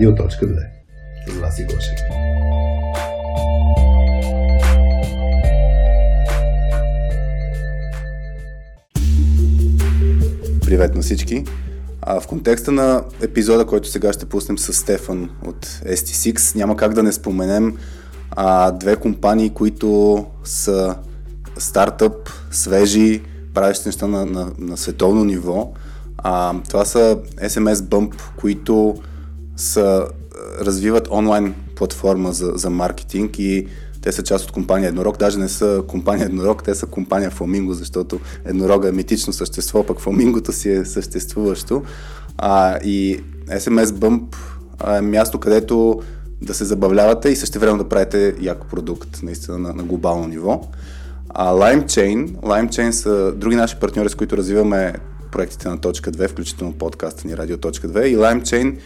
Радио.2 с Васи Гошев. Привет на всички! А в контекста на епизода, който сега ще пуснем с Стефан от ST6, няма как да не споменем а, две компании, които са стартъп, свежи, правещи неща на, на, на световно ниво. А, това са SMS Bump, които са, развиват онлайн платформа за, за маркетинг и те са част от компания Еднорог, даже не са компания Еднорог, те са компания Фламинго, защото Еднорога е митично същество, пък Фламингото си е съществуващо. А, и SMS Bump е място, където да се забавлявате и също да правите яко продукт, наистина на, на глобално ниво. А LimeChain, LimeChain са други наши партньори, с които развиваме проектите на точка 2, включително подкаста ни Радио точка 2 и LimeChain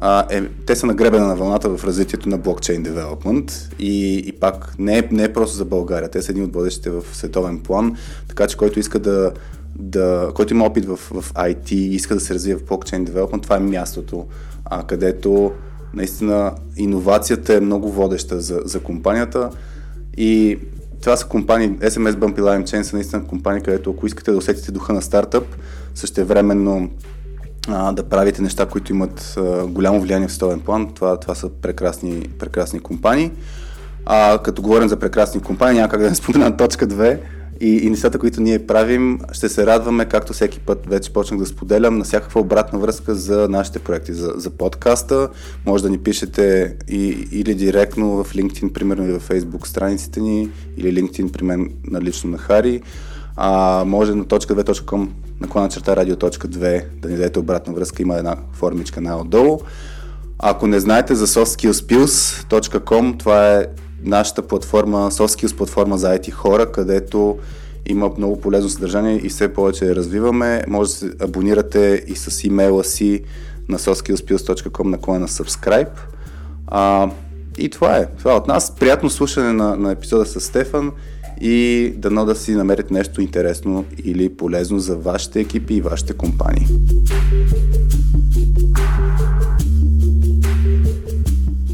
а, е, те са нагребена на вълната в развитието на блокчейн девелопмент и, и пак не е, не е просто за България, те са едни от водещите в световен план, така че който иска да, да който има опит в, в IT и иска да се развие в блокчейн девелопмент, това е мястото, а, където наистина иновацията е много водеща за, за компанията. И това са компании, SMS Bump и LimeChain са наистина компании, където ако искате да усетите духа на стартъп, същевременно а, да правите неща, които имат а, голямо влияние в световен план, това, това са прекрасни, прекрасни компании. А, като говорим за прекрасни компании, няма как да не спомена точка 2 и, и нещата, които ние правим, ще се радваме, както всеки път вече почнах да споделям, на всякаква обратна връзка за нашите проекти, за, за подкаста. Може да ни пишете и, или директно в LinkedIn, примерно и в Facebook страниците ни, или LinkedIn при мен на лично на Хари. А, може на .2.com наклона черта радио.2 да ни дадете обратна връзка, има една формичка най-отдолу. Ако не знаете за softskillspills.com, това е нашата платформа, SoftSkills платформа за IT хора, където има много полезно съдържание и все повече я развиваме. Може да се абонирате и с имейла си на softskillspills.com на subscribe. А, и това е. Това е от нас. Приятно слушане на, на епизода с Стефан и дано да си намерите нещо интересно или полезно за вашите екипи и вашите компании.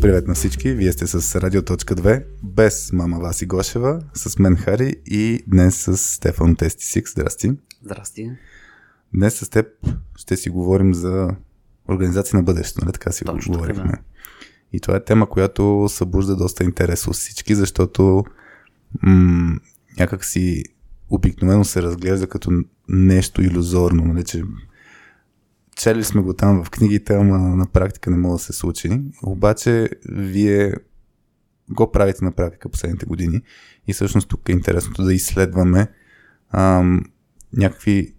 Привет на всички, вие сте с Радио.2, без мама Васи Гошева, с мен Хари и днес с Стефан Тестисик. Здрасти. Здрасти. Днес с теб ще си говорим за организация на бъдещето, нали така си Точно, говорихме. Да. И това е тема, която събужда доста интерес от всички, защото м- някак си обикновено се разглежда като нещо иллюзорно, нали, че чели сме го там в книгите, ама на практика не може да се случи. Обаче вие го правите на практика последните години и всъщност тук е интересното да изследваме ам, някакви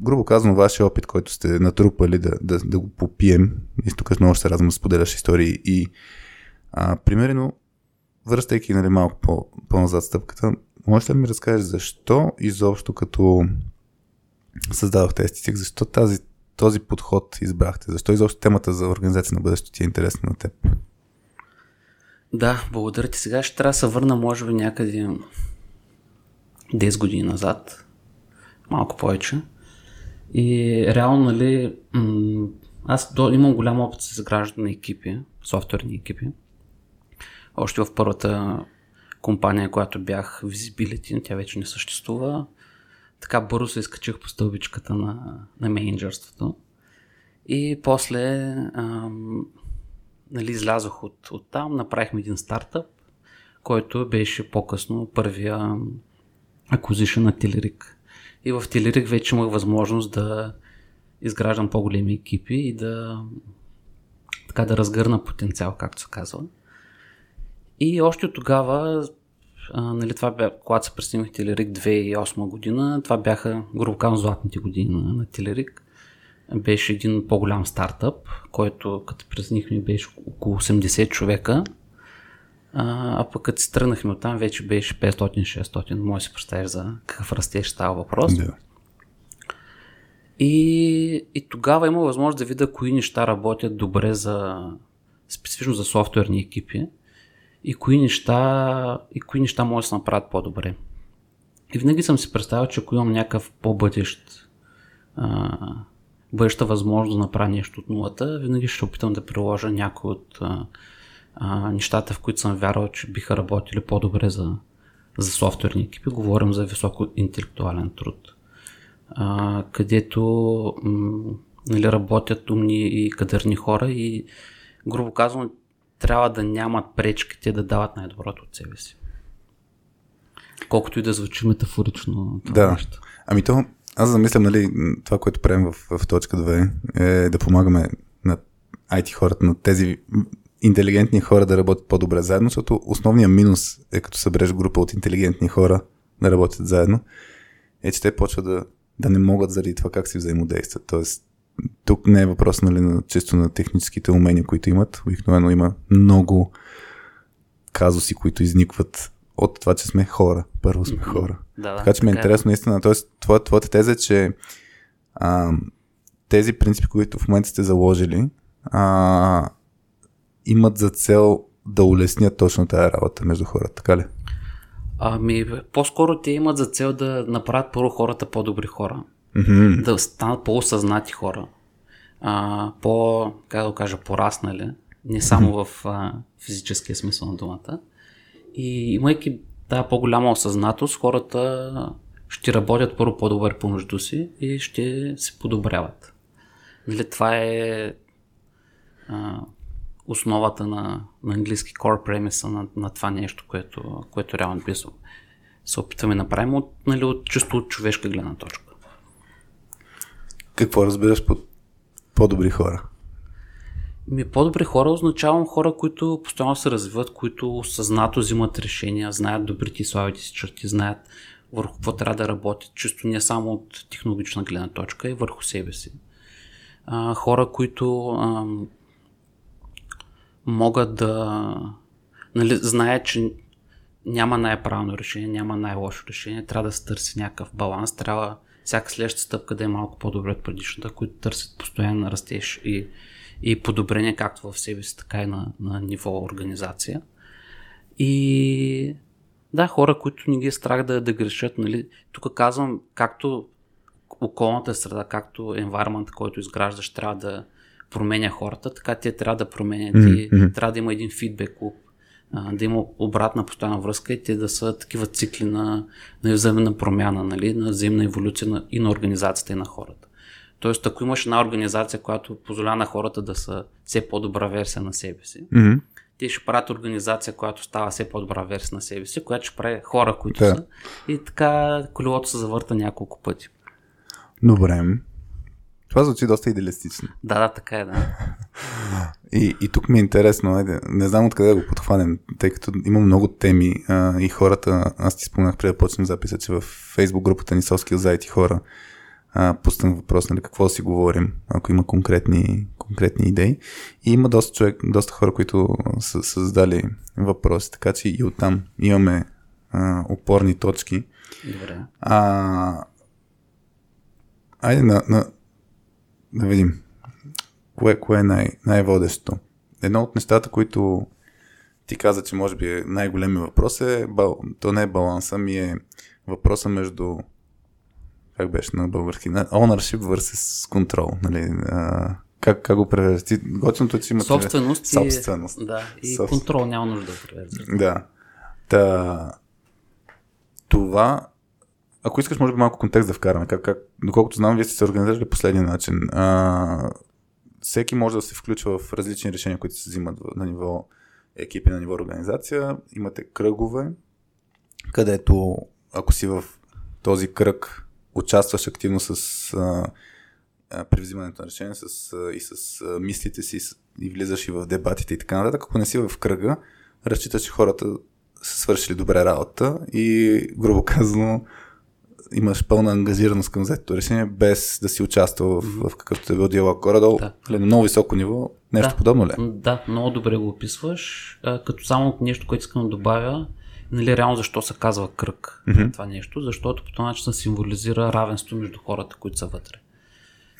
грубо казано, вашия опит, който сте натрупали да, да, да го попием. И тук много ще се споделяш истории. И а, примерно, връщайки нали, малко по, по-назад стъпката, може да ми разкажеш защо изобщо като създадохте естетик, защо тази, този подход избрахте, защо изобщо темата за организация на бъдещето ти е интересна на теб? Да, благодаря ти. Сега ще трябва да се върна, може би, някъде 10 години назад, малко повече. И реално, нали, аз до, имам голям опит с изграждане на екипи, софтуерни екипи. Още в първата компания, която бях Visibility, тя вече не съществува. Така бързо се изкачих по стълбичката на, на менеджерството. И после ам, нали, излязох от, от там, направихме един стартъп, който беше по-късно първия акузишън на Телерик. И в Телерик вече имах възможност да изграждам по-големи екипи и да така да разгърна потенциал, както се казва. И още от тогава, а, нали, това бе, когато се представих Телерик 2008 година, това бяха, грубо казвам, златните години на, Телерик. Беше един по-голям стартъп, който като преснихме беше около 80 човека. А, а пък като се тръгнахме от там, вече беше 500-600. Може си представиш за какъв растеж става въпрос. Yeah. И, и тогава има възможност да видя кои неща работят добре за специфично за софтуерни екипи и кои неща, и кои неща могат да се направят по-добре. И винаги съм си представил, че ако имам някакъв по-бъдещ а, бъдеща възможност да направя нещо от нулата, винаги ще опитам да приложа някои от а, а, нещата, в които съм вярвал, че биха работили по-добре за, за софтуерни екипи. Говорим за високо интелектуален труд, а, където м- нали, работят умни и кадърни хора и грубо казвам, трябва да нямат пречките да дават най-доброто от себе си. Колкото и да звучи метафорично. Това да. Нещо. Ами то, аз замислям, нали, това, което правим в, в точка 2 е да помагаме на IT хората, на тези интелигентни хора да работят по-добре заедно, защото основният минус е като събереш група от интелигентни хора да работят заедно, е, че те почват да, да не могат заради това как си взаимодействат. Тоест, тук не е въпрос нали, на, чисто на техническите умения, които имат. Обикновено има много казуси, които изникват от това, че сме хора. Първо сме хора. Да, така че ми е, е интересно наистина. Тоест, твоята, твоята теза е, че а, тези принципи, които в момента сте заложили, а, имат за цел да улеснят точно тази работа между хората, така ли? Ами, по-скоро те имат за цел да направят първо хората по-добри хора. Mm-hmm. Да станат по-осъзнати хора. А, по, как да кажа, пораснали. Не само mm-hmm. в а, физическия смисъл на думата. И имайки тази по-голяма осъзнатост, хората ще работят първо по-добре помежду си и ще се подобряват. Нали, това е а, основата на, на английски core premise на, на това нещо, което, което реално би се опитваме да направим от, нали, от чисто от човешка гледна точка. Какво разбираш под по-добри хора? Ми, по-добри хора означавам хора, които постоянно се развиват, които съзнато взимат решения, знаят добрите и слабите си черти, знаят върху какво трябва да работят, чисто не само от технологична гледна точка, и върху себе си. А, хора, които а, могат да нали, знаят, че няма най-правилно решение, няма най-лошо решение, трябва да се търси някакъв баланс, трябва всяка следваща стъпка да е малко по-добре от предишната, които търсят постоянно растеж и, и подобрение както в себе си, така и на, на ниво организация. И да, хора, които не ги е страх да, да грешат. Нали? Тук казвам, както околната среда, както environment, който изграждаш, трябва да променя хората, така те трябва да променят mm-hmm. и трябва да има един фидбек клуб, да има обратна постоянна връзка и те да са такива цикли на, на взаимна промяна, нали? на взаимна еволюция на, и на организацията и на хората. Тоест, ако имаш една организация, която позволява на хората да са все по-добра версия на себе си, mm-hmm. те ще правят организация, която става все по-добра версия на себе си, която ще прави хора, които да. са. И така колелото се завърта няколко пъти. Добре. Това звучи доста идеалистично. Да, да, така е, да. И, и тук ми е интересно, айде, не знам откъде да го подхванем, тъй като има много теми а, и хората, аз ти спомнях преди да почнем записа, че в фейсбук групата ни Соски заети хора а, пуснах въпрос, нали, какво да си говорим, ако има конкретни, конкретни идеи. И има доста, човек, доста хора, които са създали въпроси, така че и оттам имаме а, опорни точки. Добре. А, айде на, на, да видим. Кое, кое е най- най-водещо? Едно от нещата, които ти каза, че може би е най-големият въпрос е, то не е баланса, ми е въпроса между как беше на български, ownership versus control, нали, а, как, как го превеждаш? Ти, готиното, че имате... Собственост, собственост. И, да, и Собствен... контрол няма нужда да превеждаш. Да. Та, това ако искаш, може би малко контекст да вкараме. Как, как, доколкото знам, вие сте се организирали последния начин. А, всеки може да се включва в различни решения, които се взимат на ниво екипи, на ниво организация. Имате кръгове, където ако си в този кръг участваш активно с а, при взимането на решение с, и с мислите си и влизаш и в дебатите и така нататък. Ако не си в кръга, разчиташ, че хората са свършили добре работа и, грубо казано, имаш пълна ангажираност към взетото решение, без да си участвал в, в какъвто е бил диалог горе-долу. Да. На много високо ниво, нещо да. подобно ли? Да, много добре го описваш. А, като само нещо, което искам да добавя, нали, реално защо се казва кръг mm-hmm. това нещо, защото по този начин се символизира равенство между хората, които са вътре.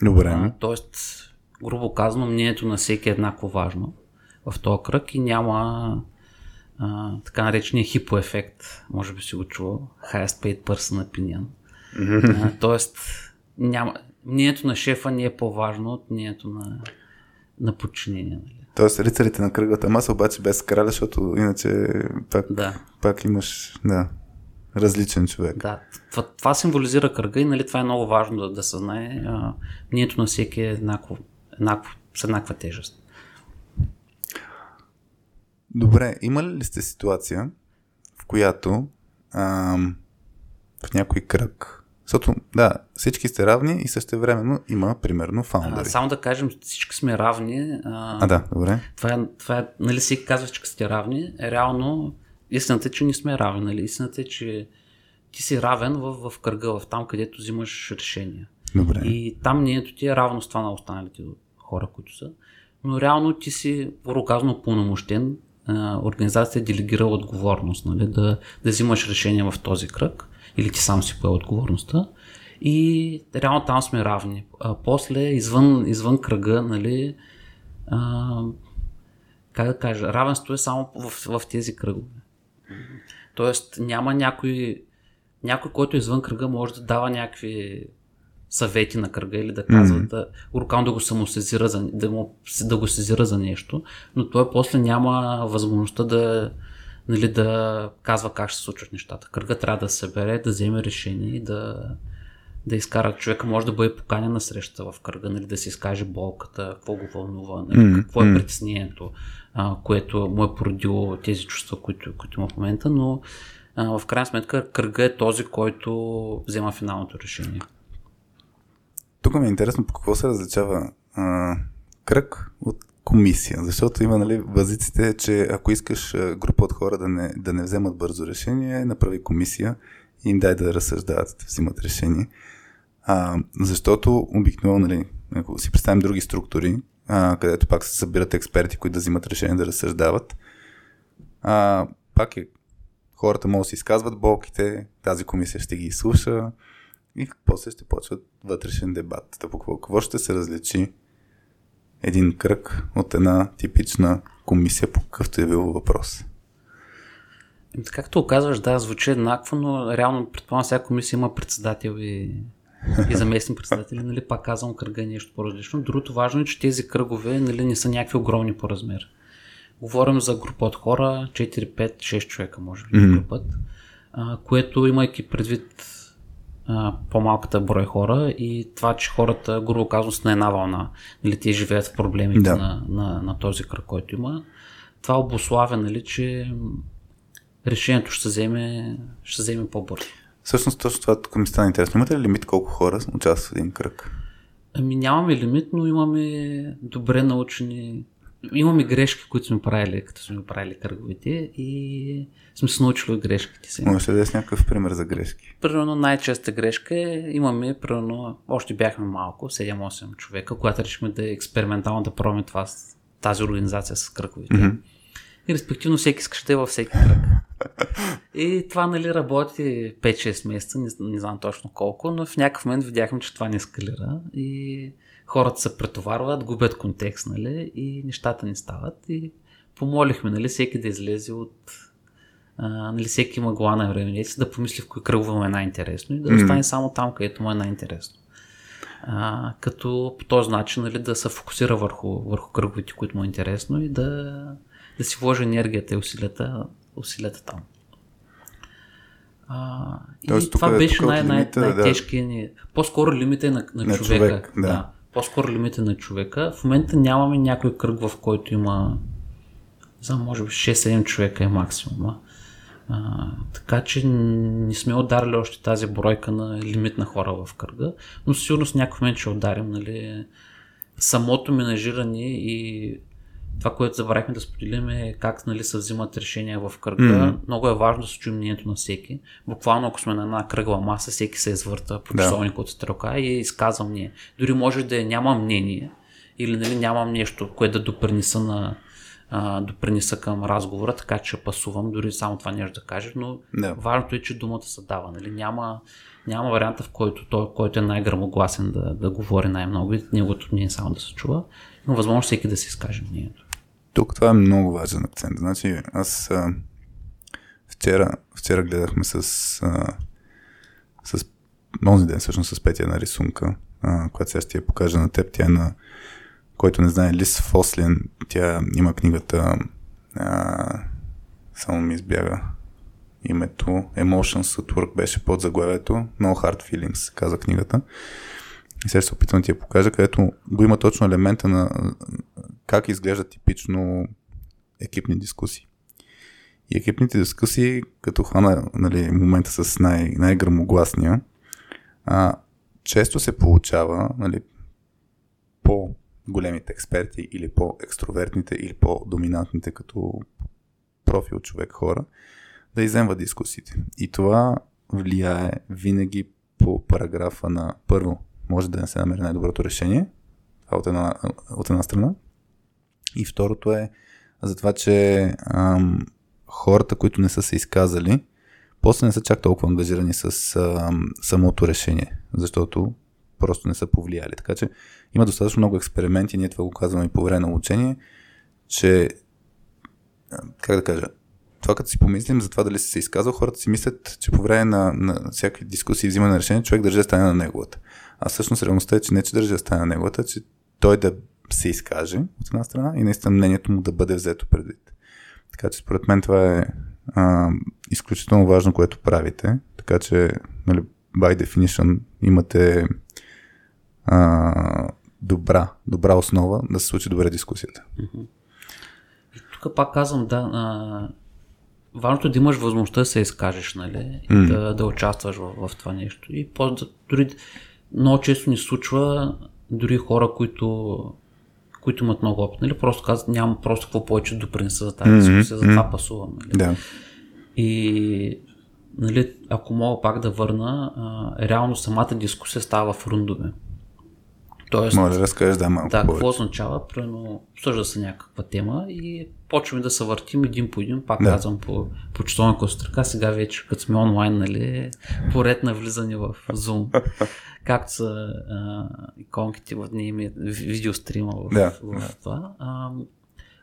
Добре. А, тоест, грубо казано, мнението на всеки е еднакво важно в този кръг и няма а, така наречения хипоефект, може би си го чувал, highest paid person opinion, Mm-hmm. тоест, няма, мнението на шефа не е по-важно от мнението на, на подчинение. Нали? Тоест рицарите на кръглата маса, обаче без краля, защото иначе пак, Да. пак имаш да, различен човек. Да, това, това символизира кръга и нали, това е много важно да, да се знае. А, мнението на всеки е еднакво, еднакво, с еднаква тежест. Добре, имали ли сте ситуация, в която ам, в някой кръг, защото да, всички сте равни и също времено има примерно А, фаундъри. само да кажем, всички сме равни. А, А, да, добре. Това е, това е, нали всеки казва, че сте равни. Реално, истината е, че не сме равни. Нали? Истината е, че ти си равен в, в кръга, в там, където взимаш решения. Добре. И там мнението ти е равно с това на останалите хора, които са. Но реално ти си, казано, пълномощен. а, Организацията е делегирала отговорност, нали, да, да взимаш решение в този кръг. Или ти сам си поел отговорността. И реално там сме равни. А, после, извън, извън кръга, нали, а, как да кажа, равенство е само в, в тези кръгове. Тоест няма някой, някой, който извън кръга, може да дава някакви съвети на кръга или да казва, mm-hmm. да, Уркан да го самосезира, за, да, му, да го сезира за нещо, но той после няма възможността да, нали, да казва как ще се случват нещата. Кръга трябва да се събере, да вземе решение и да, да изкара човека, може да бъде поканен на среща в кръга, нали, да си изкаже болката, какво го вълнува, нали, какво е притеснението, а, което му е породило тези чувства, които, които има в момента, но а, в крайна сметка кръга е този, който взема финалното решение. Тук ми е интересно по какво се различава а, кръг от комисия, защото има нали, базиците, че ако искаш група от хора да не, да не вземат бързо решение, направи комисия и им дай да разсъждават, да взимат решение. А, защото обикновено, нали, ако си представим други структури, а, където пак се събират експерти, които да взимат решение да разсъждават, а, пак е хората могат да си изказват болките, тази комисия ще ги изслуша, и после ще почват вътрешен дебат. Та по какво, какво ще се различи един кръг от една типична комисия по какъвто е бил въпрос? Ами, Както оказваш, да, звучи еднакво, но реално предполагам всяка комисия има председател и, и заместни председатели, нали, пак казвам, кръга е нещо по-различно. Другото важно е, че тези кръгове нали, не са някакви огромни по размер. Говорим за група от хора, 4, 5, 6 човека, може би, mm-hmm. път, а, което имайки предвид а, по-малката брой хора и това, че хората, грубо казано, са на една вълна. Нали, те живеят в проблемите Да. на, на, на този кръг, който има. Това обославя, нали, че решението ще се вземе, ще се вземе по-бързо. Всъщност точно това тук ми стана интересно. Имате ли лимит колко хора участват в един кръг? Ами нямаме лимит, но имаме добре научени... Имаме грешки, които сме правили, като сме правили кръговете и сме се научили от грешките си. Може да дадеш някакъв пример за грешки. Примерно най-честа грешка е, имаме, примерно, още бяхме малко, 7-8 човека, когато решихме да експериментално да пробваме това, тази организация с кръговете. Мгм. И респективно всеки искаше да е във всеки кръг. И това нали работи 5-6 месеца, не, не знам точно колко, но в някакъв момент видяхме, че това не ескалира и хората се претоварват, губят контекст, нали, и нещата не стават и помолихме, нали, всеки да излезе от а, нали, всеки има глава на време да помисли в кои кръгове му е най-интересно и да остане само там, където му е най-интересно. А, като по този начин нали, да се фокусира върху, върху кръговете, които му е интересно и да, да си вложи енергията и усилията, усилията там. А, Тоест, тук това е- беше тук е най- най- лимита, да. най-тежкият ни. По-скоро лимит е на, на, На човека. човек, да. По-скоро лимит е на човека. В момента нямаме някой кръг, в който има не знам, може би 6-7 човека е максимума. А, така че не сме ударили още тази бройка на лимит на хора в кръга, но със сигурност в някакъв момент ще ударим. Нали, самото менажиране и това, което забравихме да споделим е как нали, се взимат решения в кръга. Мгм. Много е важно да се чуем мнението на всеки. Буквално, ако сме на една кръгла маса, всеки се извърта по Да. часовник от стрелка и изказва мнение. Дори може да е, няма мнение или нали, нямам нещо, което да допринеса на а, допринеса към разговора, така че пасувам, дори само това нещо да кажа, но Да. важното е, че думата се дава. Нали? Няма, няма варианта, в който той, който е най-грамогласен да, да говори най-много и неговото мнение само да се чува, но възможно всеки да си изкаже мнението. Тук това е много важен акцент. Значи аз а, вчера, вчера гледахме с, а, с онзи ден всъщност с Петя на рисунка а, която сега ще я покажа на теб, тя е на който не знае, Лис Фослин, тя има книгата а, само ми избяга името Emotions at Work беше под заглавието No Hard Feelings, каза книгата. И сега се опитвам да ти я покажа, където го има точно елемента на как изглежда типично екипни дискусии. И екипните дискусии, като хвана нали, момента с най- най-грамогласния, а, често се получава нали, по големите експерти или по-екстровертните или по-доминантните като профил човек хора да иземва дискусиите. И това влияе винаги по параграфа на първо, може да не се намери най-доброто решение, това от една, от една страна. И второто е за това, че ам, хората, които не са се изказали, после не са чак толкова ангажирани с ам, самото решение, защото просто не са повлияли. Така че има достатъчно много експерименти, ние това го казваме и по време на учение, че, как да кажа, това като си помислим за това дали си се изказал, хората си мислят, че по време на, на всякакви дискусии и взимане на решение, човек държи стане на неговата. А всъщност реалността е, че не че държи да стане неговата, че той да се изкаже от една страна и наистина мнението му да бъде взето предвид. Така че според мен това е а, изключително важно, което правите. Така че, нали, by definition, имате а, добра, добра основа да се случи добре дискусията. Тук пак казвам, да, а, важното е да имаш възможността да се изкажеш, нали, и mm. да, да участваш в, в това нещо. И по, дори много често ни случва дори хора, които които имат много опит, нали? Просто казват, нямам просто какво повече допринеса за тази дискусия, mm-hmm. за това пасувам. Нали? Да. И нали, ако мога пак да върна, а, реално самата дискусия става в рундове. Тоест, Може да разкажеш да малко Да, какво означава? Примерно, обсъжда се някаква тема и почваме да се въртим един по един, пак да. казвам по, по часовна сега вече като сме онлайн, нали, поред на влизане в Zoom, както са а, иконките в дни видеострима в, да. в, в това. А,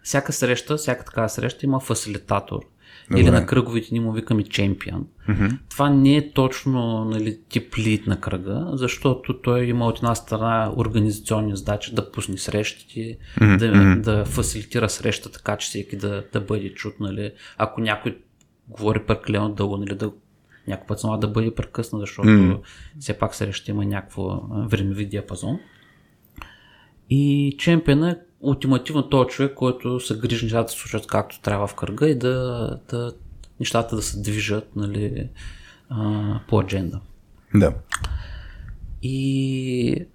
всяка среща, всяка такава среща има фасилитатор, Добре. Или на кръговите ни му викаме чемпион. Mm-hmm. Това не е точно нали, тип лид на кръга, защото той има от една страна организационни задачи да пусне срещите, mm-hmm. да, да фасилитира среща така, че всеки да, да бъде чут. Нали. Ако някой говори прекалено дълго, нали, да някой път само да бъде прекъснат, защото mm. все пак среща има някакво времеви диапазон. И чемпиона е ултимативно този човек, който се грижи нещата да се случат както трябва в кръга и да, да нещата да се движат нали, а, по адженда. Да. И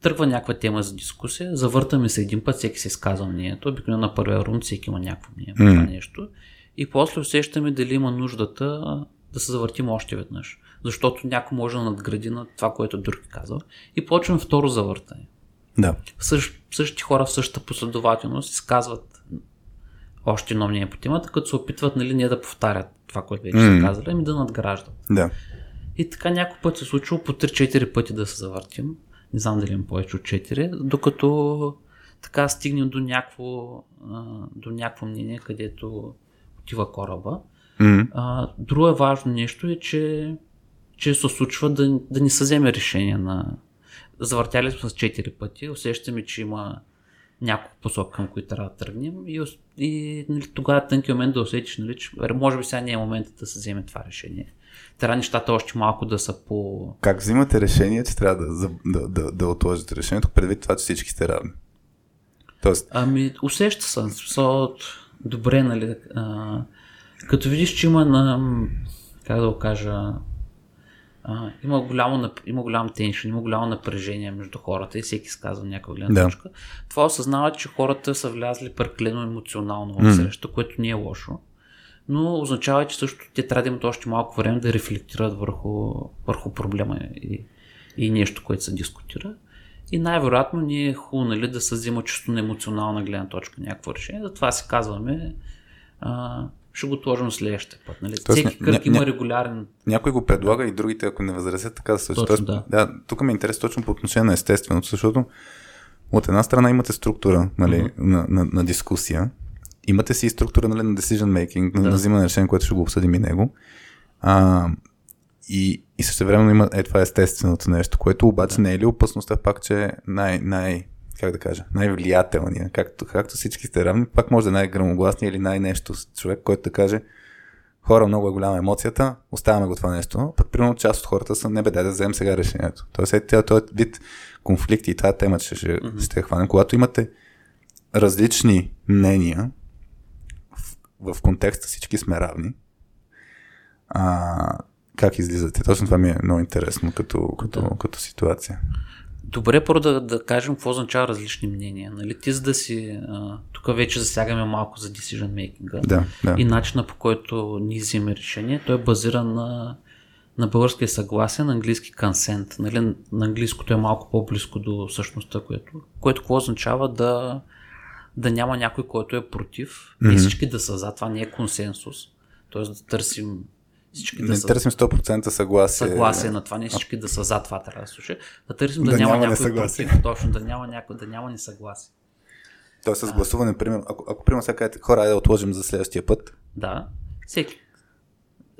тръгва някаква тема за дискусия, завъртаме се един път, всеки се изказва мнението, обикновено на първия рун всеки има някакво мнение mm. това нещо и после усещаме дали има нуждата да се завъртим още веднъж, защото някой може да надгради на това, което друг е казал и почваме второ завъртане. Да. Същ, същите хора в същата последователност изказват още едно мнение по темата, като се опитват нали, не да повтарят това, което вече mm. са казали, ами да надграждат. Да. И така някой път се е случило по 3-4 пъти да се завъртим. Не знам дали има повече от 4, докато така стигнем до някакво, до някакво мнение, където отива кораба. Mm. А, друго е важно нещо е, че, че се случва да, да не се вземе решение на, Завъртяли сме с 4 пъти, усещаме, че има няколко посок, към които трябва да тръгнем и, и нали, тогава е тънки момент да усетиш, нали, че може би сега не е моментът да се вземе това решение. Трябва нещата още малко да са по... Как взимате решение, че трябва да, да, да, да отложите решението, предвид това, че всички сте равни? Тоест... Ами, усеща се. Добре, нали, а, като видиш, че има на, как да го кажа, а, има, голямо, има голям теншн, има голямо напрежение между хората и всеки сказва някаква гледна да. точка. Това осъзнава, че хората са влязли прекалено емоционално в среща, mm. което не е лошо. Но означава, че също те трябва да имат още малко време да рефлектират върху, върху проблема и, и нещо, което се дискутира. И най-вероятно ние е хубаво нали, да се взима чисто на емоционална гледна точка някакво решение. Затова си казваме а, ще го отложим следващия път. Нали? Тоест, Всеки кръг ня, има регулярен. Някой го предлага и другите, ако не възразят, така да се случи. Тоест, да. да. тук ме е интерес точно по отношение на естественото, защото от една страна имате структура нали, uh-huh. на, на, на, дискусия, имате си и структура нали, на decision making, да. на взимане на решение, което ще го обсъдим и него. А, и и също време има е това естественото нещо, което обаче да. не е ли опасността пак, че най, най как да кажа, най-влиятелният, както, както всички сте равни, пак може да е най-грамогласният или най-нещо човек, който да каже, хора, много е голяма емоцията, оставяме го това нещо. Пък, примерно, част от хората са, не бе, дай да вземем сега решението. Тоест, е, този вид конфликти и тази тема ще, ще, mm-hmm. ще хванем. Когато имате различни мнения, в, в контекста всички сме равни, а, как излизате? Точно това ми е много интересно като, като, да. като ситуация. Добре, първо да, да кажем какво означава различни мнения. Нали? Ти за да си... А, тук вече засягаме малко за decision making да, да. и начина по който ние взимаме решение. Той е базиран на, на българския съгласие, на английски consent. Нали? На английското е малко по-близко до същността, което, което какво означава да, да няма някой, който е против mm-hmm. и всички да са за. Това не е консенсус. Тоест да търсим всички да не са... търсим 100% съгласие. Съгласие на това, не всички да са за това трябва да слуша. Да търсим да, да няма, няма някой против, точно, да няма някой, да няма несъгласие. Тоест с гласуване, примерно, ако, ако примерно сега кажете, хора, да отложим за следващия път. Да, всеки,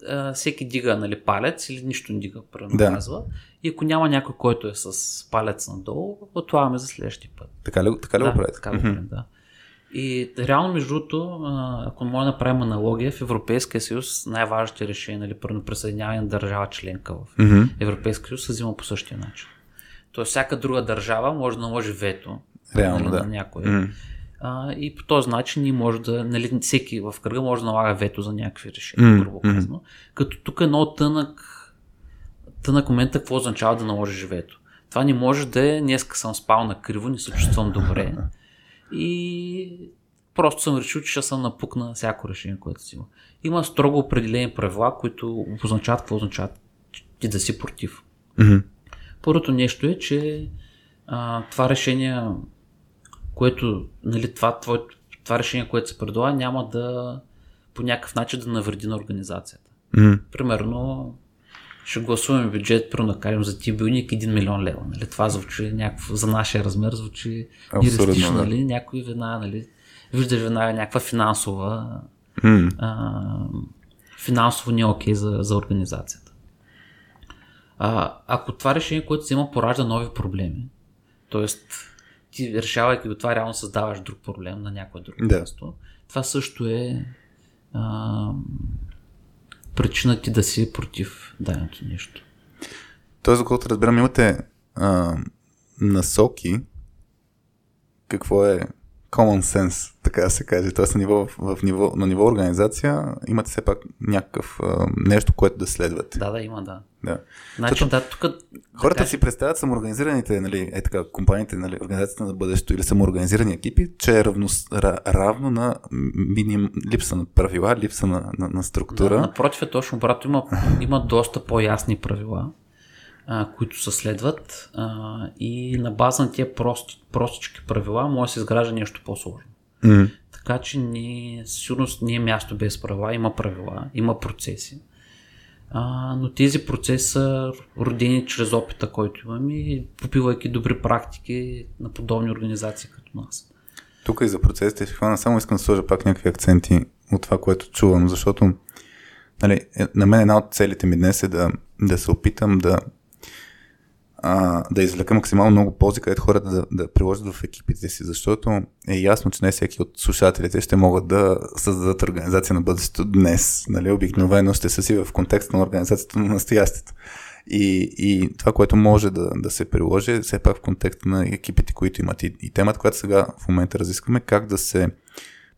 а, всеки дига нали, палец или нищо не дига, примерно да. казва. И ако няма някой, който е с палец надолу, отлагаме за следващия път. Така ли, така ли да, го правите? Така го правим, да. И реално, между другото, ако може да направим аналогия, в Европейския съюз най-важните решения, нали, първо присъединяване на държава членка в mm-hmm. Европейския съюз се взима по същия начин. Тоест, всяка друга държава може да наложи вето реално, нали, да. на някой. Mm-hmm. А, и по този начин ние може да, нали, всеки в кръга може да налага вето за някакви решения, mm-hmm. грубо казано. Като тук е много тънък, тънък момент, какво означава да наложиш вето. Това не може да е, днеска съм спал на криво, не се чувствам добре. И просто съм решил, че ще съм напукна всяко решение, което си има. Има строго определени правила, които обозначават какво означават ти да си против. Mm-hmm. Първото нещо е, че а, това решение, което, нали, това, това, това решение, което се предлага, няма да по някакъв начин да навреди на организацията. Mm-hmm. Примерно, ще гласуваме бюджет, про да кажем за тия билник 1 милион лева. Нали? Това звучи някакво, за нашия размер звучи юристично, да. нали? Някой веднага, нали? Виждаш веднага някаква финансова mm. а, финансово не е окей за, за организацията. А, ако това решение, което се има, поражда нови проблеми, т.е. ти решавайки го това, реално създаваш друг проблем на някое друго да. място, това също е а, причина ти да си против даденото нещо. Тоест, за колкото разбирам, имате а, насоки какво е common sense, така да се каже. Тоест на ниво, в, ниво, на ниво организация имате все пак някакъв а, нещо, което да следвате. Да, да, има, да. да. Значи, да, тук... Хората да си представят самоорганизираните, нали, е така, компаниите, нали, организацията на бъдещето или самоорганизирани екипи, че е равно, равно на миним, липса на правила, липса на, на, на структура. Да, напротив е точно, брато, има, има доста по-ясни правила а, които се следват а, и на база на тия прости, простички правила може да се изгражда нещо по-сложно. Mm. Така че не, сигурност не е място без правила, има правила, има процеси. А, но тези процеси са родени чрез опита, който имаме и попивайки добри практики на подобни организации като нас. Тук и за процесите ще хвана, само искам да сложа пак някакви акценти от това, което чувам, защото нали, е, на мен една от целите ми днес е да, да се опитам да а, да извлека максимално много ползи, където хората да, да приложат в екипите си, защото е ясно, че не всеки от слушателите ще могат да създадат организация на бъдещето днес. Нали? Обикновено ще са си в контекста на организацията на настоящето. И, и това, което може да, да се приложи, е все пак в контекста на екипите, които имат. И, и темата, която сега в момента разискваме, как да се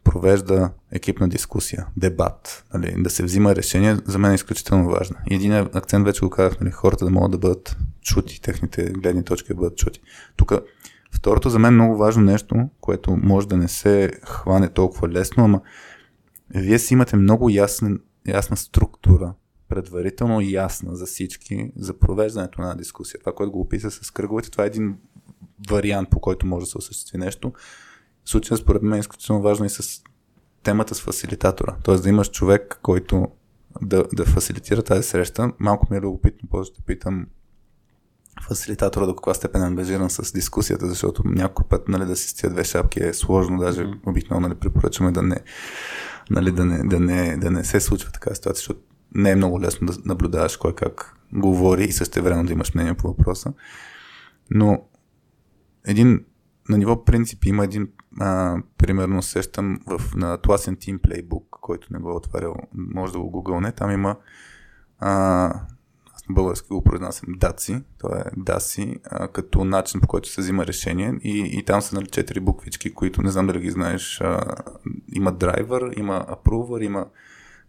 провежда екипна дискусия, дебат, нали, да се взима решение, за мен е изключително важно. И един акцент вече го казах, нали, хората да могат да бъдат чути, техните гледни точки да бъдат чути. Тук второто за мен много важно нещо, което може да не се хване толкова лесно, ама вие си имате много ясна, ясна структура, предварително ясна за всички, за провеждането на дискусия. Това, което го описа с кръговете, това е един вариант, по който може да се осъществи нещо случая според мен е изключително важно и с темата с фасилитатора. Тоест да имаш човек, който да, да фасилитира тази среща. Малко ми е любопитно, после ще питам фасилитатора до каква степен е ангажиран с дискусията, защото някой път нали, да си тия две шапки е сложно, даже обикновено нали, препоръчваме да не, нали, да, не, да, не, да не се случва така ситуация, защото не е много лесно да наблюдаваш кой как говори и също време да имаш мнение по въпроса. Но един на ниво принцип има един, а, примерно сещам в, на Atlassian Team Playbook, който не го е отварял, може да го гугълне, там има а, аз на български го произнасям DACI, то е DACI, а, като начин по който се взима решение и, и там са нали четири буквички, които не знам дали ги знаеш, а, има driver, има approver, има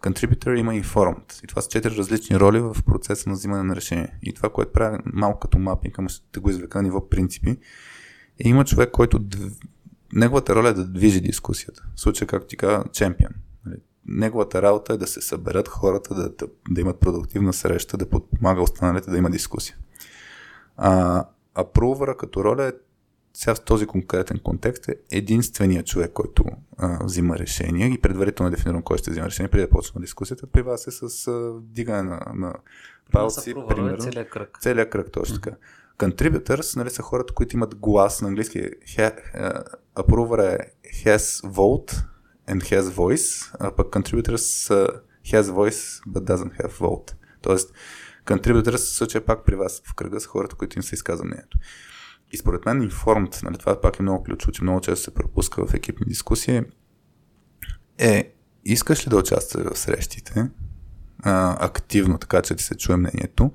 contributor, има informed. И това са четири различни роли в процеса на взимане на решение. И това, което прави малко като мапинг, ама ще го извека на ниво принципи, и има човек, който неговата роля е да движи дискусията. В случая, както ти каза, чемпион. Нали, неговата работа е да се съберат хората, да, да, да имат продуктивна среща, да подпомага останалите да има дискусия. А, а провъра като роля е сега в този конкретен контекст е единствения човек, който а, взима решение и предварително е дефиниран кой ще взима решение, преди да почне дискусията. При вас е с а, дигане на, на палци, примерно. Целият кръг. Целият кръг, точно така. Contributors нали, са хората, които имат глас на английски. Approver е has vote and has voice, а пък contributors са has voice but doesn't have vote. Тоест, contributors в случая пак при вас в кръга са хората, които им се изказва мнението. И според мен informed, нали, това пак е много ключово, че много често се пропуска в екипни дискусии, е искаш ли да участваш в срещите а, активно, така че ти се чуе мнението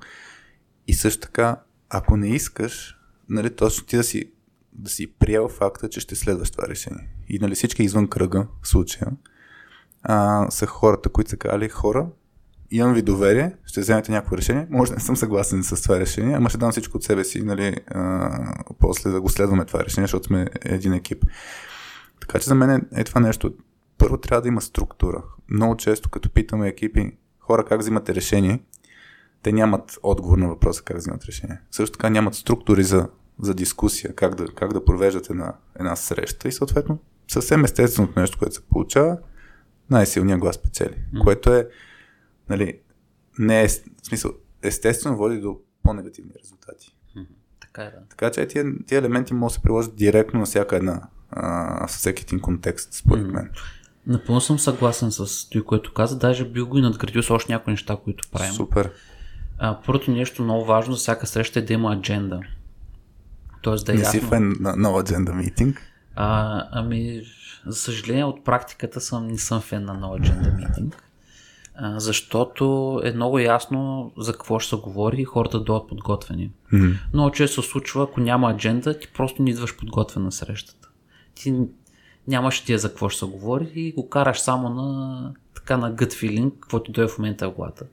и също така ако не искаш, нали, точно ти да си, да си приел факта, че ще следваш това решение. И нали, всички извън кръга в случая а, са хората, които са казали хора, имам ви доверие, ще вземете някакво решение. Може да не съм съгласен с това решение, ама ще дам всичко от себе си, нали, а, после да го следваме това решение, защото сме един екип. Така че за мен е, е това нещо. Първо трябва да има структура. Много често, като питаме екипи, хора как взимате решение, те нямат отговор на въпроса как взимат решение. Също така нямат структури за, за дискусия, как да, как да провеждат една, една среща и съответно съвсем естественото нещо, което се получава, най-силният глас печели. Mm. Което е, нали, не е, в смисъл, естествено води до по-негативни резултати. Mm. Така е, да. Така че тия, тия елементи могат да се приложат директно на всяка една, а, всеки един контекст, според mm. мен. Напълно съм съгласен с това, което каза. Даже бил го и надградил с още някои неща, които правим. Супер. А, първото нещо много важно за всяка среща е да има адженда. Тоест да е Не ясно. си фен на нова адженда митинг? А, ами, за съжаление от практиката съм, не съм фен на нова адженда митинг. А, защото е много ясно за какво ще се говори и хората да дойдат подготвени. Mm-hmm. Много често се случва, ако няма адженда, ти просто не идваш подготвен на срещата. Ти нямаш тия за какво ще се говори и го караш само на така на gut feeling, каквото дойде в момента в главата.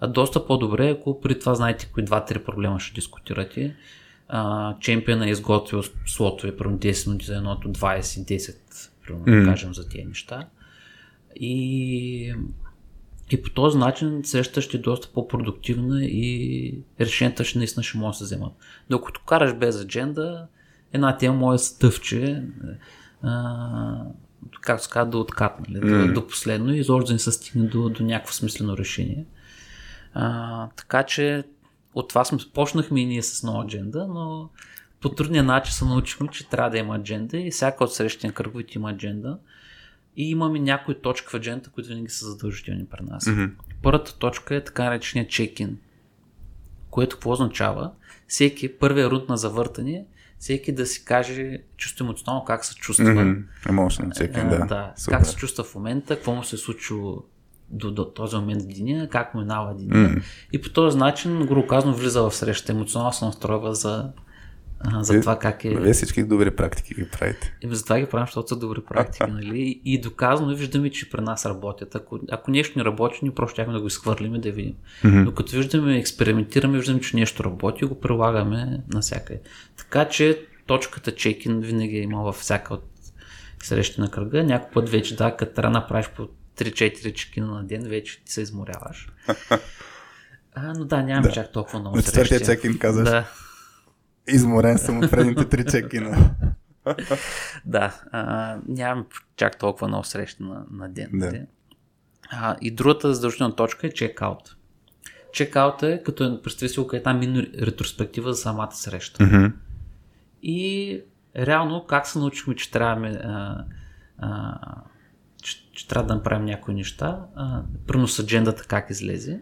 А доста по-добре, ако при това знаете кои два-три проблема ще дискутирате. А, чемпиона е изготвил слотове, примерно 10 минути за едното, 20-10, примерно, mm. да кажем за тези неща. И, и по този начин срещата ще е доста по-продуктивна и решенията ще наистина ще могат да се вземат. Докато караш без адженда, една тема може да стъвче, а, както се казва, да откатне, mm. до, до последно и изобщо да не се стигне до, до някакво смислено решение. А, така че от това сме почнахме и ние с нова адженда, но по трудния начин се научихме, че трябва да има адженда и всяка от срещания кръговите има адженда. И имаме някои точки в адженда, които винаги са задължителни при нас. Mm-hmm. Първата точка е така наречения чекин, което какво означава? Всеки, първия рунд на завъртане, всеки да си каже чувство емоционално как се чувства. Mm-hmm. Emotional check-in, да. да. Как се чувства в момента, какво му се е случило до, до този момент в деня, как минава деня. Mm. И по този начин, грубо казано, влиза в среща. Емоционално се настройва за, за Вие, това как е. Вие всички добри практики ги правите. И за това ги правим, защото са добри практики. нали? И доказано виждаме, че при нас работят. Ако, ако нещо не работи, ние просто щяхме да го изхвърлим и да видим. Mm-hmm. Докато виждаме, експериментираме, виждаме, че нещо работи и го прилагаме навсякъде. Така че точката чекин винаги е има във всяка от срещи на кръга. Някой път вече, да, като трябва да направиш по 3-4 чекина на ден, вече ти се изморяваш. А, но да, нямам да. чак толкова много На четвъртия чекин казваш. Да. Изморен съм от предните три чекина. да, а, нямам чак толкова много срещи на, на ден. Да. А, и другата задължителна точка е чекаут. Чекаут е като е, представи си една мини ретроспектива за самата среща. Mm-hmm. И реално как се научихме, че трябва а, а, че, трябва да направим някои неща. Първо с аджендата как излезе.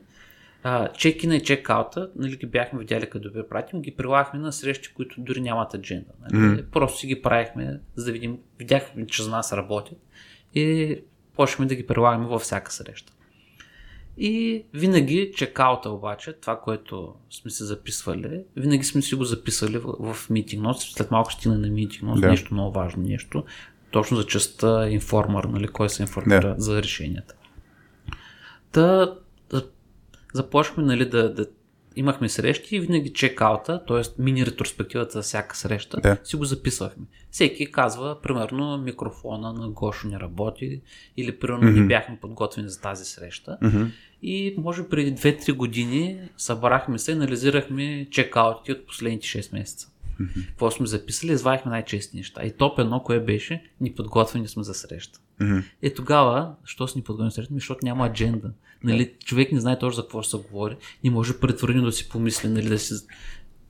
чекина и чекаута, нали, ги бяхме видяли като да пратим, ги прилагахме на срещи, които дори нямат адженда. Нали. Mm. Просто си ги правихме, за да видим, видяхме, че за нас работят и почнахме да ги прилагаме във всяка среща. И винаги чекаута обаче, това, което сме се записвали, винаги сме си го записали в, в Meeting Notes. След малко стигна на Meeting Notes, да. нещо много важно нещо. Точно за частта информер, нали, кой се информира да. за решенията. Та, да, започваме нали, да, да имахме срещи и винаги чекаута, т.е. мини ретроспективата за всяка среща, да. си го записвахме. Всеки казва, примерно, микрофона на Гошо не работи или примерно mm-hmm. не бяхме подготвени за тази среща. Mm-hmm. И може преди 2-3 години събрахме се и анализирахме чекаутите от последните 6 месеца. Mm-hmm. Какво сме записали, извадихме най-чести неща. И топ едно, кое беше, ни подготвени сме за среща. Mm-hmm. Е тогава, що си ни подготвени за среща? Защото няма адженда. Нали, човек не знае точно за какво ще се говори. Не може предварително да си помисли, нали, да си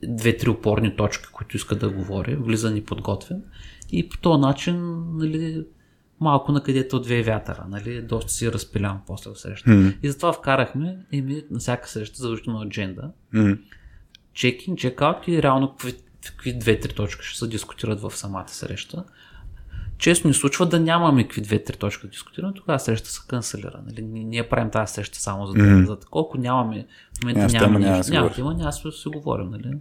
две-три опорни точки, които иска да говори, влиза ни подготвен. И по този начин, нали, малко на където две вятъра, нали, доста си разпилям после в среща. Mm-hmm. И затова вкарахме ми на всяка среща задължително адженда. Mm-hmm. Чекин, чекаут и реално какви, какви две-три точки ще се дискутират в самата среща често ни случва да нямаме какви две-три точки да дискутираме, тогава среща се канцелира. Нали? Ние правим тази среща само за, mm-hmm. за колко нямаме, в момента няма, нямаме няма, нещо, няма, няма, няма, да си говорим. Нали?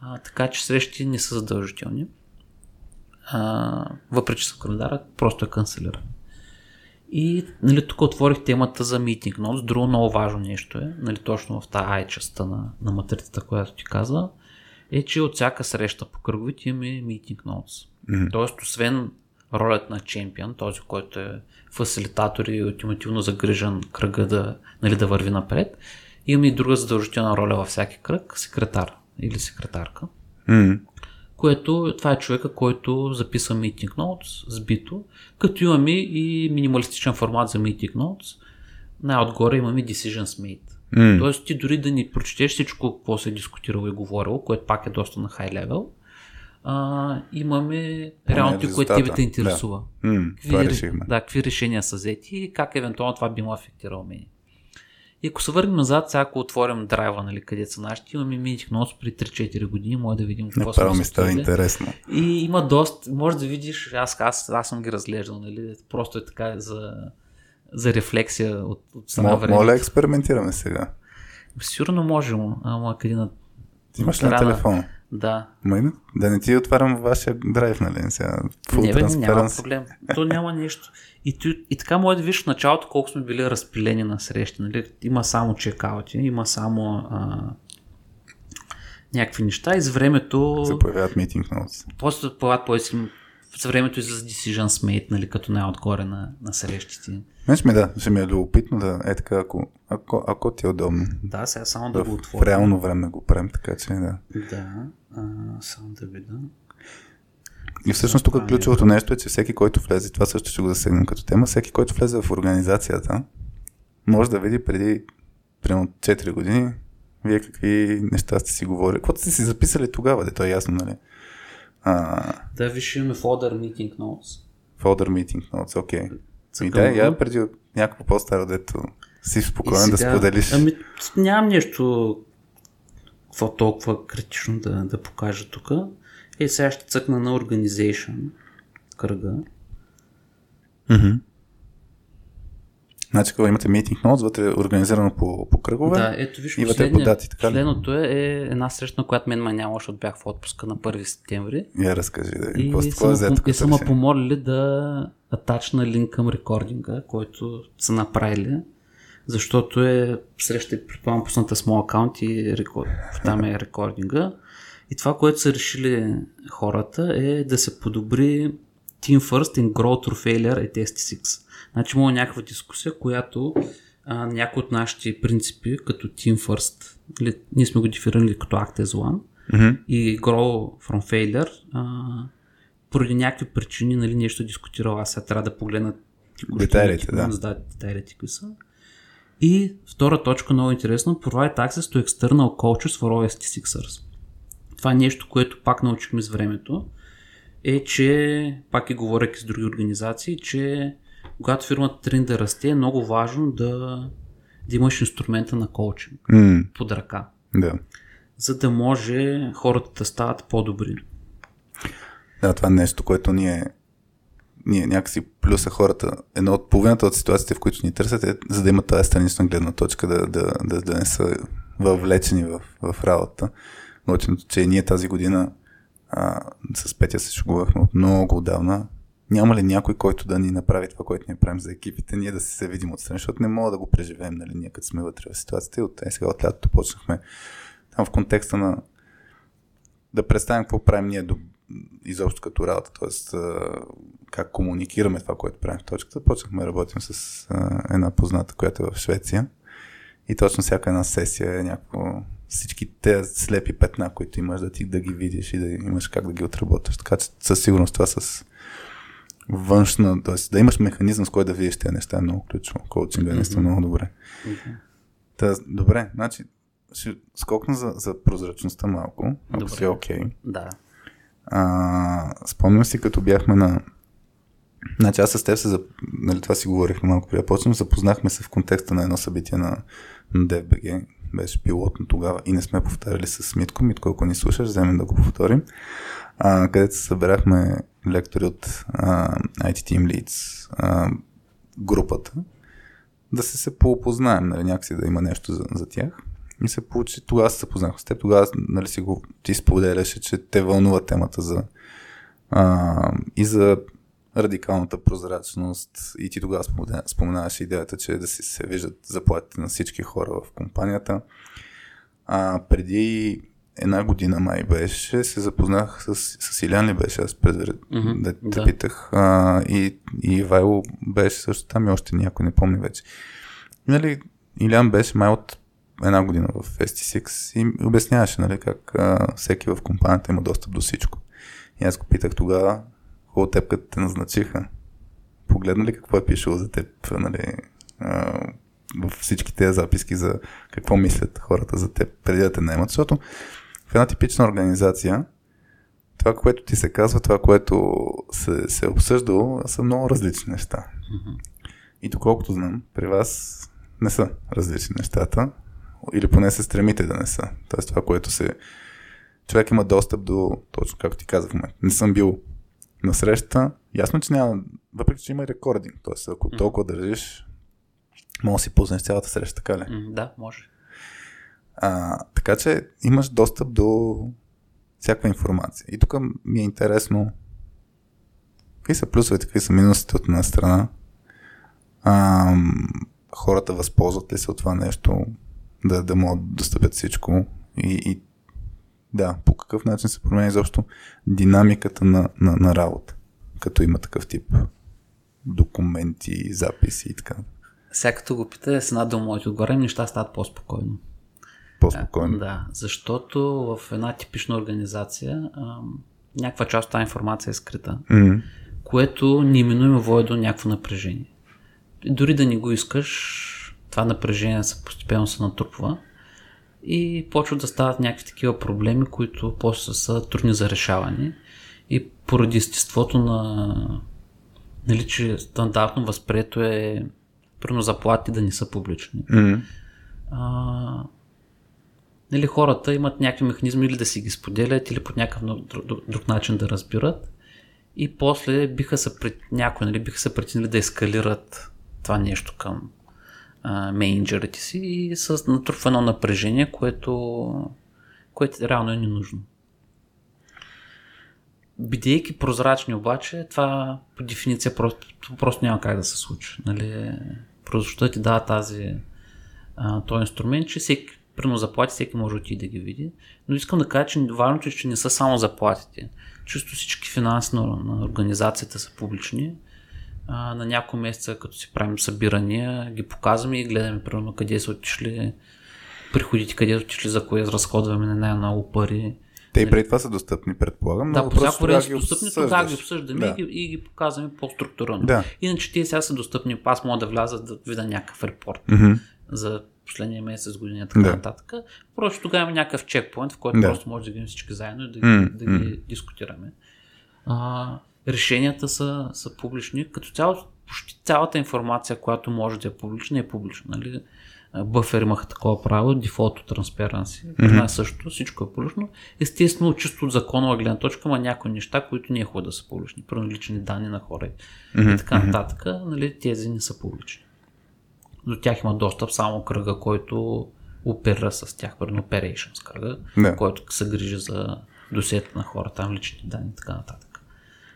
А, така че срещи не са задължителни. А, въпреки че са в календара, просто е канцелиран. И нали, тук отворих темата за митинг ноутс. Друго много важно нещо е, нали, точно в тази ай частта на, на матрицата, която ти каза, е, че от всяка среща по кръговите имаме митинг ноутс. Mm-hmm. Тоест, освен ролята на чемпион, този, който е фасилитатор и ултимативно загрижен кръга да, нали, да върви напред. Имаме и друга задължителна роля във всяки кръг, секретар или секретарка. Mm. Което това е човека, който записва Meeting Notes сбито, като имаме и минималистичен формат за Meeting Notes. Най-отгоре имаме Decisions Made. Mm. Тоест ти дори да ни прочетеш всичко, какво се е дискутирало и говорило, което пак е доста на хай левел, а, имаме реално това, което тебе те интересува. Да. М, какви, това решихме. Да, какви решения са взети и как евентуално това би му афектирало мен. И ако се върнем назад, сега ако отворим драйва, нали, къде са нашите, имаме Meeting Notes при 3-4 години, може да видим какво Направо ми става интересно. И има доста, може да видиш, аз, аз, аз съм ги разглеждал, нали, просто е така за, за рефлексия от, от само време. Моля, експериментираме сега. Сигурно можем, ама къде на... Ти имаш на телефона? Да. Ма, да не ти отварям вашия драйв, нали? Сега, не, бе, няма проблем. То няма нищо. И, и така може да видиш в началото колко сме били разпилени на срещи. Нали? Има само чекаути, има само а, някакви неща и с времето... Се появяват митинг ноутс. После появяват по с времето и за Decision Mate, нали, като най-отгоре на, на срещите. Мен ми да, ще ми е любопитно да е така, ако, ако, ако ти е удобно. Да, сега само да, да го отворя. В реално време го правим, така че да. Да, а, само да видя. И всъщност тук ключовото нещо е, че всеки, който влезе, това също ще го засегнем като тема, всеки, който влезе в организацията, може да види преди примерно 4 години вие какви неща сте си говорили. Какво сте си записали тогава, да то е ясно, нали? А... Да, виж, имаме folder meeting notes. Folder meeting notes, окей. Okay. И да, я преди някакво по-старо, дето си спокоен сега, да споделиш. Ами, нямам нещо какво толкова критично да, да покажа тук. Е, сега ще цъкна на Organization кръга. Mm-hmm. Значи, когато имате meeting notes, вътре е организирано по, по кръгове. Да, ето виж, и вътре по дати, така Последното е, е една среща, на която мен ма няма, защото бях в отпуска на 1 септември. Я разкажи, да. И, ме, и са ме помолили да атачна линк към рекординга, който са направили, защото е среща, предполагам, пусната с моят акаунт и рекорд, там е рекординга. И това, което са решили хората е да се подобри Team First in Grow Through Failure at ST6. Значи има някаква дискусия, която а, някои от нашите принципи, като Team First, или, ние сме го дефинирали като Act as One, mm-hmm. и Grow from Failure, а, поради някакви причини нали, нещо е дискутирал, аз сега трябва да погледна детайлите, да. да, детайлите кои са. И втора точка, много интересно, provide access to external coaches for OST Sixers. Това е нещо, което пак научихме с времето, е, че, пак и говоряки с други организации, че когато фирмата тръгне да расте, е много важно да, да имаш инструмента на коучинг М, под ръка, да. за да може хората да стават по-добри. Да, това е нещо, което ние, ние някакси плюса хората. Едно от половината от ситуациите, в които ни търсят е, за да имат тази странична гледна точка, да, да, да, да не са въвлечени в, в работа. Наученото, че ние тази година а, с Петя се шугувахме от много отдавна. Няма ли някой, който да ни направи това, което ние правим за екипите, ние да се, видим отстрани, защото не мога да го преживеем, нали, ние като сме вътре в ситуацията. И от е, сега от лятото почнахме там в контекста на да представим какво правим ние до, изобщо като работа, т.е. как комуникираме това, което правим в точката. Почнахме да работим с а, една позната, която е в Швеция. И точно всяка една сесия е някакво всички тези слепи петна, които имаш да ти да ги видиш и да имаш как да ги отработваш. Така че със сигурност това с външна, т.е. да имаш механизъм, с който да видиш тези неща е много ключово. Коучинга е наистина много добре. Та, добре, значи ще скокна за, за прозрачността малко, ако Добре. си е окей. Да. А, спомням си, като бяхме на... Значи аз с теб се... зап- Нали, това си говорихме малко преди почнем. Запознахме се в контекста на едно събитие на, на DFBG. Беше пилотно тогава и не сме повтаряли с Митко. Митко, ако ни слушаш, вземем да го повторим. А, където се събирахме лектори от а, IT Team Leads, а, групата, да се се поопознаем, нали, някакси да има нещо за, за тях. И се получи, тогава се запознах с теб, тогава нали, си го, ти споделяше, че те вълнува темата за а, и за радикалната прозрачност и ти тогава спомена- споменаваш идеята, че да си се виждат заплатите на всички хора в компанията. А, преди една година май беше, се запознах с, с Илян ли беше, аз предварят, Мгм, да те да. питах. А, и, и Вайло беше също там и още някой, не помня вече. Нали, Илян беше май от една година в ST6 и обясняваше нали, как а, всеки в компанията има достъп до всичко. И аз го питах тогава, хубаво теб като те назначиха. Погледна ли какво е пишело за теб, нали, а, в всички тези записки за какво мислят хората за теб преди да те наемат, защото в една типична организация това, което ти се казва, това, което се, се е обсъждало, са много различни неща. И доколкото знам, при вас не са различни нещата, или поне се стремите да не са. Тоест това, което се... Човек има достъп до, точно както ти казах в момента. Не съм бил на среща. Ясно, че няма, въпреки че има и рекординг. Тоест, ако толкова държиш, може да си пуснеш цялата среща, така ли? Да, може. А, така че имаш достъп до всяка информация. И тук ми е интересно какви са плюсовете, какви са минусите от една страна. А, хората възползват ли се от това нещо, да, да могат да достъпят всичко и, и да, по какъв начин се променя изобщо динамиката на, на, на работа, като има такъв тип документи, записи и така. Сега като го пита с една дума от отгоре, неща стават по-спокойно. По-спокойно. Да, защото в една типична организация ам, някаква част от тази информация е скрита, М, което неминуемо води до някакво напрежение. Дори да не го искаш, това напрежение се постепенно се натрупва и почват да стават някакви такива проблеми, които после са трудни за решаване и поради естеството на нали, че стандартно възприето е примерно заплати да не са публични. а, нали, хората имат някакви механизми или да си ги споделят, или по някакъв друг, друг, начин да разбират. И после биха се някои нали, биха се притеснили да ескалират това нещо към а, менеджерите си и с натрупва напрежение, което, което реално е ненужно. Бидейки прозрачни обаче, това по дефиниция просто, просто няма как да се случи. Нали? Прозрачността ти дава тази, а, този инструмент, че всеки, примерно заплати, всеки може отиде да ги види. Но искам да кажа, че важното е, че не са само заплатите. Чисто всички финанси на, на организацията са публични. А, на няколко месеца, като си правим събирания, ги показваме и гледаме, примерно, къде са отишли приходите, къде са отишли, за кое разходваме на най-много пари. Те и преди това са достъпни, предполагам. Да, по всяко време са достъпни, тогава ги обсъждаме Да. и, ги, и ги показваме по-структурирано. Да. Иначе те сега са достъпни, аз мога да вляза да видя някакъв репорт Мгм. за последния месец, година и така Да. нататък. Просто тогава има някакъв чекпоинт, в който Да. просто може да видим всички заедно и да, ги, да ги дискутираме. А, решенията са, са публични. Като цяло, почти цялата информация, която може да е публична, е публична. Нали? Бъфер имаха такова право, дефолт transparency. Mm-hmm. Е също, всичко е публично. Естествено, чисто от законова гледна точка, има някои неща, които не е хубаво да са публични. Първо лични данни на хора mm-hmm. и така нататък. Нали, тези не са публични. До тях има достъп само кръга, който опера с тях, примерно operations кръга, yeah. който се грижи за досиета на хора, там личните данни и така нататък.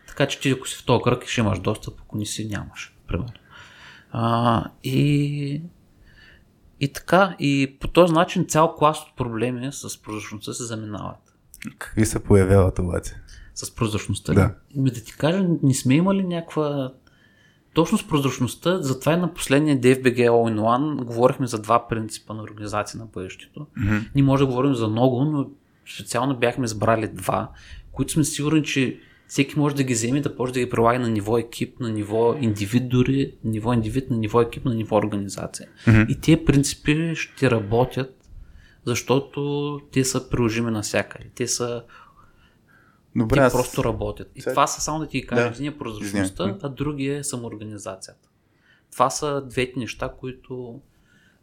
Така че ти ако си в този кръг ще имаш достъп, ако не си нямаш, примерно. А, и и така, и по този начин цял клас от проблеми с прозрачността се заминават. Какви се появяват обаче? С прозрачността? Да. Ми да ти кажа, не сме имали някаква... Точно с прозрачността, затова и на последния DFBG All in One говорихме за два принципа на организация на бъдещето. Mm-hmm. Ние може да говорим за много, но специално бяхме избрали два, които сме сигурни, че всеки може да ги вземе и да почне да ги прилага на ниво екип, на ниво индивид дори, на ниво индивид, на ниво екип, на ниво организация. Mm-hmm. И тези принципи ще работят, защото те са приложими навсякъде. Те са Добре, те аз... просто работят. И това са само да ти кажа, да. един е прозрачността, а другия е самоорганизацията. Това са двете неща, които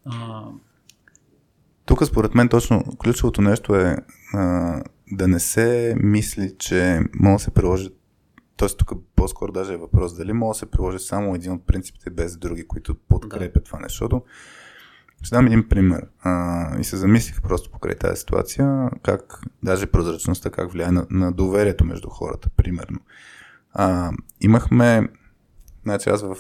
а... тук според мен точно ключовото нещо е а, да не се мисли, че може да се приложи т.е. тук по-скоро даже е въпрос дали може да се приложи само един от принципите без други, които подкрепят да. това нещо. Защото ще дам един пример. А, и се замислих просто покрай тази ситуация, как даже прозрачността, как влияе на, на доверието между хората, примерно. А, имахме, значи аз в,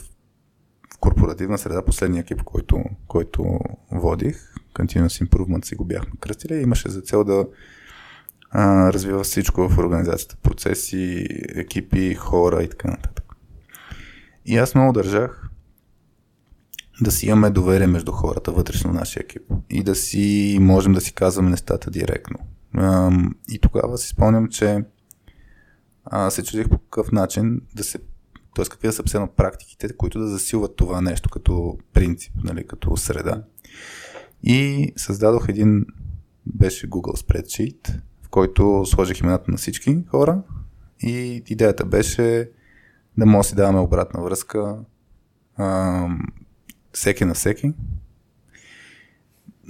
корпоративна среда, последния екип, който, който водих, Continuous Improvement си го бяхме кръстили, имаше за цел да а, развива всичко в организацията. Процеси, екипи, хора и така нататък. И аз много държах да си имаме доверие между хората вътрешно в нашия екип и да си можем да си казваме нещата директно. И тогава си спомням, че се чудих по какъв начин да се т.е. какви да са все практиките, които да засилват това нещо като принцип, нали, като среда. И създадох един, беше Google Spreadsheet, в който сложих имената на всички хора и идеята беше да може да си даваме обратна връзка всеки на всеки,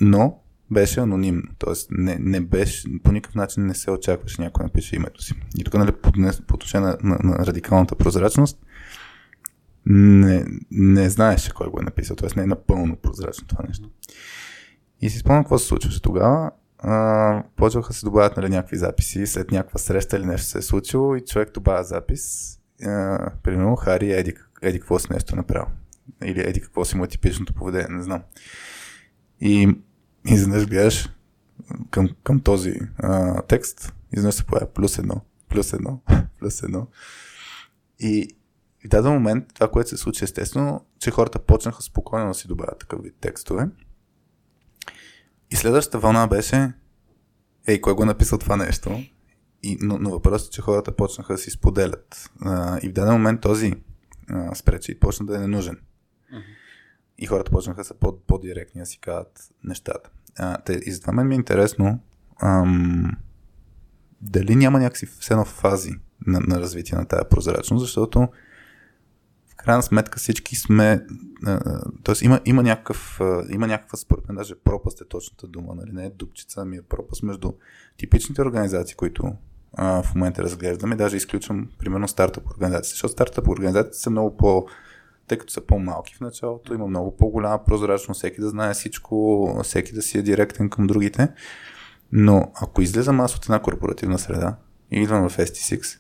но беше анонимно, т.е. Не, не беше, по никакъв начин не се очакваше някой да напише името си. И тук, нали, по, отношение на, на, на радикалната прозрачност, не, не знаеше кой го е написал, т.е. не е напълно прозрачно това нещо. И си спомням какво се случваше тогава а, почваха се добавят нали, някакви записи след някаква среща или нещо се е случило и човек добавя запис. А, примерно Хари еди, еди какво си нещо направил. Или еди какво си му е типичното поведение, не знам. И изведнъж гледаш към, към този а, текст, изведнъж се появя плюс едно, плюс едно, плюс едно. И в даден момент това, което се случи естествено, че хората почнаха спокойно да си добавят такъв вид текстове и следващата вълна беше, ей, кой го е написал това нещо? И, но, но въпросът е, че хората почнаха да си споделят. А, и в даден момент този спречи почна да е ненужен. Uh-huh. И хората почнаха са по- по-директни да си казват нещата. А, те, и затова мен ми е интересно ам, дали няма някакси все едно фази на, на развитие на тази прозрачност, защото крайна сметка всички сме, т.е. Има, има, някакъв, има някаква, според мен, даже пропаст е точната дума, нали? не е дупчица, ами е пропаст между типичните организации, които а, в момента разглеждаме, даже изключвам, примерно, стартъп организации, защото стартъп организации са много по- тъй като са по-малки в началото, има много по-голяма прозрачност, всеки да знае всичко, всеки да си е директен към другите. Но ако излезам аз от една корпоративна среда и идвам в ST6,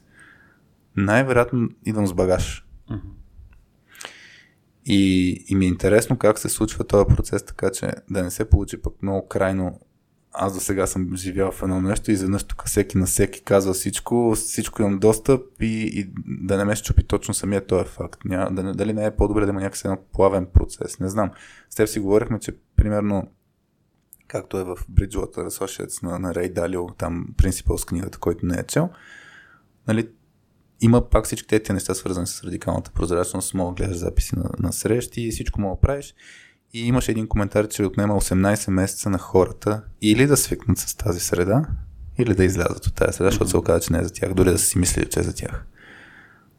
най-вероятно идвам с багаж. И, и ми е интересно как се случва този процес, така че да не се получи пък много крайно. Аз до сега съм живял в едно нещо и изведнъж тук всеки на всеки казва всичко, всичко имам достъп и, и да не ме щупи точно самия този факт. Ня, да, дали не е по-добре да има някакъв едно плавен процес, не знам. С теб си говорихме, че примерно както е в Bridgewater Associates на, на Рей Далио, там принципал с книгата, който не е чел, нали, има пак всички тези неща, свързани с радикалната прозрачност. Мога да гледаш записи на, на срещи и всичко мога да правиш. И имаше един коментар, че отнема 18 месеца на хората или да свикнат с тази среда, или да излязат от тази среда, защото се оказа, че не е за тях, дори да са си мислили, че е за тях.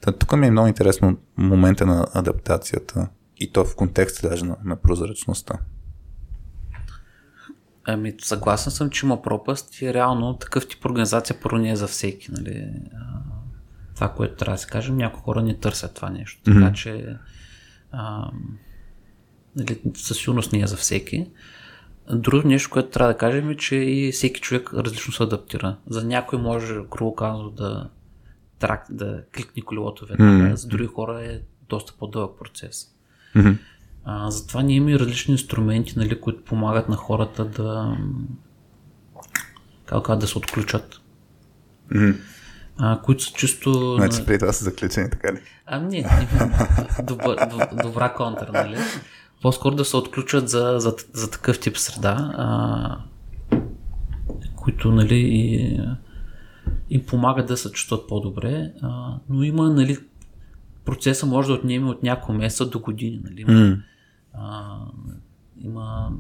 Та, тук ми е много интересно момента на адаптацията и то в контекста даже на, на прозрачността. Ами, съгласен съм, че има пропаст и реално такъв тип организация първо не е за всеки. Нали? Това, което трябва да се кажем, някои хора не търсят това нещо. Така mm-hmm. че а, нали, със сигурност не е за всеки. Друго нещо, което трябва да кажем е, че и всеки човек различно се адаптира. За някой може, грубо казано, да, трак, да кликне колелото веднага, mm-hmm. за други хора е доста по-дълъг процес. Mm-hmm. А, затова ние имаме различни инструменти, нали, които помагат на хората да как да се отключат. Mm-hmm. А, които са чисто... Значи преди това са заключени, така ли? А, не, добър, добра контра, нали? По-скоро да се отключат за, за, за такъв тип среда, а, които, нали, и, им помагат да се чувстват по-добре, а, но има, нали, процеса може да отнеме от няколко месеца до години, нали? Mm. А, има,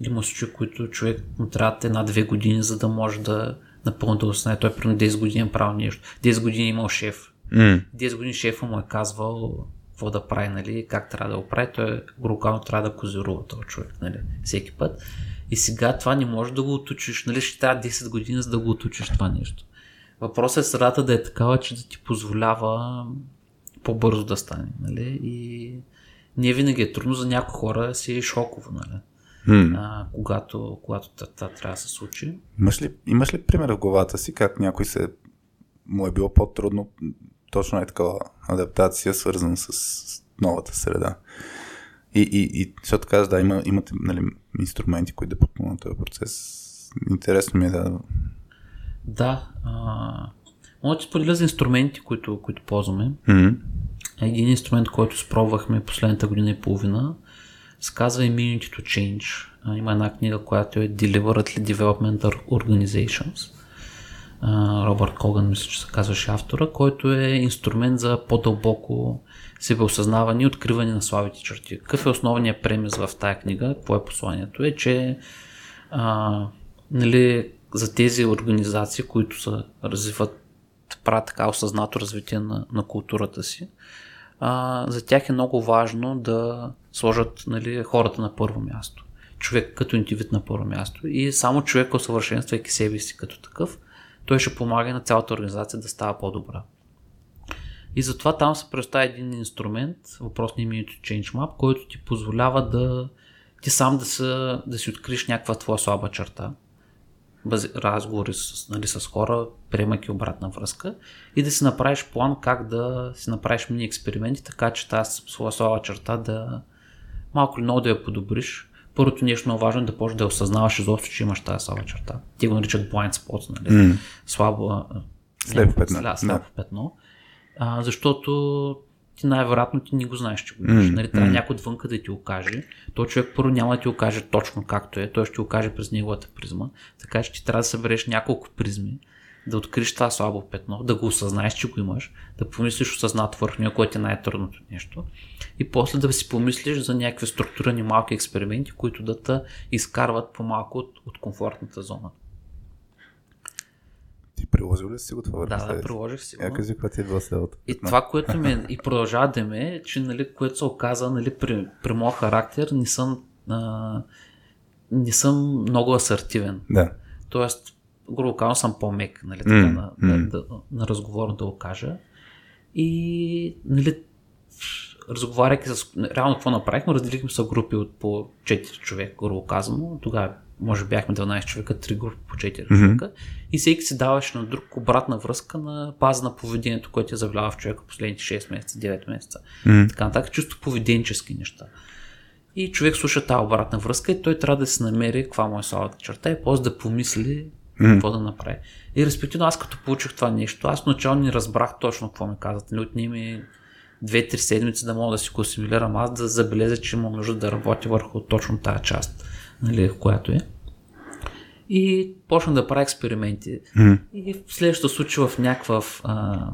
има случаи, които човек му трябва една-две години, за да може да напълно да осъзнае. Той примерно 10 години е правил нещо. 10 години е имал шеф. Mm. 10 години шефа му е казвал какво да прави, нали, как трябва да го прави. Той рукално трябва да козирува този човек, нали, всеки път. И сега това не може да го отучиш, нали, ще трябва 10 години за да го отучиш това нещо. Въпросът е средата да е такава, че да ти позволява по-бързо да стане, нали, и не винаги е трудно за някои хора си е шоково, нали? Hmm. А, когато, когато това трябва да се случи. Имаш ли, имаш ли пример в главата си как някой се му е било по-трудно точно е такава адаптация, свързана с новата среда? И, и, и защото казваш, да, има, имате нали, инструменти, които да подпомогнат този процес. Интересно ми е да... Да. А, мога да споделя за инструменти, които, които ползваме. Mm-hmm. Един инструмент, който спробвахме последната година и половина, се казва Immunity to Change. Има една книга, която е Deliberately Developmental Organizations. Робърт Коган, мисля, че се казваше автора, който е инструмент за по-дълбоко себеосъзнаване и откриване на слабите черти. Какъв е основният премис в тази книга? Какво е посланието? Е, че а, нали, за тези организации, които се развиват, правят така осъзнато развитие на, на културата си, а, за тях е много важно да сложат нали, хората на първо място. Човек като индивид на първо място и само човек, усъвършенствайки себе си като такъв, той ще помага на цялата организация да става по-добра. И затова там се представя един инструмент, въпросния Minute Change Map, който ти позволява да ти сам да, се, да си откриеш някаква твоя слаба черта, разговори с, нали, с хора, приемайки обратна връзка и да си направиш план как да си направиш мини експерименти, така че тази своя слаба черта да малко или много да я подобриш. Първото нещо много важно е да почнеш да осъзнаваш изобщо, че имаш тази слаба черта. Ти го наричат blind spots, нали? Mm. Слабо, слепо петно. Сля, слабо да. петно. А, защото ти най-вероятно ти не го знаеш, че го имаш. Mm, нали, трябва mm. някой отвънка да ти го каже. То човек първо няма да ти го каже точно както е, той ще ти го каже през неговата призма. Така че ти трябва да събереш няколко призми, да откриеш това слабо петно, да го осъзнаеш, че го имаш, да помислиш осъзнато върху него, което е най-трудното нещо. И после да си помислиш за някакви структурни малки експерименти, които да те изкарват по-малко от, от комфортната зона. Ти приложил ли си го това? Да, да, приложих си го. Я кажи, какво ти е било следвато. И това, което ме и продължава да ме, е, че нали, което се оказа нали, при, при моя характер, не съм, а, не съм много асертивен. Да. Тоест, грубо казвам, съм по-мек, нали, така, mm, на, mm. Да, на разговор да го кажа. И, нали, разговаряйки с... Реално какво направихме? Разделихме се групи от по 4 човека, грубо казано. Тогава може бяхме 12 човека, 3 групи по 4 mm-hmm. човека. И всеки си даваше на друг обратна връзка на база на поведението, което е завлява в човека последните 6 месеца, 9 месеца. Mm-hmm. Така нататък, чисто поведенчески неща. И човек слуша тази обратна връзка и той трябва да се намери каква му е слабата черта и после да помисли mm. какво да направи. И респективно аз като получих това нещо, аз начално не разбрах точно какво ми казват. Не отне ми две-три седмици да мога да си го асимилирам аз, да забелезя, че имам нужда да работя върху точно тази част, нали, която е. И почна да правя експерименти. Mm. И в следващото случай в някаква а,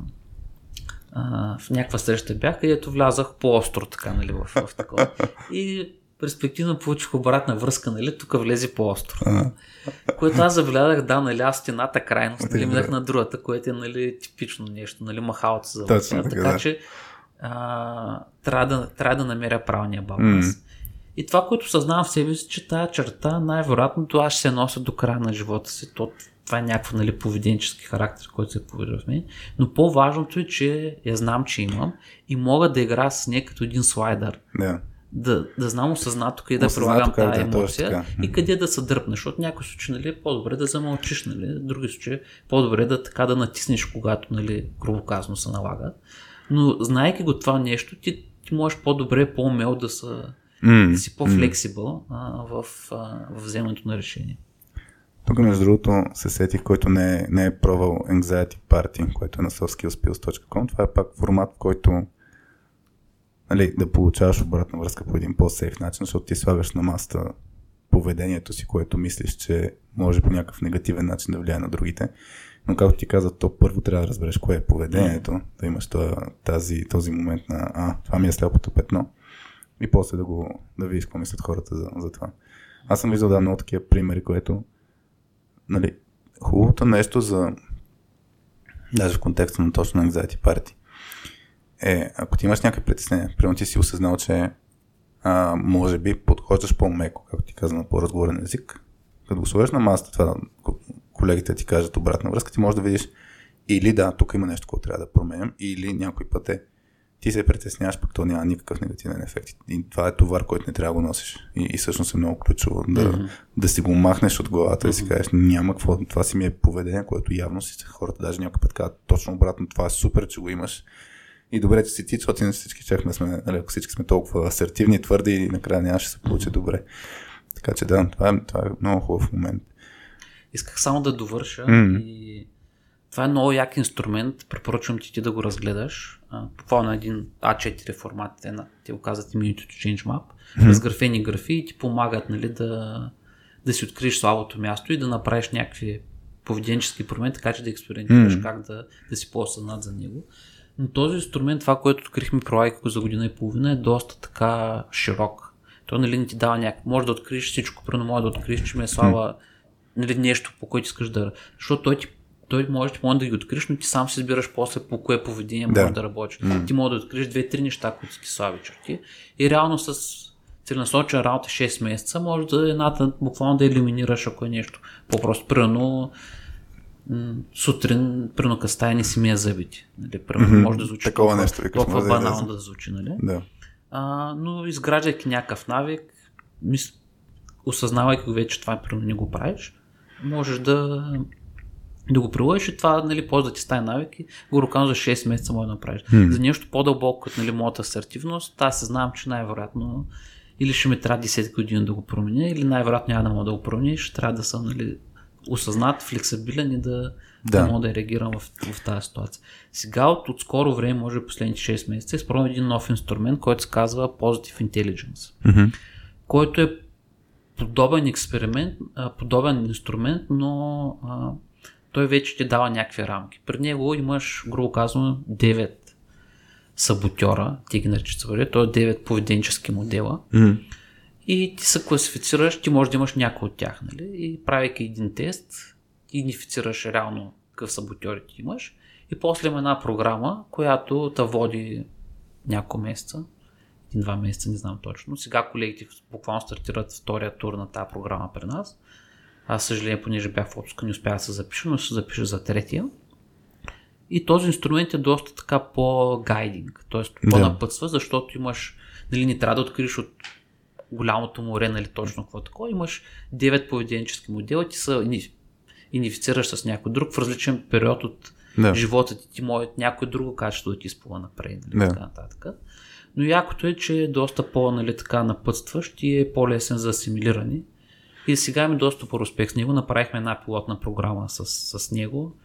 а, в някаква среща бях, където влязах по-остро така, нали, в, в такова. И перспективно получих обратна връзка, нали, тук влезе по-остро. Което аз забелязах, да, нали, аз стената крайност, нали, минах на другата, което е, нали, типично нещо, нали, махалото за Точно така, така, да. че а, трябва, да, трябва да намеря правилния баланс. М. И това, което съзнавам в себе си, че тази черта най-вероятно това ще се нося до края на живота си. То, това е някакъв нали, поведенчески характер, който се поведе в мен. Но по-важното е, че я знам, че имам и мога да играя с нея като един слайдър. Да. Да, да знам осъзнато къде да прилагам тази емоция и къде да се дръпнеш. Защото някои случаи нали, е по-добре да замълчиш, нали, в други случаи е по-добре да така да натиснеш, когато нали, грубо казано се налага. Но знаеки го това нещо, ти, ти можеш по-добре, по-умел да, са, М, да си по-флексибъл а, в, а, в вземането на решение. Тук, между другото, се сетих, който не е, не е пробвал Anxiety Party, който е на softskillspills.com. Това е пак формат, в който нали, да получаваш обратна връзка по един по-сейф начин, защото ти слагаш на масата поведението си, което мислиш, че може по някакъв негативен начин да влияе на другите. Но както ти каза, то първо трябва да разбереш кое е поведението, да имаш тази, този момент на а, това ми е сляпото петно и после да го да видиш какво мислят хората за, за това. Аз съм виждал да много такива примери, което нали, хубавото нещо за даже в контекста на точно anxiety party е, ако ти имаш някакви притеснения, примерно ти си осъзнал, че а, може би подхождаш по-меко, както ти каза на по-разговорен език, като го сложиш на масата, това ко- колегите ти кажат обратна връзка, ти можеш да видиш или да, тук има нещо, което трябва да променям, или някой път е ти се притесняваш, пък то няма никакъв негативен ефект. И това е товар, който не трябва да го носиш. И, и всъщност е много ключово да, mm-hmm. да си го махнеш от главата mm-hmm. и си кажеш, няма какво, това си ми е поведение, което явно си хората даже някой път казват точно обратно, това е супер, че го имаш. И добре, че си ти, защото иначе всички чехме сме, нали, ако всички сме толкова асертивни, твърди и накрая нямаше се получи добре. Така че да, това е, това е много хубав момент. Исках само да довърша Мгм. и това е много як инструмент. Препоръчвам ти, ти да го разгледаш. Буквално един A4 формат, е на, те го казват Immunity to Change Map, разграфени графи и ти помагат нали, да, да си откриеш слабото място и да направиш някакви поведенчески промени, така че да експериментираш Мгм. как да, да си по-осъзнат за него. Но този инструмент, това, което открихме, прилагайки го за година и половина, е доста така широк. Той нали, не ти дава някак. Може да откриеш всичко, примерно може да откриеш, че ме е слава нали, нещо, по което искаш да... Защото той ти той може, може да ги откриеш, но ти сам си избираш после по кое поведение Да. можеш да работиш. Ти може да откриеш две-три неща, които ти слаби черти. И реално с целенасочена работа 6 месеца може да едната буквално да елиминираш, ако е нещо по-просто. Примерно сутрин, примерно като стая не си мия зъбите. Нали? Примерно може да звучи Такова толкова, нещо, толкова да банално да звучи. Нали? Да. А, но изграждайки някакъв навик, мис... осъзнавайки го вече, че това примерно не го правиш, можеш да, да го приложиш и това нали, после да ти стане навик и го рукам за 6 месеца може да направиш. За нещо по-дълбоко, като нали, моята асертивност, аз се знам, че най-вероятно или ще ми трябва 10 години да го променя, или най-вероятно няма да мога да го променя, ще трябва да съм нали, осъзнат, флексибилен и да, да. Да. мога да реагирам в, в тази ситуация. Сега от, от скоро време, може би последните 6 месеца, изпробвам един нов инструмент, който се казва Positive Intelligence, Мгм. който е подобен експеримент, подобен инструмент, но а, той вече ти дава някакви рамки. При него имаш, грубо казано, 9 саботьора, ти ги наричат саботьори, т.е. 9 поведенчески модела Мгм. И ти се класифицираш, ти можеш да имаш някой от тях, нали? И правейки един тест, ти идентифицираш реално какъв саботьор ти имаш и после има една програма, която те води няколко месеца, един-два месеца, не знам точно. Сега колегите буквално стартират втория тур на тази програма при нас. Аз, съжаление, понеже бях в отпуска, не успях да се запиша, но се запиша за третия. И този инструмент е доста така по-гайдинг, т.е. по-напътства, защото имаш, нали, не трябва да откриеш от голямото море, нали, точно какво е такова. Имаш 9 поведенчески модела, ти се ини- идентифицираш с някой друг в различен период от Да. живота ти, ти може някое друго качество да ти изплува напред, нали, Да. така нататък. Но якото е, че е доста по, нали, така напътстващ и е по-лесен за асимилиране. И сега ми доста по успех с него. Направихме една пилотна програма с, с него.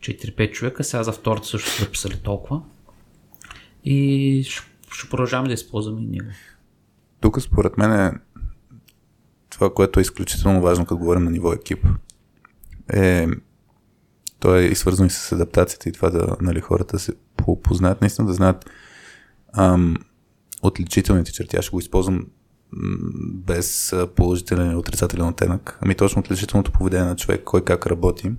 4-5 човека. Сега за втората също са записали толкова. И ще продължаваме да използваме и него. Тук според мен е това, което е изключително важно, като говорим на ниво екип, е то е и свързано и с адаптацията и това да нали, хората се по- познаят, наистина да знаят ам, отличителните черти. Аз ще го използвам без положителен или отрицателен оттенък. Ами точно отличителното поведение на човек, кой как работи,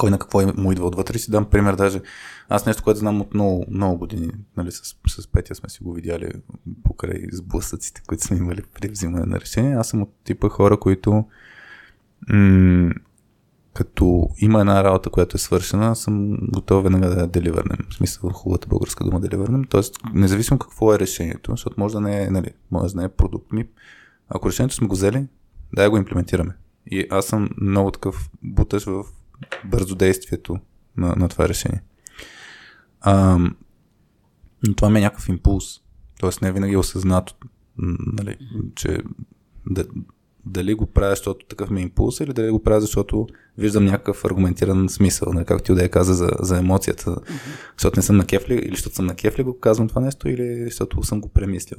кой на какво му идва отвътре. Си дам пример даже. Аз нещо, което знам от много, много години, нали, с, с Петя сме си го видяли покрай сблъсъците, които сме имали при взимане на решение. Аз съм от типа хора, които м- като има една работа, която е свършена, съм готов веднага да я деливърнем. В смисъл хубавата българска дума деливърнем. Тоест, независимо какво е решението, защото може да не е, нали, може да не е продукт ми. Ако решението сме го взели, дай го имплементираме. И аз съм много такъв буташ в бързодействието на, на това решение. А, но това ми е някакъв импулс. Тоест не винаги е осъзнато, нали, че да, дали го правя, защото такъв ми е импулс или дали го правя, защото виждам някакъв аргументиран смисъл, нали, както ти да я каза за, за емоцията, mm-hmm. защото не съм на кефли или защото съм на кефли го казвам това нещо или защото съм го премислил.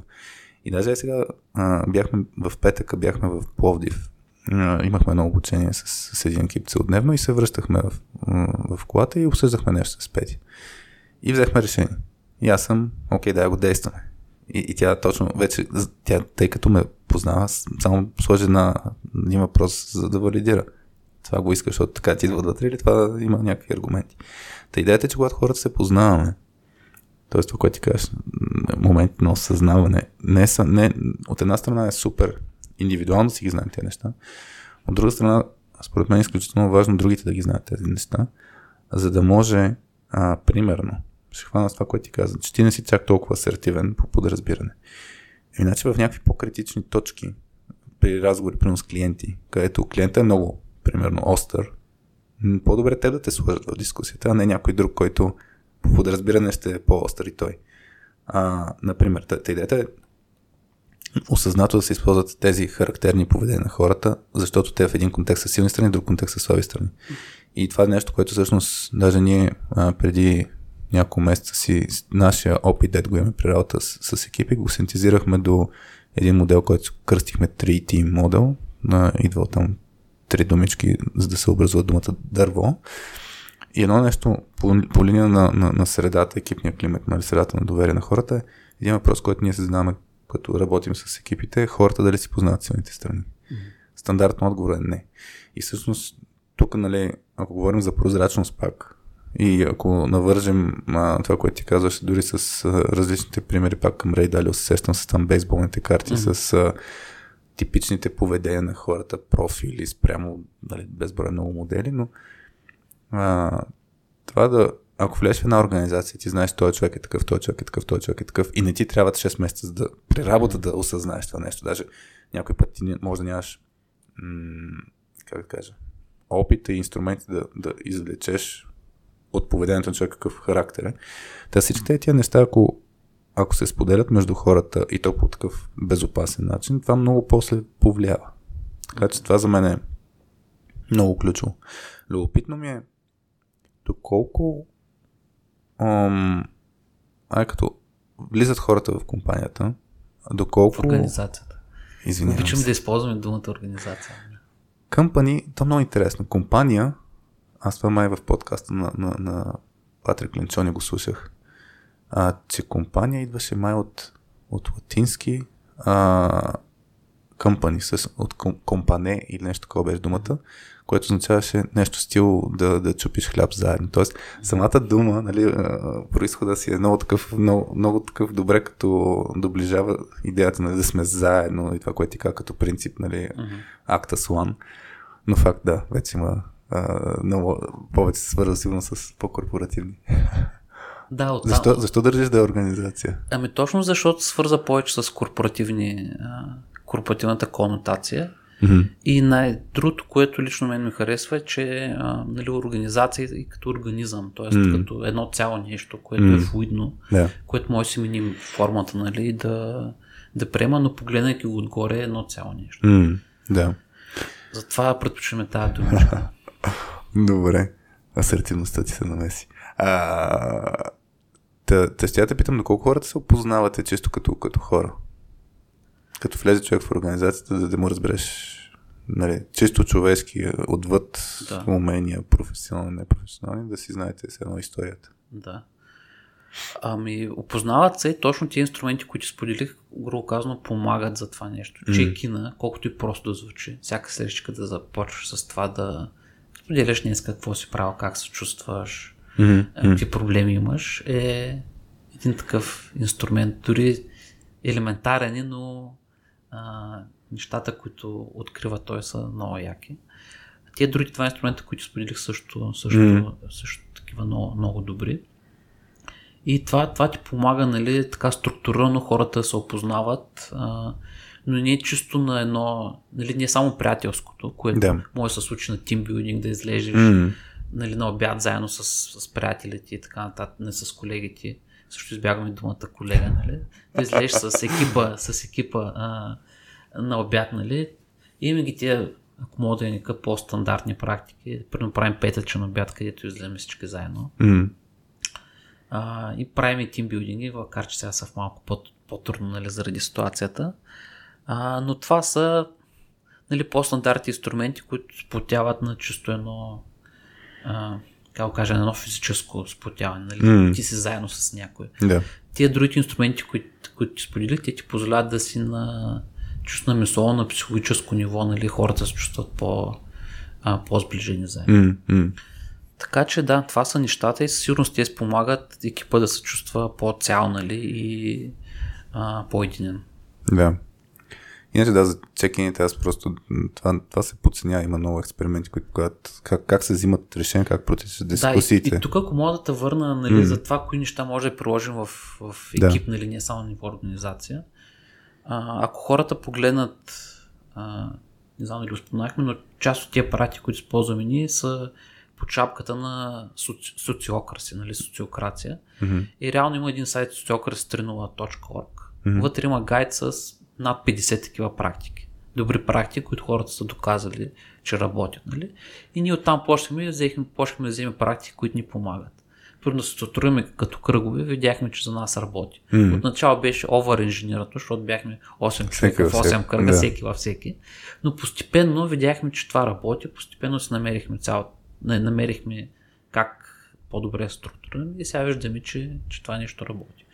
И даже сега а, бяхме в петъка, бяхме в Пловдив, имахме едно обучение с, с един екип целодневно и се връщахме в, в колата и обсъждахме нещо с Пети. И взехме решение. И аз съм, окей, да го действаме. И, и тя точно вече, тя, тъй като ме познава, само сложи на един въпрос, за да валидира. Това го искаш, защото така ти идва вътре или това има някакви аргументи. Та идеята е, че когато хората се познаваме, т.е. това, което ти кажеш, момент на осъзнаване, не, са, не, от една страна е супер индивидуално си ги знаем тези неща, от друга страна, според мен е изключително важно другите да ги знаят тези неща, за да може, а, примерно, ще хвана с това, което ти каза, че ти не си чак толкова асертивен по подразбиране. Иначе в някакви по-критични точки при разговори при с клиенти, където клиентът е много, примерно, остър, по-добре те да те сложат в дискусията, а не някой друг, който по подразбиране ще е по-остър и той. А, например, та, идеята е осъзнато да се използват тези характерни поведения на хората, защото те в един контекст са силни страни, в друг контекст са слаби страни. И това е нещо, което всъщност даже ние а, преди няколко месеца си нашия опит, дед го имаме при работа с, с екипи, го синтезирахме до един модел, който кръстихме 3T модел. На, идва там три думички, за да се образува думата дърво. И едно нещо по, по линия на, на, на средата, екипния климат, нали, средата на доверие на хората е един въпрос, който ние се знаме, като работим с екипите, хората дали си познават силните страни. Стандартно отговор е не. И всъщност тук, нали, ако говорим за прозрачност пак, и ако навържем а, това, което ти казваш, дори с а, различните примери, пак към Рей Далио се сещам с там бейсболните карти, mm-hmm. с а, типичните поведения на хората, профили, спрямо нали, безброй много модели, но а, това да, ако влезеш в една организация, ти знаеш, този човек е такъв, този човек е такъв, този човек е такъв и не ти трябва 6 месеца за да при работа да осъзнаеш това нещо. Даже някой път ти може да нямаш м- как да кажа, опита и инструменти да, да извлечеш от поведението на човек какъв характер е. Та всичките тия неща, ако, ако се споделят между хората и то по такъв безопасен начин, това много после повлиява. Така че това за мен е много ключово. Любопитно ми е доколко ам, ай като влизат хората в компанията, доколко... В организацията. Извинявам Обичам се. да използваме думата организация. Компани, то е много интересно. Компания аз това май в подкаста на, на, на Патрик Ленчони го слушах, а, че компания идваше май от, от латински а, company, с, от компане или нещо такова беше думата, което означаваше нещо стил да, да чупиш хляб заедно. Тоест, самата дума, нали, происхода си е много такъв, много, много такъв добре, като доближава идеята нали, да сме заедно и това, което ти казва като принцип, нали, uh-huh. акта One. Но факт, да, вече има много повече се свързва сигурно с по-корпоративни. Да, оттам... защо, защо държиш да е организация? Ами точно защото свърза повече с корпоративни, корпоративната конотация. Mm-hmm. И най-другото, което лично мен ми харесва е, че а, нали, организация и като организъм, т.е. Mm-hmm. като едно цяло нещо, което mm-hmm. е флуидно, yeah. което може да си миним формата, нали, да, да приема, но погледнайки го отгоре е едно цяло нещо. Mm-hmm. Да. Затова предпочваме тази думичка. Добре. Асертивността ти се намеси. А, та, та ще я те питам, доколко хората се опознавате често като, като хора? Като влезе човек в организацията, за да му разбереш нали, чисто човешки, отвъд да. умения, професионални, непрофесионални, да си знаете с едно историята. Да. Ами, опознават се точно тези инструменти, които споделих, грубо казано, помагат за това нещо. Mm. Чекина, колкото и просто да звучи, всяка среща да започваш с това да споделяш днес какво си правил, как се чувстваш, mm-hmm. какви проблеми имаш, е един такъв инструмент. Дори елементарен, но а, нещата, които открива той са много яки. Тия други два инструмента, които споделих също, също, mm. също такива много, много добри. И това, това ти помага, нали, така структурирано хората се опознават, а, но не е чисто на едно, нали, не е само приятелското, което да. може да се случи на тимбилдинг, да излезеш mm. нали, на обяд заедно с, с приятелите и така нататък, не с колегите. Също избягваме думата колега, нали? Да излезеш с екипа, с екипа а, на обяд, нали? И има ги тия, ако мога да е по-стандартни практики. Примерно правим петъчен обяд, където излезем всички заедно. Mm. А, и правим и тимбилдинги, макар че сега са в малко по- по-трудно нали, заради ситуацията. А, но това са нали, по-стандартни инструменти, които сплотяват на чисто едно а, как да кажа, едно физическо сплотяване. Нали? Mm. Ти си заедно с някой. Да. Тия другите инструменти, които, които ти споделих, те ти позволяват да си на чувство на мислово, на психологическо ниво, нали, хората се чувстват по, а, по-сближени заедно. Mm, mm. Така че да, това са нещата и със сигурност те спомагат екипа да се чувства по-цял нали, и а, по-единен. Да. Иначе да, за чекините аз просто това, това се подценя. Има много експерименти, които показват как, как се взимат решения, как протичат дискусиите. Да, и, и тук ако мога да те върна нали, mm. за това, кои неща може да приложим в, в екип, да. нали, не само ниво организация. А, ако хората погледнат, а, не знам дали споменахме, но част от тия апарати, които използваме ние, са по чапката на соци, социокраси, нали, социокрация. Mm-hmm. И реално има един сайт sociocracy.org. Mm-hmm. Вътре има гайд с над 50 такива практики. Добри практики, които хората са доказали, че работят. Нали? И ние оттам почнахме взехме, почнахме да вземем практики, които ни помагат. Първо да се структурираме като кръгове, видяхме, че за нас работи. Mm. Отначало беше овър инженерато, защото бяхме 8 човека в 8 кръга, да. всеки във всеки. Но постепенно видяхме, че това работи, постепенно се намерихме цяло, намерихме как по-добре структурираме и сега виждаме, че, че това нещо работи.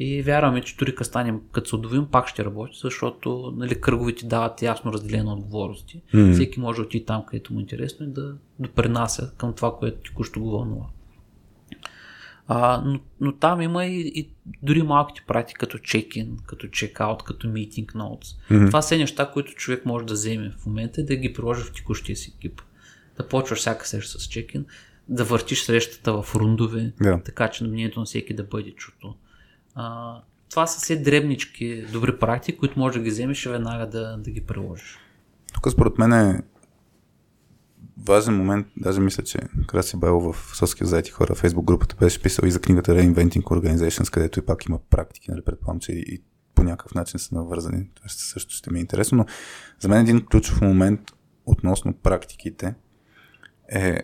И вярваме, че дори като станем, като се удовим, пак ще работи, защото нали, кръговите дават ясно разделение отговорности. Mm. Всеки може да отиде там, където му е интересно и да допринася към това, което текущо го вълнува. А, но, но там има и, и дори малките практики, като чекин, като чекаут, като meeting notes. Mm-hmm. Това са неща, които човек може да вземе в момента и да ги приложи в текущия си екип. Да почваш всяка среща с чекин, да въртиш срещата в рундове, yeah. така че мнението на всеки да бъде чуто. А, това са все дребнички добри практики, които може да ги вземеш и веднага да, да ги приложиш. Тук според мен е важен момент, даже мисля, че Краси Байло в Соски заети хора в Facebook групата беше писал и за книгата Reinventing Organizations, където и пак има практики, нали, предполагам, че и по някакъв начин са навързани. Това също ще ми е интересно, но за мен един ключов момент относно практиките е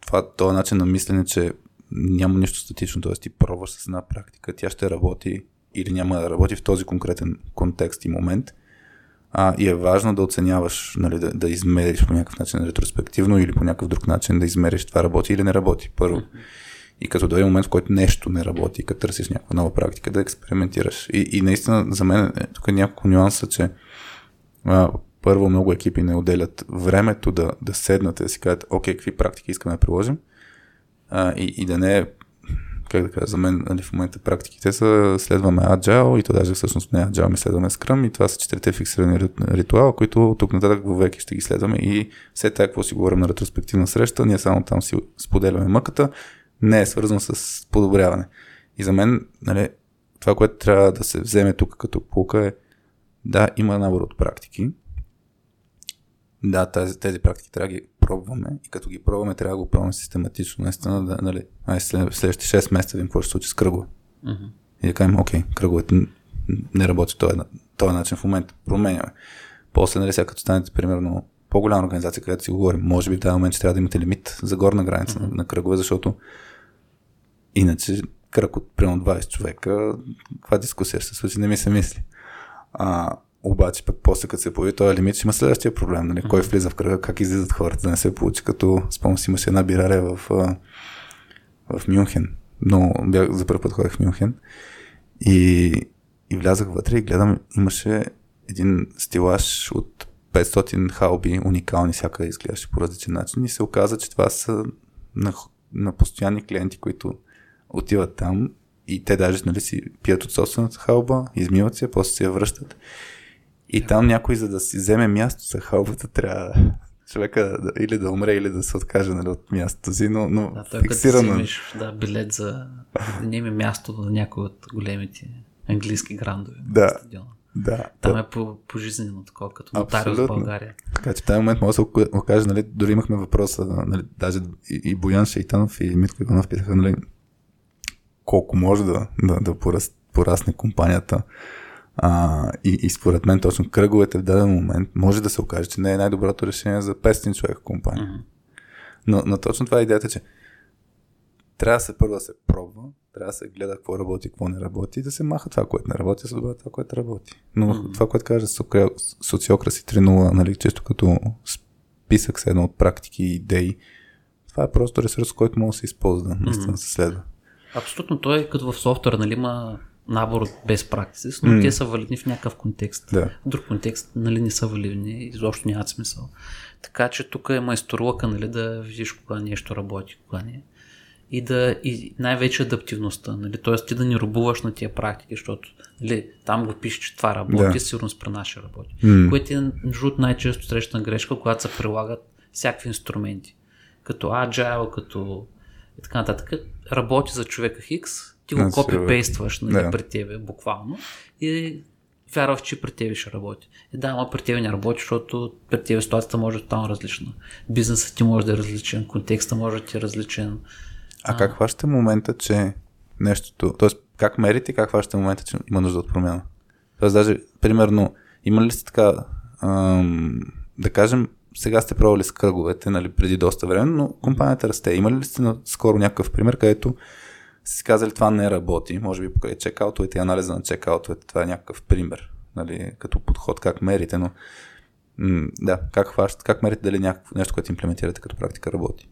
това, този начин на мислене, че няма нищо статично, т.е. ти пробваш с една практика, тя ще работи или няма да работи в този конкретен контекст и момент. А, и е важно да оценяваш, нали, да, да измериш по някакъв начин ретроспективно или по някакъв друг начин да измериш това работи или не работи първо. И като дойде момент, в който нещо не работи, като търсиш някаква нова практика, да експериментираш. И, и наистина за мен е, тук е няколко нюанса, че а, първо много екипи не отделят времето да, да седнат и да си кажат, окей, какви практики искаме да приложим а, и, и да не е как да кажа, за мен нали, в момента практиките са следваме Agile и то даже всъщност не Agile, ми следваме Scrum и това са четирите фиксирани ритуала, които тук нататък веки ще ги следваме и все така, какво си говорим на ретроспективна среща, ние само там си споделяме мъката, не е свързано с подобряване. И за мен, нали, това, което трябва да се вземе тук като полка е да, има набор от практики, да, тези, тези практики трябва да ги пробваме и като ги пробваме, трябва да го пробваме систематично. Наистина, да, нали, ай, след, следващите 6 месеца видим какво ще случи с кръгове. Uh-huh. И да кажем, окей, кръговете не работи този, този начин в момента. Променяме. После, нали, сега като станете, примерно, по-голяма организация, където си говорим, може би в този момент ще трябва да имате лимит за горна граница uh-huh. на, на кръгове, защото иначе кръг от примерно 20 човека, каква дискусия ще се случи, не ми се мисли. А, обаче пък после като се появи този лимит, ще има следващия проблем. Нали? Кой влиза в кръга, как излизат хората, да не се получи като спомням си имаше една бирария в, в Мюнхен. но бях, за първ път ходех в Мюнхен и, и влязах вътре и гледам, имаше един стилаж от 500 халби, уникални, всяка изглеждаше по различен начин и се оказа, че това са на, на постоянни клиенти, които отиват там и те даже нали, си пият от собствената халба, измиват се, после се я връщат. И там някой, за да си вземе място за халбата, трябва човека да, или да умре, или да се откаже нали, от мястото си, но, но Да, той фиксирано. като си имаш да, билет за да не има място на някой от големите английски грандове. на Да. стадиона. Да, Там да. е по, пожизнено такова, като нотариус в. България. Така че в този момент може да се ока- окаже, нали, дори имахме въпроса, нали, даже и, и Боян Шейтанов и Митко Иванов питаха, нали, колко може да, да, да порас, порасне компанията. А, и, и според мен точно кръговете в даден момент може да се окаже, че не е най-доброто решение за 500 човека компания. Но, но точно това е идеята, че трябва да се първо да се пробва, трябва да се гледа какво работи, какво не работи и да се маха това, което не работи, да се добавя това, което работи. Но Мгм. това, което кажа социокраси 3.0, нали, често като списък с едно от практики и идеи, това е просто ресурс, който може да се използва, наистина се следва. Абсолютно, той е като в софтуер, нали, има набор от best practices, но М. те са валидни в някакъв контекст. Да. В друг контекст, нали, не са валидни, изобщо нямат смисъл. Така че тук е майсторлъка, нали, да видиш кога нещо работи, кога не. И, да, и най-вече адаптивността, нали, т.е. ти да не рубуваш на тия практики, защото нали, там го пише, че това работи, Да. сигурно при ще работи. М. Което е между най-често срещана грешка, когато се прилагат всякакви инструменти. Като Agile, като и така нататък. Работи за човека Хикс, ти го Значи, копипействаш нали, да. при тебе буквално и вярваш, че при тебе ще работи. И да, ама при тебе не работи, защото при тебе ситуацията може да е тотално различна. Бизнесът ти може да е различен, контекста може да ти е различен. А как хващате момента, че нещото, т.е. как мерите как хващате момента, че има нужда от промяна? Тоест даже, примерно, има ли сте така, ам, да кажем, сега сте пробвали с кръговете, нали, преди доста време, но компанията расте. Има ли сте на- скоро някакъв пример, където си казали това не работи, може би покрай чекаутовете и анализа на чекаутовете, това е някакъв пример, нали, като подход, как мерите, но м- да, как хващате, как мерите дали някакво нещо, което имплементирате като практика работи?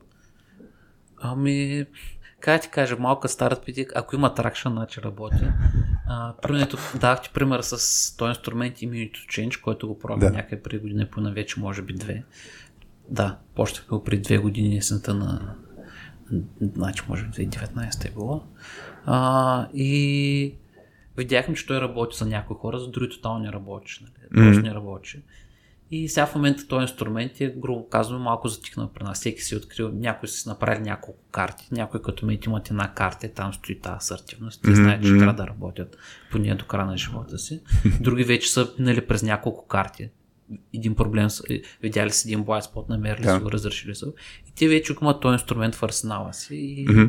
Ами, как ти кажа, малка старт пити, ако има тракшн, значи работи. Примерно, дах ти пример с този инструмент Immunity Change, който го пробвах Да. някъде преди година, поне вече може би две. Да, почнах го преди две години есента на значи може би 2019 е било. А, и видяхме, че той работи за някои хора, за други тотално не работи. Нали? Точно не работи. И сега в момента този инструмент е, грубо казвам, малко затихнал при нас. Всеки си е открил, някой си направили няколко карти. Някой като мен имат една карта там стои тази асертивност. Те знаят, че трябва да работят по нея до края на живота си. Други вече са минали през няколко карти. Един проблем, са- видяли си един blind spot, намерили Да. си го, разрешили са. И те вече имат този инструмент в арсенала си и Мгм.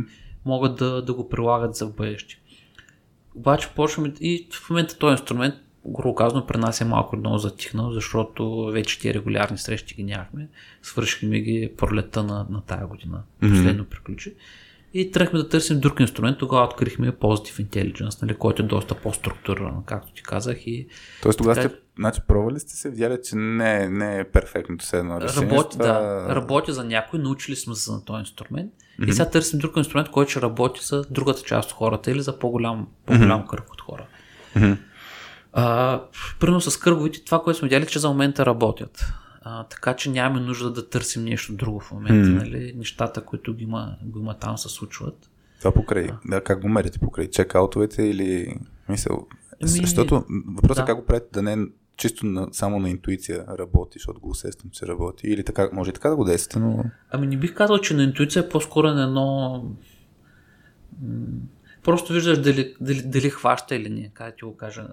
могат да, да го прилагат за бъдеще. Обаче почваме и в момента този инструмент, грубо казано, при нас е малко много затихнал, защото вече тези регулярни срещи ги нямахме. Свършихме ги пролета на, на тая година. Последно приключи. И тръгнахме да търсим друг инструмент. Тогава открихме Positive Intelligence, нали, който е доста по-структуриран, както ти казах. И Тоест тогава Така- сте, значи, пробвали сте се, видяли, че не, е- не е перфектното все едно решение. Работи, това... да, работи за някой, научили сме се на този инструмент и сега търсим друг инструмент, който ще работи за другата част от хората или за по-голям, по-голям кръг от хора. А, примерно с кръговите, това, което сме видяли, че за момента работят. А, така че нямаме нужда да търсим нещо друго в момента. Нали? Нещата, които ги има, го има там, се случват. Това покрай, да, как го мерите покрай чекаутовете или мисъл, Ами, защото въпросът да. е как го правите да не е чисто на, само на интуиция работи, защото го усещам, че работи. Или така, може и така да го действате, но Ами не бих казал, че на интуиция е по-скоро на едно... Просто виждаш дали, дали, дали хваща или не, как ти го кажа.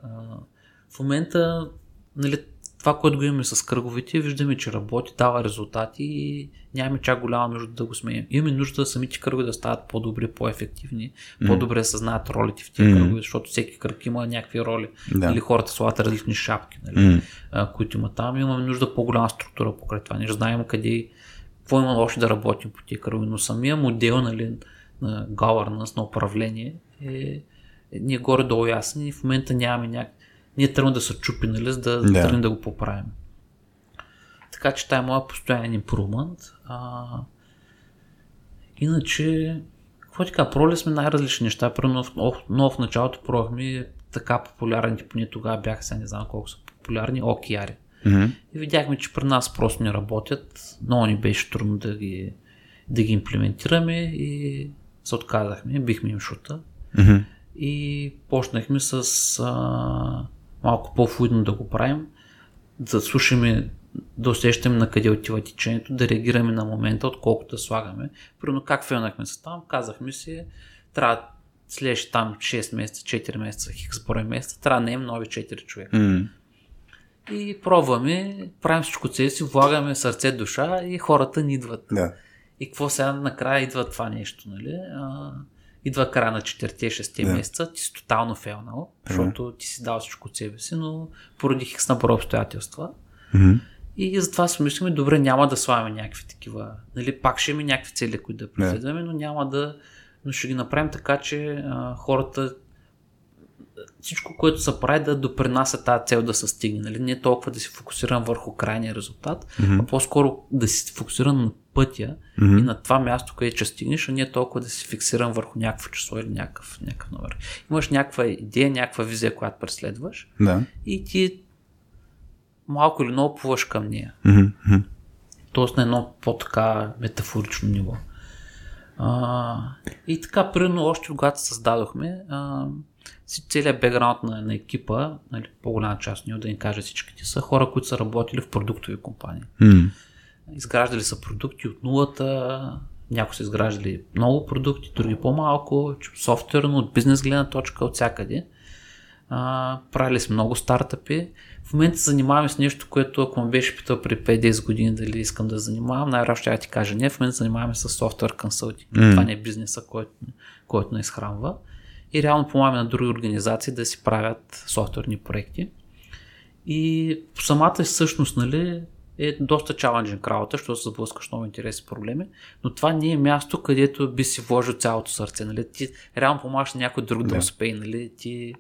В момента, нали, това, което го имаме с кръговите, виждаме, че работи, дава резултати и нямаме чак голяма нужда да го сменим. Имаме нужда да самите кръгове да стават по-добри, по-ефективни, по-добре да съзнаят ролите в тези Мгм. кръгове, защото всеки кръг има някакви роли. Да. Или хората слагат различни шапки, нали, М. а, които има там. Имаме нужда по-голяма структура покрай това. Не знаем къде, какво има още да работим по тия кръгове, но самия модел нали, на governance, на управление е, е ние горе-долу ясни и в момента нямаме някак... Ние тръгваме да се чупи, нали, за да, Да. тръгнем да го поправим. Така че това е моят постоянен импрумент. А, иначе, какво ти кажа, пробвали сме най-различни неща. Примерно, но в началото пробвахме така популярните, поне тогава бяха, сега не знам колко са популярни, океари. Мгм. И видяхме, че при нас просто не работят. Много ни беше трудно да ги, да ги имплементираме и се отказахме. Бихме им шута. И почнахме с а, малко по-флуидно да го правим, да слушаме, да усещаме на къде отива течението, да реагираме на момента, отколкото да слагаме. Примерно как филнахме се там, казахме си, трябва следващи там 6 месеца, 4 месеца, хикс брой месеца, трябва да наем нови 4 човека. М. И пробваме, правим всичко от себе си, влагаме сърце, душа и хората ни идват. Да. И какво сега накрая идва това нещо, нали? А, идва края на 4-6 Да. месеца, ти си тотално фелнал, защото ти си дал всичко от себе си, но поради хикс на брой обстоятелства. Мгм. И затова си мислиме, добре, няма да слагаме някакви такива, нали, пак ще имаме някакви цели, които да преследваме, но няма да, но ще ги направим така, че а, хората всичко, което се прави да допринася тази цел да се стигне. Нали? Не толкова да си фокусирам върху крайния резултат, mm-hmm. а по-скоро да си фокусирам на пътя mm-hmm. и на това място, където ще стигнеш, а не толкова да си фиксирам върху някакво число или някакъв, някакъв номер. Имаш някаква идея, някаква визия, която преследваш Да. и ти малко или много плуваш към нея. Мгм. Тоест на едно по-така метафорично ниво. А, и така, примерно, още когато създадохме, а, целият бекграунд на, на екипа, нали, по-голяма част, не да ни кажа всичките, са хора, които са работили в продуктови компании. М. Изграждали са продукти от нулата, някои са изграждали много продукти, други по-малко, софтуерно, от бизнес гледна точка, от всякъде. А, правили сме много стартъпи. В момента се занимаваме с нещо, което ако ме беше питал при 5-10 години дали искам да занимавам, най-вероятно ще я ти кажа не. В момента се занимаваме с софтуер консултинг. М. Това не е бизнеса, който, който не изхранва. И реално помагаме на други организации да си правят софтуерни проекти. И самата същност, нали, е доста чаленджен работа, защото се сблъскаш много интересни проблеми, но това не е място, където би си вложил цялото сърце. Нали? Ти реално помагаш на някой друг да, Да. успее. Нали? Ти,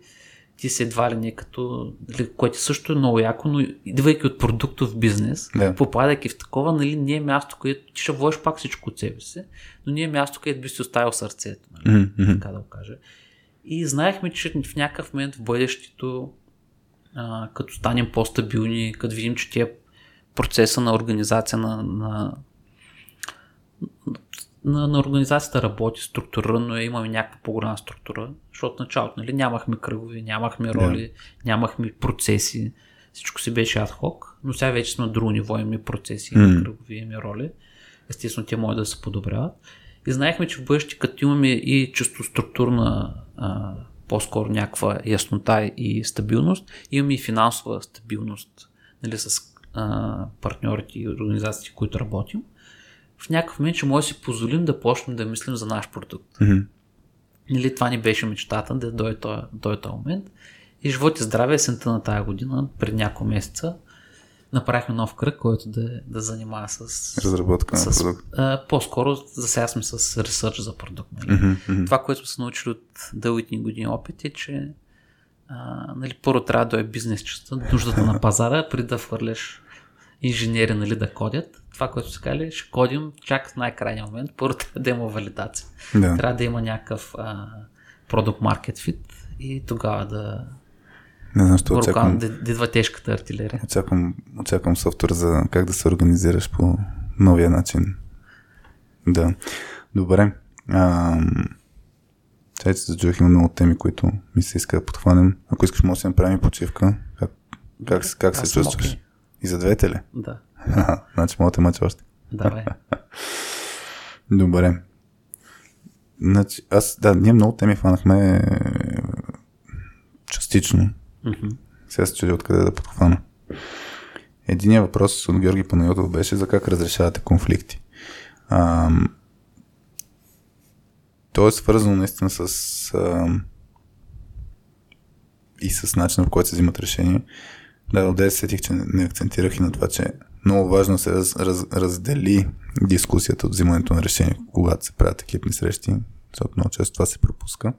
ти си едва ли не като, нали, което също е много яко, но идвайки от продуктов бизнес, Да. попадайки в такова, нали, не е място, където ти ще вложиш пак всичко от себе си, но не е място, където би си оставил сърцето. Нали? Мгм. така да го кажа. И знаехме, че в някакъв момент в бъдещето, а, като станем по-стабилни, като видим, че тия процеса на организация на, на, на, на организацията работи структурирано, е, имаме някаква по-голяма структура, защото началото нали, нямахме кръгови, нямахме роли, нямахме процеси, всичко си беше адхок, но сега вече сме на друго ниво, имаме процеси, имаме М. кръгови, имаме роли. Естествено, те могат да се подобряват. И знаехме, че в бъдеще, като имаме и чисто структурна, а, по-скоро някаква яснота и стабилност, имаме и финансова стабилност нали, с а, партньорите и организациите, които работим, в някакъв момент ще може да си позволим да почнем да мислим за наш продукт. Мгм. Нали, това ни беше мечтата да дойде този, този момент. И живот и здраве есента на тази година, пред няколко месеца, направихме нов кръг, който да, да занимава с... Разработка на с продукт. а, по-скоро за сега сме с ресърч за продукт. Нали? Мгм. Мгм. Това, което сме се научили от дългите ни години опит е, че а, нали, първо трябва да е бизнес частта, нуждата на пазара, преди да хвърляш инженери нали, да кодят. Това, което се казали, ще кодим чак в най-крайния момент. Първо трябва да има валидация. Да. Трябва да има някакъв а, product market fit и тогава да, Не знам, що очаквам. да, да идва тежката артилерия. Очаквам, очаквам софтуер за как да се организираш по новия начин. Да. Добре. Ам... Чайте се зачух, има много теми, които ми се иска да подхванем. Ако искаш, може да си направим почивка. Как, как, се- как се чувстваш? окей. И за двете ли? Да, значи мога да те мъча още. давай. Добре. Значи, аз, да, ние много теми хванахме е, частично. Мгм. Сега се чудя откъде да подхвана. Единият въпрос от Георги Панайотов беше за как разрешавате конфликти. Ам, то е свързано наистина с ам, и с начина, по който се взимат решения. Да, отде се сетих, че не, акцентирах и на това, че много важно се раз, раз, раздели дискусията от взимането на решения, когато се правят екипни срещи, защото много често това се пропуска.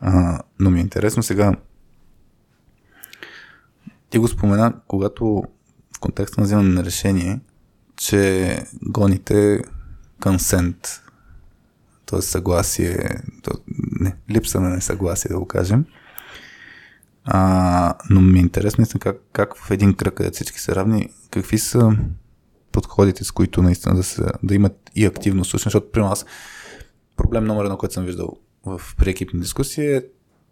А, но ми е интересно сега ти го спомена, когато в контекста на взимане на решение, че гоните консент, т.е. съгласие, то, не, липса на несъгласие, да го кажем. А, но ми е интересно как, как в един кръг, където всички са равни, какви са подходите, с които наистина да, са, да имат и активно слушане, защото при нас проблем номер едно, който съм виждал в приекипни дискусии е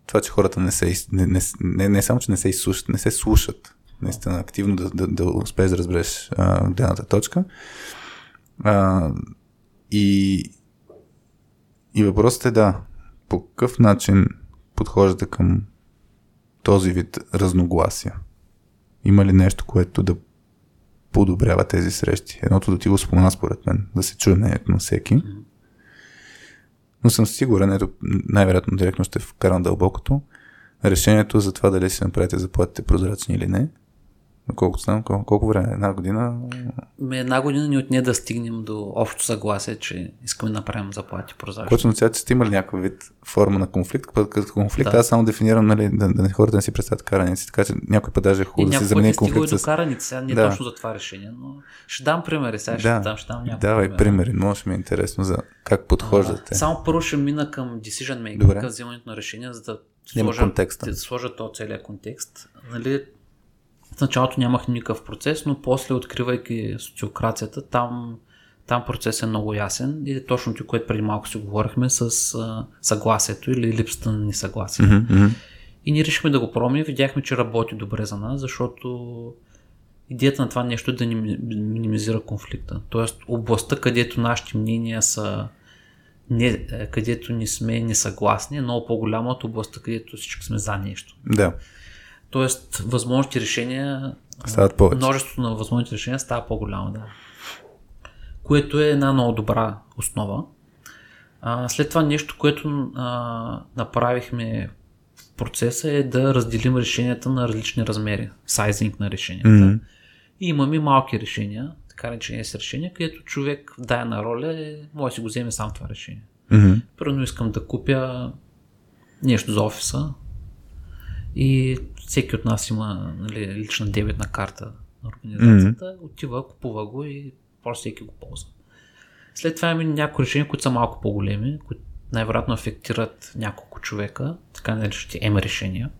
това, че хората не се, не, не, не, не само, че не се изслушат, не се слушат наистина активно да, да, да успееш да разбереш гледната точка. А, и, и въпросът е да, по какъв начин подхождате към този вид разногласия? Има ли нещо, което да подобрява тези срещи? Едното да ти го спомена според мен, да се чуе мнението на всеки. Но съм сигурен, ето най-вероятно директно ще вкарам дълбокото, решението за това дали си направите заплатите прозрачни или не, Колкото знам, колко, колко време? Една година? Ме една година ни отне да стигнем до общо съгласие, че искаме да направим заплати прозрачни. Което означава, че сте имали някакъв вид форма на конфликт. Като конфликт, да. аз само дефинирам, нали, да, да, хората не си представят караници, така че някой път даже е хубаво да си замени конфликт. С... до караници, сега не да. точно за това решение, но ще дам примери, сега ще да. дам, ще дам някои Давай примери, може ми е интересно за как подхождате. А, само първо ще мина към decision making, към взимането на решения, за да сложа, да сложа то целият контекст. Нали, в началото нямах никакъв процес, но после откривайки социокрацията, там, там процес е много ясен и е точно ти, което преди малко си говорихме с а, съгласието или липсата на несъгласие. Mm-hmm. И ние решихме да го пробваме и видяхме, че работи добре за нас, защото идеята на това нещо е да ни минимизира конфликта. Тоест областта, където нашите мнения са не, е, където не сме несъгласни, е много по-голяма от областта, където всички сме за нещо. Да. Тоест, възможните решения. Стават повече. Множеството на възможните решения става по-голямо, да. Което е една много добра основа. А, след това нещо, което а, направихме в процеса е да разделим решенията на различни размери. Сайзинг на решенията. Mm-hmm. И имаме малки решения, така речени с решения, където човек в дадена роля е, може да си го вземе сам това решение. Mm-hmm. Първо искам да купя нещо за офиса, и всеки от нас има нали, лична дебетна карта на организацията, mm-hmm. отива, купува го и просто всеки го ползва. След това има някои решения, които са малко по-големи, които най-вероятно афектират няколко човека, така наречените М решения,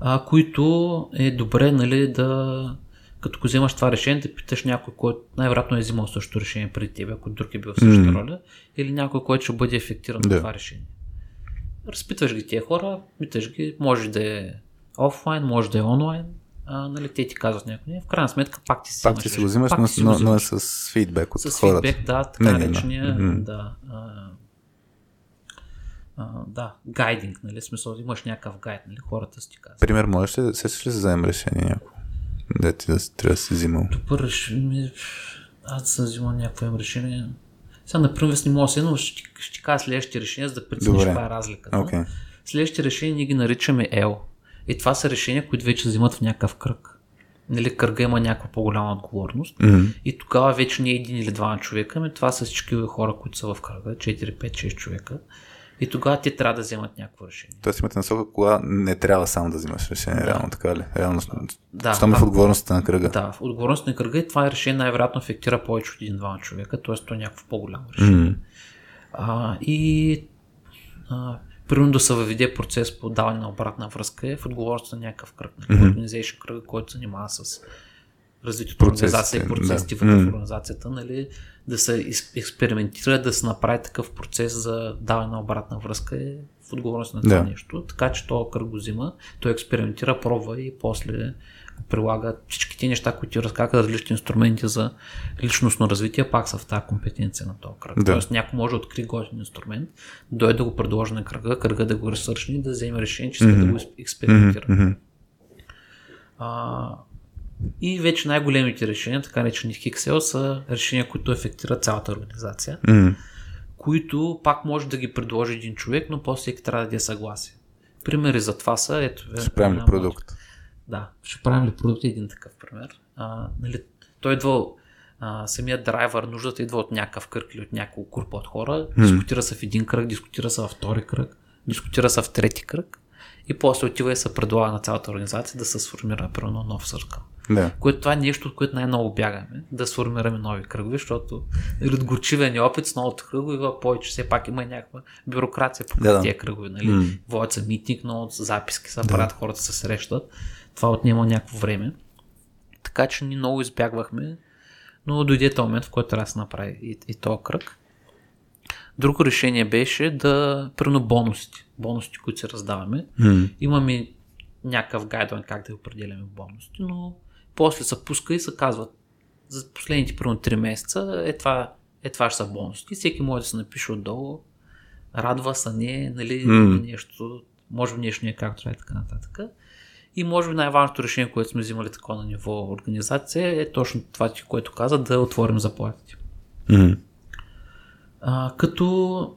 а, които е добре нали, да като го вземаш това решение, да питаш някой, който най-вероятно е взимал същото решение преди тебе, ако друг е бил в същата mm-hmm. роля, или някой, който ще бъде ефектиран yeah. от това решение. Разпитваш ги тия хора, питаш ги, може да е офлайн, може да е онлайн, а, нали, те ти казват някой. В крайна сметка пак ти си пак ти си го взимаш, но, но, но, е с фидбек от с хората. С фидбек, да, така наречения, да, а, а, да, гайдинг, нали, смисъл, имаш някакъв гайд, нали, хората си ти казват. Пример, можеш ли сещаш ли да вземем решение някакво? Да ти да, трябва да си взимал. Добър решение, аз съм взимал някакво решение. Сега, например, не мога да но ще, ще кажа следващите решения, за да прецениш каква е разликата. Okay. Следващите решения ние ги наричаме L. И това са решения, които вече взимат в някакъв кръг. Нали, кръга има някаква по-голяма отговорност. Mm-hmm. И тогава вече не е един или два човека, ами това са всички хора, които са в кръга, 4, 5, 6 човека. И тогава ти трябва да вземат някакво решение. Тоест имате насока, кога не трябва само да взимаш решение, да. реално така ли? Реално, да, е в отговорността на кръга. Да, в отговорността на кръга и това е решение най-вероятно ефектира повече от един-два човека, т.е. то е някакво по-голямо решение. Mm. А, и а, примерно да се въведе процес по даване на обратна връзка е в отговорността на някакъв кръг, нали? mm-hmm. организация кръга, който се занимава с развитието на организация и процесите да. в организацията, нали, да се експериментира, да се направи такъв процес за даване на обратна връзка е в отговорност на това да. нещо. Така че то кръг го взима, той експериментира, пробва и после прилага всички неща, които ти разказаха, различни инструменти за личностно развитие, пак са в тази компетенция на този кръг. Да. Тоест някой може да открие готин инструмент, дойде да го предложи на кръга, кръга да го ресършни и да вземе решение, че иска mm-hmm. да го експериментира. Mm-hmm. А, и вече най-големите решения, така наречени Хиксел, са решения, които ефектират цялата организация, mm. които пак може да ги предложи един човек, но после трябва да даде съгласие. Примери за това са... Ето, ли продукт? Да, ще правим ли продукт е един такъв пример. А, нали, той идва а, самият драйвер, нуждата идва от някакъв кръг или от няколко група от хора, mm. дискутира се в един кръг, дискутира се във втори кръг, дискутира се в трети кръг и после отива и се предлага на цялата организация да се сформира примерно нов съркъл. Да. Което това е нещо, от което най-много бягаме, да сформираме нови кръгове, защото нали, от горчивия ни опит с новото кръгове повече, все пак има някаква бюрокрация по Да, да. тия кръгове. Нали? М. Водят се митинг, но записки се правят, хората се срещат. Това отнема някакво време. Така че ние много избягвахме, но дойде този момент, в който трябва да се направи и, и този кръг. Друго решение беше да, примерно бонусите, бонусите, които се раздаваме. М. Имаме някакъв гайдлайн как да определяме бонусите, но после се пуска и се казват за последните примерно 3 месеца е това, е това ще са бонусите. Всеки може да се напише отдолу, радва се, не, нали, М. mm. нещо, може би нещо не е както и така нататък. И може би най-важното решение, което сме взимали такова на ниво организация е точно това, което каза, да отворим заплатите. М. А, като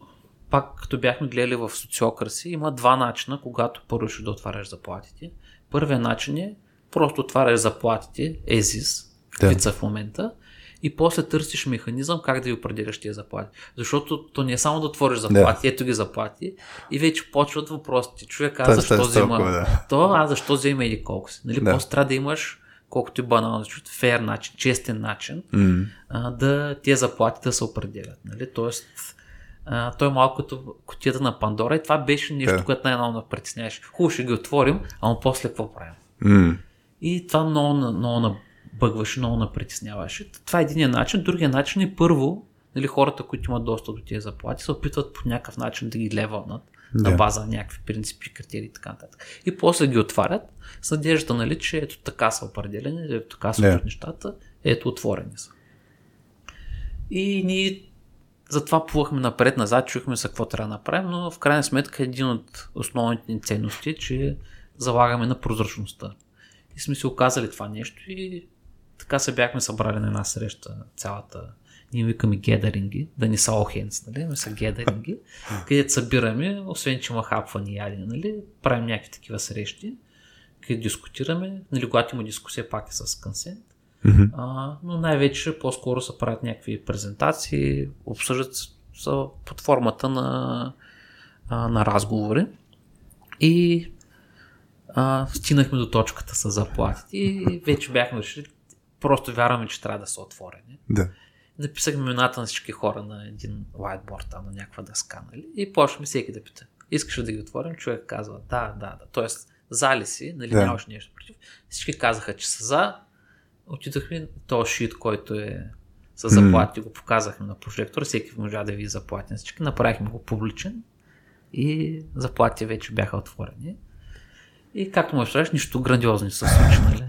пак като бяхме гледали в социокраси, има два начина, когато първо ще да отваряш заплатите. Първият начин е просто отваряш заплатите, езис, Да. в момента, и после търсиш механизъм как да ги определяш тези заплати. Защото то не е само да отвориш заплати, ето ги заплати, и вече почват въпросите. Човек е защо взема да. то, а защо взема или колко си. Нали? Да. Просто трябва да имаш колкото и банално, да фейер начин, честен начин, М. а, да тези заплати да се определят. Нали? Тоест, а, той е малко като котията на Пандора и това беше нещо, Да. което най-много ме притесняваше. Хубаво ще ги отворим, ама после какво правим? М. И това много, на- много набъгваше, много напритесняваше. Това е единия начин. Другия начин е първо, нали, хората, които имат достъп до тези заплати, се опитват по някакъв начин да ги левълнат Да. на база на някакви принципи, критерии и така нататък. И после ги отварят с надеждата, нали, че ето така са определени, ето така са Да. нещата, ето отворени са. И ние затова плувахме напред-назад, чухме се какво трябва да направим, но в крайна сметка един от основните ни ценности е, че залагаме на прозрачността. И сме си оказали това нещо и така се бяхме събрали на една среща цялата ние викаме гедеринги, да не са hands, нали? Ами са гедеринги, където събираме, освен че има хапвани и ядене, нали? Правим някакви такива срещи, където дискутираме, нали? Когато има дискусия, пак е с консент. А, но най-вече по-скоро се правят някакви презентации, обсъждат са под формата на, а, на разговори. И а, стигнахме до точката с заплатите и вече бяхме решили, просто вярваме, че трябва да са отворени. Да. Написахме имената на всички хора на един whiteboard, там на някаква дъска, нали? И почваме всеки да пита. Искаш ли да ги отворим? Човек казва да, да, да. Тоест, за ли си, нали, Да. нямаш нещо против. Всички казаха, че са за. Отидохме този шит, който е с заплати, го показахме на прожектора, всеки можа да ви заплати на всички, направихме го публичен и заплатите вече бяха отворени. И както му представяш, нищо грандиозно не се случи, нали?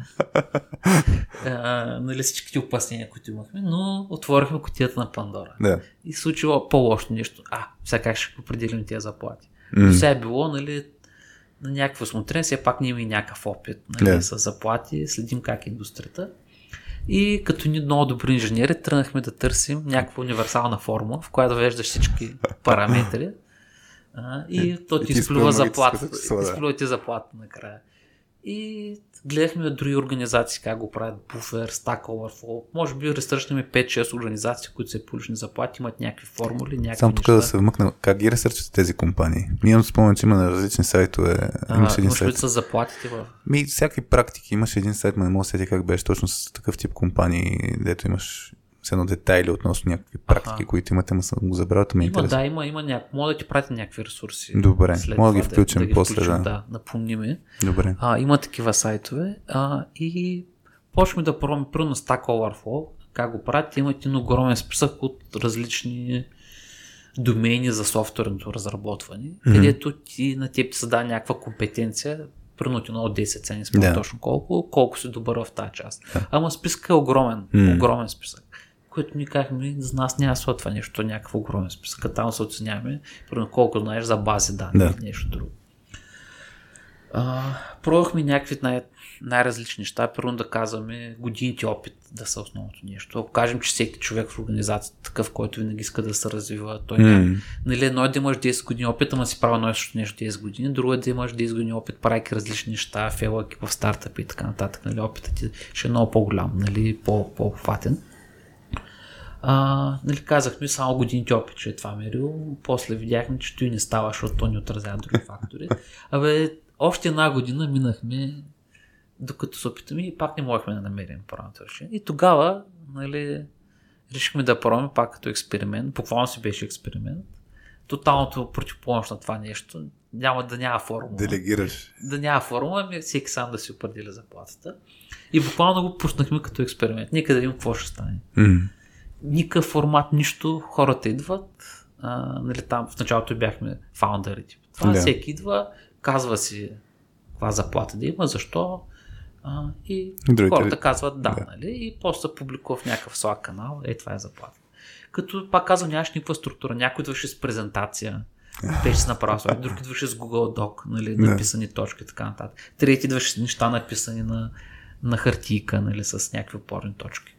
а, нали всичките опасения, които имахме, но отворихме котията на Пандора. Да. И случило по-лошо нещо. А, сега как ще определим тези заплати? До сега е било, нали, на някакво смотрение, все пак ние имаме някакъв опит нали, Да. с заплати, следим как е индустрията. И като ни много добри инженери, тръгнахме да търсим някаква универсална формула, в която довеждаш всички параметри. А, и то И ти изплюва заплата. Изплюва ти заплата накрая. И гледахме други организации как го правят, Buffer, Stack Overflow. Може би ресърчнаме 5-6 организации, които са публични заплати, имат някакви формули, някакви Само тук да се вмъкна, как ги ресърчат тези компании? Ние имам спомен, че има на различни сайтове. Един имаш сайт. предвид с заплатите в... Ми, всякакви практики. Имаше един сайт, но не мога да сетя как беше точно с такъв тип компании, дето имаш все едно детайли относно някакви практики, които имате, ма съм го забравил, ме Има, да, има, има някак... Мога да ти пратя някакви ресурси. Добре, след мога да ги включим ги после, включим, да. да. напомни ми. Добре. А, има такива сайтове а, и почваме да пробваме на Stack Overflow, как го правят, имат един огромен списък от различни домейни за софтуерното разработване, Мгм. където ти, на теб ти се дава някаква компетенция, ти от 10 цени, спомням Да. точно колко, колко си добър в тази част. Ама списъкът е огромен, М. огромен списък. Което ни казахме, за нас няма да това нещо, някакъв огромен списък. Там се оценяваме, примерно колко знаеш за бази данни Да. или нещо друго. А, пробвахме някакви най- най-различни неща. Първо да казваме годините опит да са основното нещо. Ако кажем, че всеки човек в организацията е такъв, който винаги иска да се развива, той няма. Нали, едно е да имаш 10 години опит, ама си правил също нещо 10 години, друго е да имаш 10 години опит, правейки различни неща, фейлъки в стартъп и така нататък. Нали, опитът ти ще е много по-голям, нали, по- по-обхватен. А, нали, казахме само годините опит, че е това мерило. После видяхме, че той не става, защото то ни отразява други фактори. Абе, още една година минахме докато се опитаме и пак не можехме да намерим правилното решение. И тогава, нали, решихме да пробваме пак като експеримент. Буквално си беше експеримент. Тоталното противоположно на това нещо. Няма да няма формула. Делегираш. Да няма формула, ами всеки сам да си определя заплатата. И буквално го пуснахме като експеримент. Нека да видим какво ще стане. М. Никакъв формат, нищо. Хората идват. А, нали, там в началото бяхме фаундъри. Типа. Това Да. всеки идва, казва си каква заплата да има, защо. А, и другите- хората казват да, да. нали? И после публикува в някакъв слаг канал, е това е заплата. Като пак казвам, нямаш никаква структура. Някой идваше с презентация, беше направил слайд, друг идваше с Google Doc, нали, Да. написани точки и така нататък. Трети идваше с неща написани на, на хартийка, нали, с някакви опорни точки.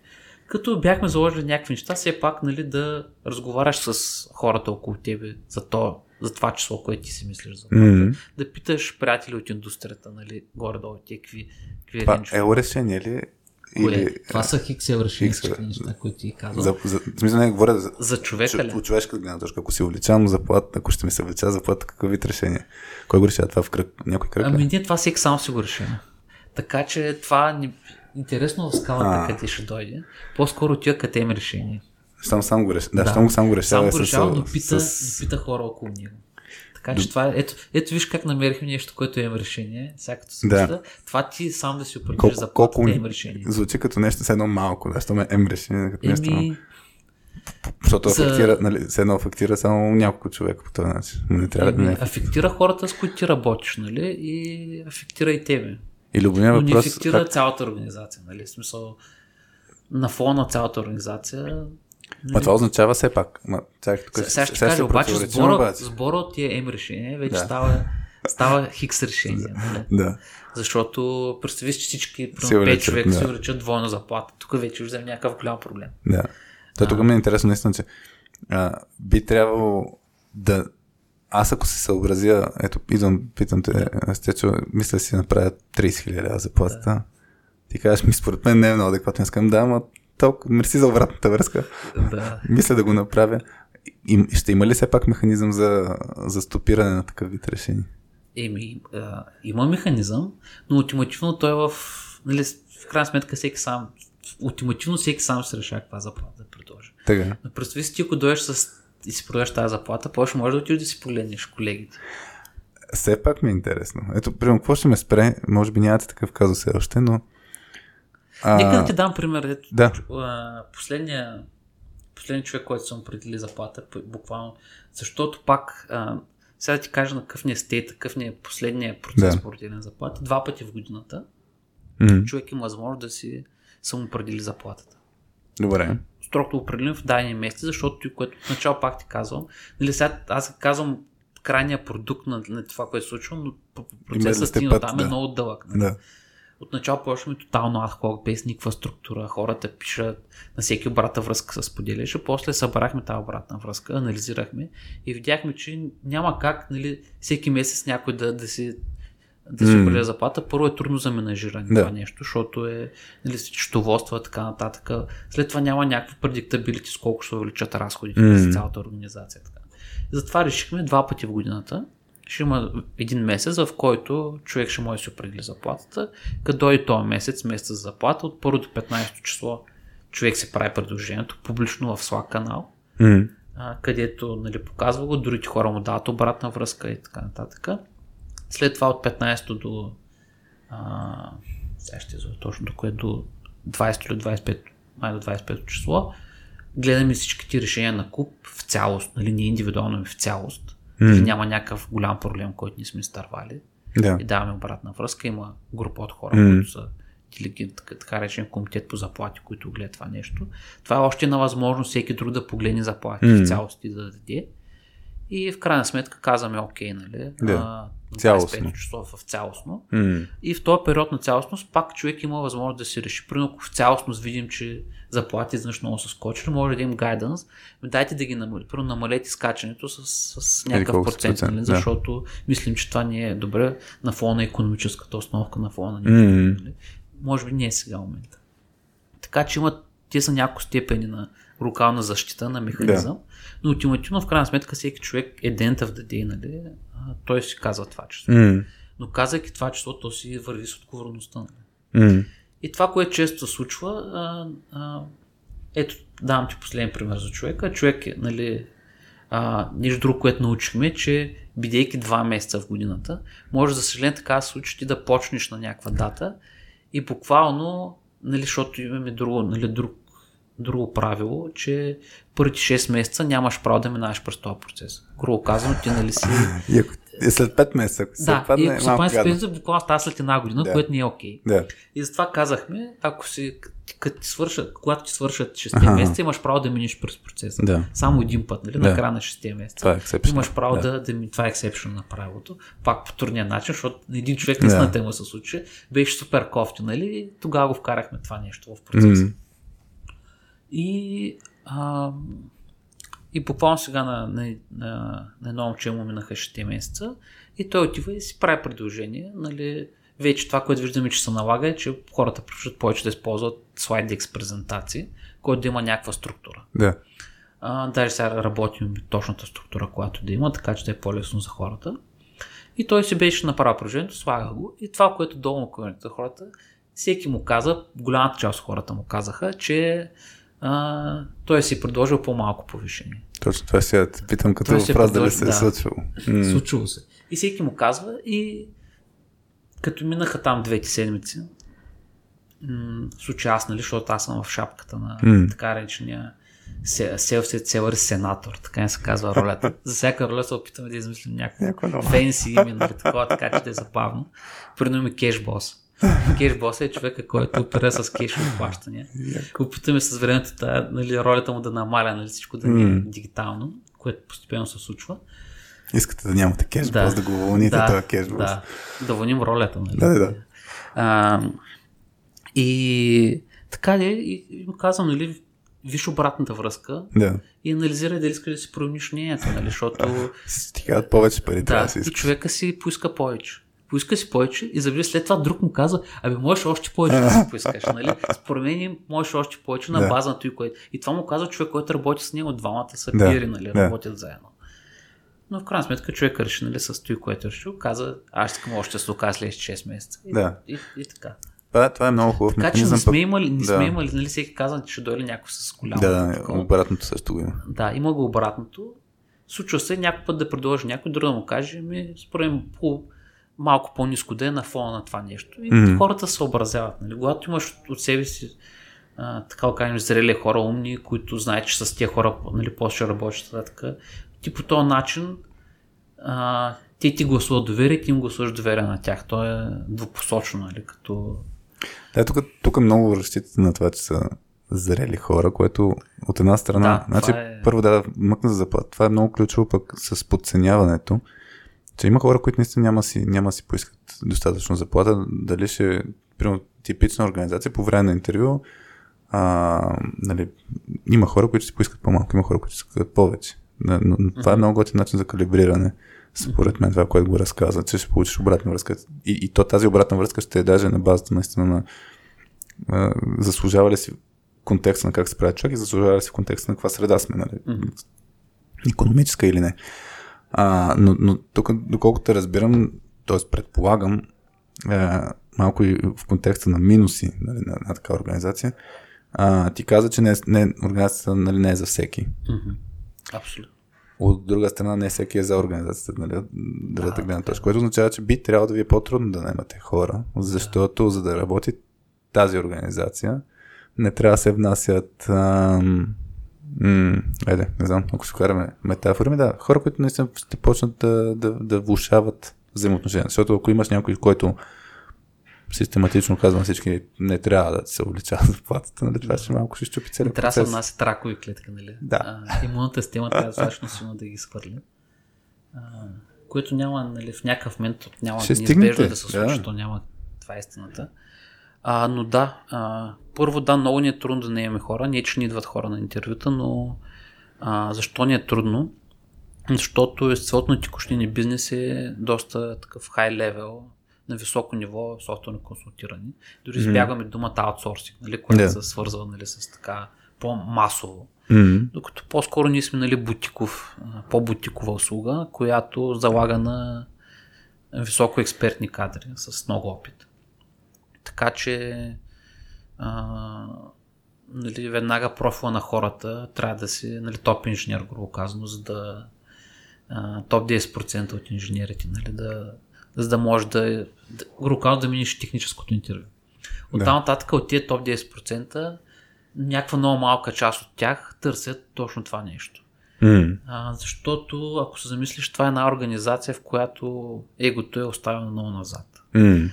Като бяхме заложили някакви неща, все пак нали, да разговаряш с хората около тебе за, то, за това число, което ти си мислиш за това. М. Да питаш приятели от индустрията, нали, горе-долу ти какви, какви Това е решение ли? Кое? Или... Това са хиксел всички неща, които ти казвам. За, за, в смисъл не говоря за, За човека ли? От човешка гледна точка, ако си увеличавам заплата, ако ще ми се увеличава заплата, какъв вид решение? Кой го решава това в кръг? Някой кръг? Ами ние това всеки сам си го решава. Така че това. Интересно в скалата А. къде ще дойде. По-скоро тия къде има решение. Щом сам го решава. Да, щом сам го решава. Сам е го решава, но пита, с- пита хора около него. Така че това е, ето, ето виж как намерихме нещо, което има решение, всякато се Да. да. Това ти сам да си определиш Колко, заплатата колко има решение. звучи като нещо с едно малко, да, щом е М решение, като нещо. Еми, Защото за- афектира, нали, с едно афектира само няколко човека по този начин. Не трябва да еми, не. афектира хората, с които ти работиш, нали? И афектира и тебе. И любимия въпрос, ефектира как, цялата организация, нали? В смисъл, на фона на цялата организация. ма това означава все пак. Ма, чакай, тук, Сега, ще кажа, обаче сбора, сбора от тия М решения вече Да. става, става хикс решение. Нали? Да. Защото представи че всички Се примерно, пет увеличат, човека да. се увеличат двойно заплата. Тук вече взем някакъв голям проблем. Да. То тук ми е интересно наистина, че а, би трябвало да... Аз ако се съобразя, ето, идвам, питам те, Стечо, мисля си да направя 30 хиляди заплатата. Ти кажеш ми, според мен не е много адекватно. Казвам, да, ама толкова, мерси за обратната връзка. Да. Мисля да го направя. И, ще има ли все пак механизъм за, за стопиране на такъв вид решения? Еми, а, има механизъм, но ултимативно той е в... Нали, в крайна сметка всеки сам... Ултимативно всеки сам ще решава каква заплата да предложи. Така. Но представи си, ти ако дойдеш с и си продаш тази заплата, после може да отидеш да си погледнеш колегите. Все пак ми е интересно. Ето, примерно, какво ще ме спре? Може би нямате такъв казус все още, но... А, Нека да ти дам пример. Ето, Да. последния, последният човек, който съм определи заплата, буквално, защото пак, а, сега да ти кажа на какъв ни е стейт, какъв ни е последния процес Да. по определен заплата, два пъти в годината м, човек има възможност да си самоопредели заплатата. Добре. Строго определен в дадени месеци, защото ти, което в начало пак ти казвам, нали сега аз казвам крайния продукт на, на това, което се случва, но процесът стигна там е да. много дълъг. нали? Да. Отначало почваме тотално адхок, без никаква структура. Хората пишат на всеки обратна връзка се споделяше. После събрахме тази обратна връзка, анализирахме и видяхме, че няма как нали, всеки месец някой да, да си да М. определя заплата. Първо е трудно за менажиране Да. това нещо, защото е нали, счетоводство така нататък. След това няма някаква предиктабилити с колко ще се увеличат разходите М. за цялата организация. Така. И затова решихме два пъти в годината. Ще има един месец, в който човек ще може да си определи заплатата. Като дойде този месец, месец за заплата, от 1 до 15 число човек се прави предложението публично в Slack канал, а, където нали, показва го, другите хора му дават обратна връзка и така нататък. След това от 15 до а, сега ще излъжа точно до кое до 20 или 25, май до 25 число, гледаме всичките решения на куп в цялост, нали, не индивидуално, ами в цялост. Дали няма някакъв голям проблем, който ние сме стървали Да. и даваме обратна връзка. Има група от хора, М. които са делегирани, така, речен комитет по заплати, които гледат това нещо. Това е още една възможност всеки друг да погледне заплати М. в цялост и да даде. И в крайна сметка казваме окей, нали? Да. А, Цялостно. 25 число в цялостно. М, И в този период на цялостност пак човек има възможност да си реши. Примерно, ако в цялостност видим, че заплати изведнъж много са скочили, може да им гайденс. Дайте да ги намалите. Примерно намалете скачането с, с някакъв процент, процент, нали? да. защото мислим, че това не е добре на фона на економическата основка, на фона на нещо. Нали? Може би не е сега момента. Така че имат, те са някои степени на локална защита на механизъм, но ултимативно в крайна сметка всеки човек е дента в даде, нали? а, той си казва това число. м, Но казайки това число, то си върви с отговорността. нали? Mm. И това, което често се случва, а, а, ето, давам ти последен пример за човека. Човек е, нали, а, нещо друго, което научихме, че бидейки два месеца в годината, може за съжаление така се случи ти да почнеш на някаква дата и буквално, нали, защото имаме друго, нали, друг, друго правило, че първите 6 месеца нямаш право да минаваш през този процес. Грубо казвам, ти нали си... И ако и след 5 месеца, ако се да, падне, и е ако се падне пенсия, буквално става след една година, Да. което не е окей. Да. И затова казахме, ако си, като ти свършат, когато ти свършат 6 Аха. месеца, имаш право да минеш през процеса. Да. Само един път, нали, Да. на края на 6 месеца. Това е. Имаш право Да. да, да, ми, това е ексепшн на правилото. Пак по турния начин, защото един човек наистина Да. тема се случи. Беше супер кофти, нали? Тогава го вкарахме това нещо в процеса. М. И, а, и буквално сега на, на, на, на едно момче му минаха 6 месеца и той отива и си прави предложение. Нали, вече това, което виждаме, че се налага е, че хората предпочитат повече да използват SlideX презентации, който да има някаква структура. Да. А, даже сега работим точната структура, която да има, така че да е по-лесно за хората. И той си беше направил предложението, слага го. И това, което долу коментират хората, всеки му каза, голямата част от хората му казаха, че а, той си е предложил по-малко повишение. Точно това сега те питам като се въпрос дали предложи- се е да. случвало. М. Случило се. И всеки му казва и като минаха там двете седмици, м- случай аз, нали, защото аз съм в шапката на М. така речения селфсет селър сенатор, така не се казва ролята. За всяка роля се опитаме да измислим някакво фенси име, нали, такова, така че да е забавно. Примерно ми кешбос. Кешбос е човека, който опира с кешови плащания. Опитаме с времето тая, нали, ролята му да намаля нали, всичко да не е дигитално, което постепенно се случва. Искате да нямате кеш, да. да го вълните да, този кеш. Да, да вълним ролята. Нали? Да, да. А, и така де, и, и му казвам, нали, виж обратната връзка да. и анализирай дали искаш да си промениш мнението, нали, защото Стигат повече пари, трябва да, да си и искаш. човека си поиска повече. Поиска си повече и забрави след това друг му каза, абе можеш още повече да си поискаш, нали? Според мен можеш още повече на база на той, което. И това му каза човек, който работи с него, двамата са Да, пиери, нали, работят заедно. Но в крайна сметка човек реши, нали, с той, което е решил, каза, аз искам още окажа след 6 месеца. И, Да. и, и, така. Това, това е много хубав Така че не сме имали, не сме да. имали, нали, всеки каза, че ще дойде някой с голямо. Да, да, такова. обратното също го има. Да, има го обратното. Случва се някой път да предложи някой друг да му каже, ми, според мен по, малко по-низко да е на фона на това нещо. И Мгм. хората се съобразяват. Нали? Когато имаш от себе си а, така да кажем, зрели хора, умни, които знаят, че с тия хора нали, после работят така, ти по този начин а, те ти гласуват доверие, ти им гласуваш доверие на тях. То е двупосочно, нали, като... Да, тук, тук много разчитате на това, че са зрели хора, което от една страна, Да, значи е- първо да мъкна за заплата. Това е много ключово пък с подценяването, че има хора, които наистина няма си, няма си поискат достатъчно заплата, дали ще, примерно, типична организация по време на интервю, а, нали, има хора, които си поискат по-малко, има хора, които си искат повече. Но, но, но това е много готин начин за калибриране, според мен, това, което го разказва, че ще получиш обратна връзка. И, и то тази обратна връзка ще е даже на базата наистина на а, заслужава ли си контекста на как се прави човек и заслужава ли си контекста на каква среда сме, нали? Економическа или не. А, но, но тук, доколкото разбирам, т.е. предполагам, а, малко и в контекста на минуси нали, на, на такава организация, а, ти каза, че не, не, организацията нали, не е за всеки. Мгм. Абсолютно. От друга страна, не всеки е за организацията, нали, от другата гледна точка, което означава, че би трябвало да ви е по-трудно да наемате хора, защото за да работи тази организация, не трябва да се внасят ам, м- айде, не знам, ако ще караме метафори, ми да, хора, които наистина ще почнат да, да, да влушават взаимоотношения. Защото ако имаш някой, който систематично казва на всички, не трябва да се увеличава заплатата, нали, това ще малко ще щупи целият трябва да се процес. внасят ракови клетки, нали? Да. А, имунната система трябва достатъчно силно да ги изхвърли. Което няма, нали, в някакъв момент няма Ще неизбежно да се случи, да. то няма това е истината. А, но да, а, първо да, много ни е трудно да наемем хора, не че ни идват хора на интервюта, но а, защо ни е трудно? Защото естеството на текущия ни бизнес е доста такъв хай левел, на високо ниво софтуерно консултиране. Дори избягваме думата аутсорсинг, нали, която Да. се свързва нали, с така по-масово. М, Докато по-скоро ние сме нали, бутиков, по-бутикова услуга, която залага на високо експертни кадри с много опит. Така че а, нали, веднага профила на хората трябва да си нали, топ инженер, грубо казано, за да а, топ 10% от инженерите, нали, да, за да може да, да грубо казано, да минеш техническото интервю. От Да. там нататък от тия топ 10% някаква много малка част от тях търсят точно това нещо. А, защото, ако се замислиш, това е една организация, в която егото е оставено много назад. М.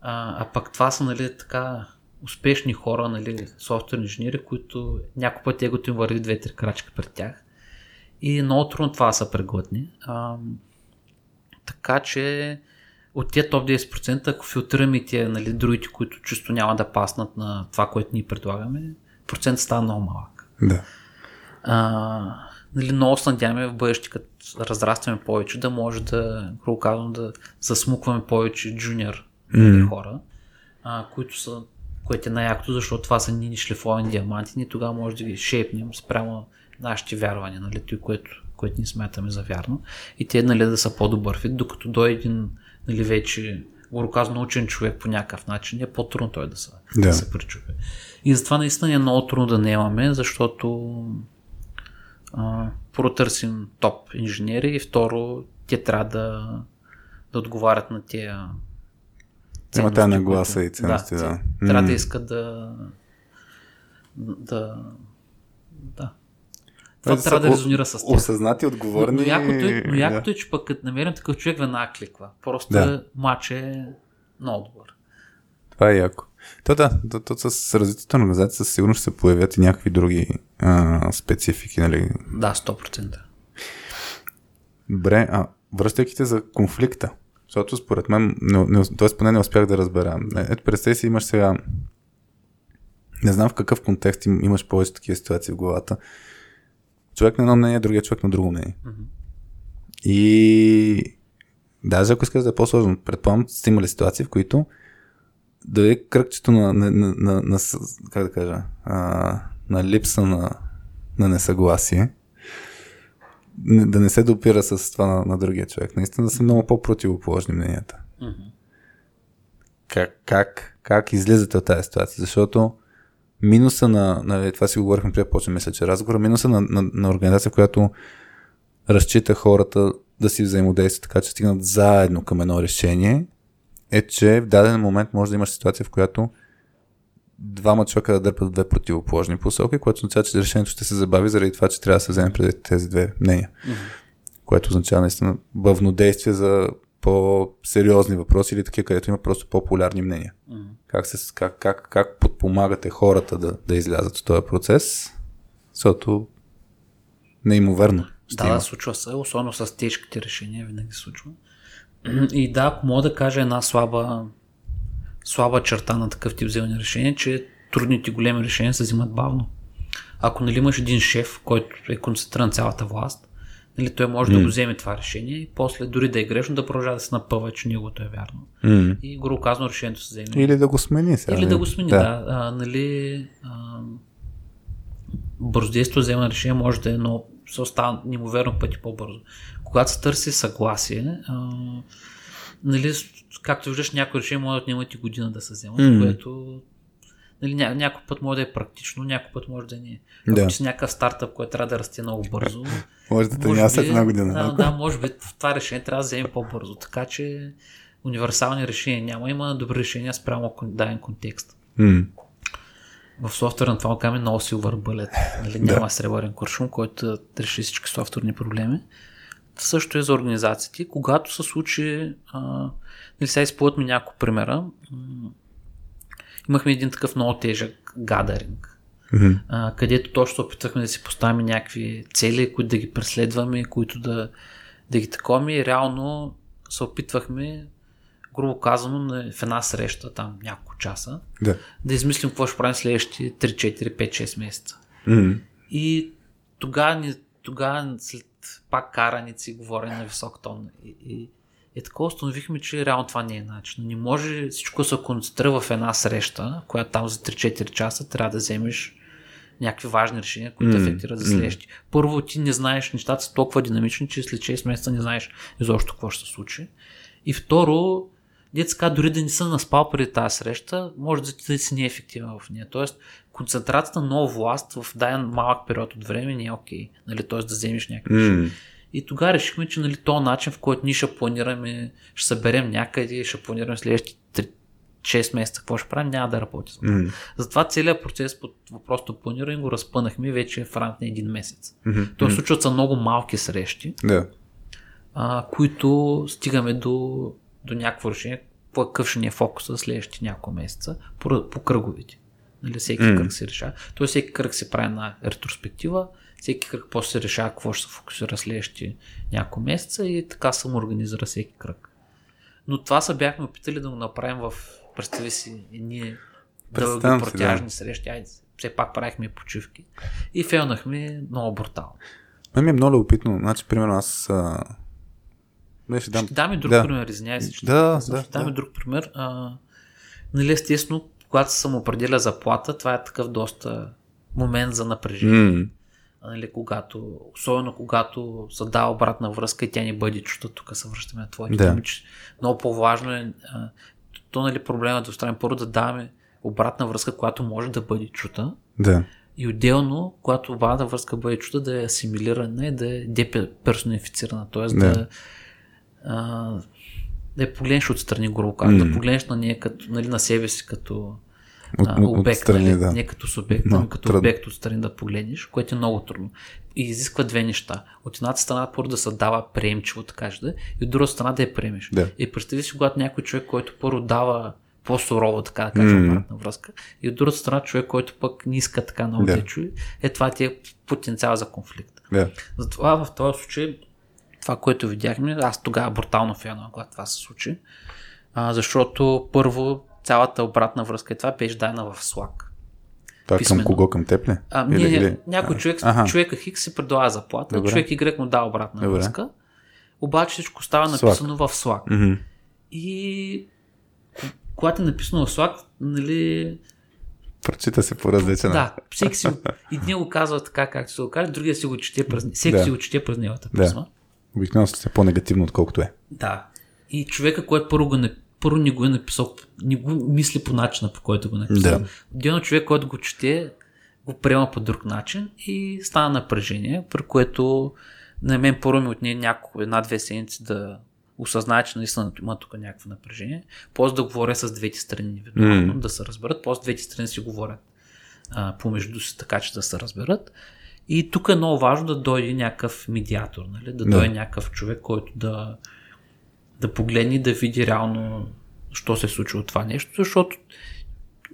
А, а пък това са, нали, така успешни хора, нали, софтуерни инженери, които някой път егото им върви две-три крачки пред тях. И много трудно това да се преглътне. А, така че от тия топ 10%, ако филтрираме тия нали, другите, които чисто няма да паснат на това, което ние предлагаме, процентът става много малък. Да. А, нали, много се надяваме в бъдеще, като разрастваме повече, да може да, грубо казвам, да засмукваме повече джуниор mm. хора, а, които са, което е най-якото, защото това са нини шлифовани диаманти, ние тогава може да ги шепнем спрямо нашите вярвания, нали, той, което, което ни смятаме за вярно, и те нали, да са по-добър фит, докато дойде един нали, вече, казвам, научен човек по някакъв начин, е по-трудно той да се, да. Да. се пречупи. И затова наистина е много трудно да наемаме, защото а, първо търсим топ инженери и второ те трябва да, да отговарят на Има тази нагласа и ценности, да. те- Трябва да искат да да да. Това Тоест, трябва да резонира с тях. Осъзнати, отговорни. Но, но, якото, е, но да. е, че пък като намерим такъв човек, веднага кликва. Просто Да. да. матч е много добър. Това е яко. То да, то, то с развитието на организация със сигурност ще се появят и някакви други а, специфики, нали? Да, 100%. Добре, а връщайки те за конфликта, защото според мен, не, не, т.е. поне не успях да разбера. Е, Ето, представи си, имаш сега, не знам в какъв контекст им, имаш повече такива ситуации в главата. Човек на едно мнение, другия човек на друго мнение. И даже ако искаш да е по-сложно, предполагам, сте имали ситуации, в които да е кръгчето на, на, на, на, на как да кажа, а, на липса на, на несъгласие, не- да не се допира с това на, на другия човек. Наистина да са много по-противоположни мненията. Как, как, как излизате от тази ситуация? Защото минуса на, на това си говорихме преди почнем, мисля, че разговора, минуса на, на, на организация, която разчита хората да си взаимодействат така, че стигнат заедно към едно решение, е, че в даден момент може да имаш ситуация, в която двама човека да дърпат две противоположни посоки, което означава, че решението ще се забави заради това, че трябва да се вземе преди тези две мнения. Което означава наистина бъвнодействие за по-сериозни въпроси или такива, където има просто по-полярни мнения. Как, се, как, как, как подпомагате хората да, да излязат от този процес, защото неимоверно. ще Да, има. да, случва се, особено с тежките решения, винаги се случва. И да, ако мога да кажа една слаба, слаба черта на такъв тип вземане решения, че трудните големи решения се взимат бавно. Ако нали, имаш един шеф, който е концентриран на цялата власт, нали, той може да го вземе това решение и после дори да е грешно да продължава да се напъва, че неговото е вярно. М. И грубо казано решението се вземе. Или да го смени сега. Или да го смени, да. да. А, нали, а, бързодействието взема решение може да е, но се остава неимоверно пъти по-бързо. Когато се търси съгласие, а, нали, както виждаш, някои решения могат да отнемат и година да се вземат, mm. което нали, ня, някой път може да е практично, някой път може да не е. Ако Да. си някакъв стартъп, който трябва да расте много бързо, Може да те след една година. Да, да, може би в това решение трябва да вземем по-бързо. Така че универсални решения няма, има добри решения спрямо даден контекст. М. В софтуера на това каме много silver bullet. Нали, няма сребърен куршум, който да реши всички софтуерни проблеми. Също е за организациите. Когато се случи, а, нали, сега изплуват ми няколко примера. Имахме един такъв много тежък гадаринг, а, където точно се опитвахме да си поставим някакви цели, които да ги преследваме, които да, да ги таковаме и реално се опитвахме, грубо казано, в една среща, там няколко часа, Да. да измислим какво ще правим следващите 3, 4, 5, 6 месеца. М. И тогава, тогава след пак караници, говорене на висок тон и, и, и така установихме, че реално това не е начин. Не може всичко се концентрира в една среща, която там за 3-4 часа трябва да вземеш някакви важни решения, които М, афектират за следващи. Първо, ти не знаеш, нещата са толкова динамични, че след 6 месеца не знаеш изобщо какво ще се случи. И второ, детска, дори да не съм наспал преди тази среща, може да, си неефективен в нея. Тоест, концентрацията на нова власт в даден малък период от време не е окей. Okay. Нали? Тоест да вземеш някакви Mm. И тогава решихме, че нали, този начин, в който ние ще планираме, ще съберем някъде, ще планираме следващите 6 месеца, какво ще правим, няма да работи. Mm. Затова целият процес под въпросното планиране го разпънахме вече в рамк на един месец. Мгм. Тоест случват се много малки срещи, Да. а, които стигаме до, до някакво решение, какъв ще ни е фокуса следващите няколко месеца, по, по кръговите. Нали, всеки Мгм. кръг се решава. Тоест всеки кръг се прави на ретроспектива, всеки кръг после се решава какво ще се фокусира следващите няколко месеца и така съм организира всеки кръг. Но това са бяхме опитали да го направим в, представи си, ние дълги си, да. протяжни срещи. Айде, все пак правихме почивки. И фейлнахме много брутално. Мен ми е много любопитно. Значи, примерно, аз... А... Дам... Ще дам и друг да. пример, извинявай се. Ще, Да, ще да, дам да. и друг пример. А, нали, естествено, когато съм определя заплата, това е такъв доста момент за напрежение. М. Нали, когато, особено когато се дава обратна връзка и тя ни бъде чута, тук се връщаме на твоите Да. думи, че много по-важно е а, то нали, проблема да оставим първо да даваме обратна връзка, която може да бъде чута Да. и отделно, когато обратна връзка бъде чута, да е асимилирана и да е деперсонифицирана, т.е. Да. да, а, да я погледнеш отстрани, грубо казвам, М. да погледнеш на нея като, нали, на себе си като а, от, обект, отстрани, нали? да. не като субект, Но, ами като трудно. обект отстрани да погледнеш, което е много трудно. И изисква две неща. От едната страна първо да се дава приемчиво, така да, и от друга страна да я приемеш. Да. И представи си, когато някой човек, който първо дава по-сурово, така да кажем, М. обратна връзка, и от друга страна човек, който пък не иска така много да, Да. чуе, е това ти е потенциал за конфликт. Да. Затова в този случай, това, което видяхме, аз тогава брутално феновах, когато това се случи, а, защото първо цялата обратна връзка и това беше дадена в Slack. Това към кого? Към теб ли? А, не, Или- или- някой човек, Аха. човека Хикс се предлага заплата, Добре. човек Y му дава обратна Добре. връзка, обаче всичко става Slack. написано в Slack. Мгм. И ко- когато е написано в Slack, нали, Прочита се по различен да, всеки си, един го казва така, както се го каже, другия си го чете през, всеки Да. си го чете през неговата Да. Обикновено се по-негативно, отколкото е. Да. И човека, който първо, го не, първо не го е написал, не го мисли по начина, по който го е написал. Да. Отделно човек, който го чете, го приема по друг начин и стана напрежение, при което на мен първо ми отне няколко, една-две седмици да осъзнае, че наистина има тук някакво напрежение. После да говоря с двете страни Мгм. да се разберат. После двете страни си говорят а, помежду си, така че да се разберат. И тук е много важно да дойде някакъв медиатор, нали? да Да. дойде някакъв човек, който да, да погледне да види реално що се е случило това нещо, защото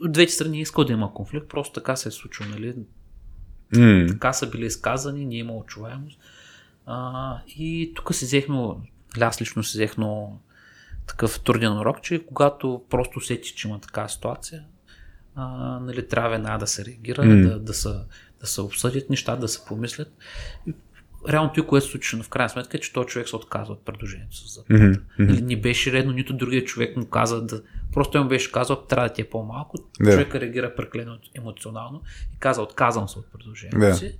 от двете страни иска да има конфликт, просто така се е случило, нали? М. Така са били изказани, не е имало чуваемост. А, и тук си взехме, аз лично си взех много такъв труден урок, че когато просто усетиш, че има такава ситуация, а, нали, трябва веднага да се реагира, М. да, да, се, да се обсъдят неща, да се помислят. И реално той, което се случи в крайна сметка, е, че този човек се отказва от предложението за Мгм. Мгм. Нали, не беше редно, нито другия човек му каза да... Просто той му беше казал, трябва да ти е по-малко. Да. Човека реагира преклено емоционално и каза, отказвам се от предложението Да. си.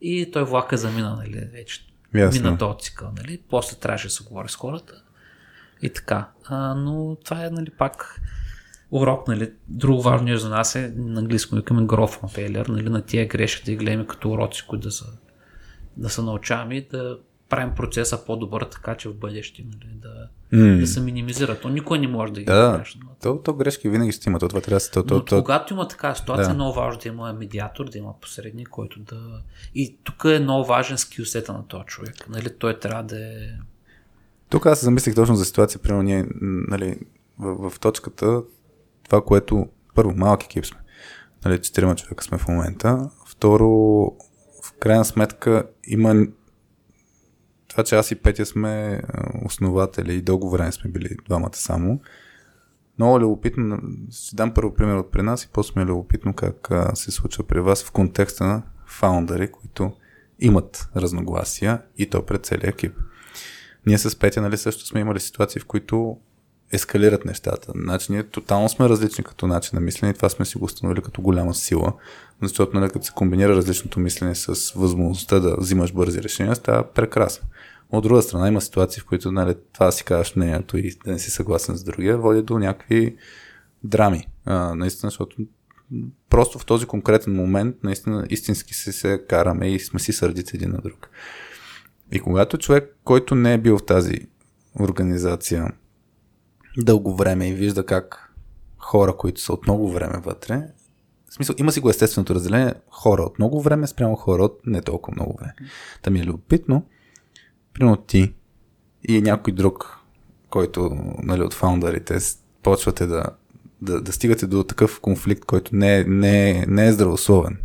И той влака замина, нали, вече. Ясно. Мина този цикъл, нали. После трябваше да се говори с хората. И така. А, но това е, нали, пак урок, нали. Друго важно нещо за нас е, на английски му викаме growth on failure, нали, на тия грешки да ги гледаме като уроци, които да са да се научаваме и да правим процеса по-добър, така че в бъдеще нали, да, М. да се минимизира. То никой не може да ги Да, направиш. Но, то, то грешки винаги ще има. То, това трябва да се... То, то, то, когато има такава ситуация, Да. е много важно да има медиатор, да има посредник, който да... И тук е много важен скилсета на този човек. Нали? Той трябва да е... Тук аз се замислих точно за ситуация, примерно ние, нали, в, в точката, това, което, първо, малък екип сме, нали, четирима човека сме в момента, второ, в крайна сметка има това, че аз и Петя сме основатели и дълго време сме били двамата само, много любопитно, ще дам първо пример от при нас и после ми е любопитно как се случва при вас в контекста на фаундъри, които имат разногласия и то пред целия екип. Ние с Петя, нали, също сме имали ситуации, в които ескалират нещата. Значи ние тотално сме различни като начин на мислене и това сме си го установили като голяма сила, защото нали, като се комбинира различното мислене с възможността да взимаш бързи решения, става прекрасно. От друга страна има ситуации, в които нали, това си казваш мнението и да не си съгласен с другия, води до някакви драми. А, наистина, защото просто в този конкретен момент наистина истински се, се караме и сме си сърдите един на друг. И когато човек, който не е бил в тази организация дълго време и вижда как хора, които са от много време вътре, в смисъл, има си го естественото разделение хора от много време спрямо хора от не толкова много време. Та ми е любопитно, примерно ти и някой друг, който нали, от фаундърите почвате да, да, да стигате до такъв конфликт, който не, не, не е здравословен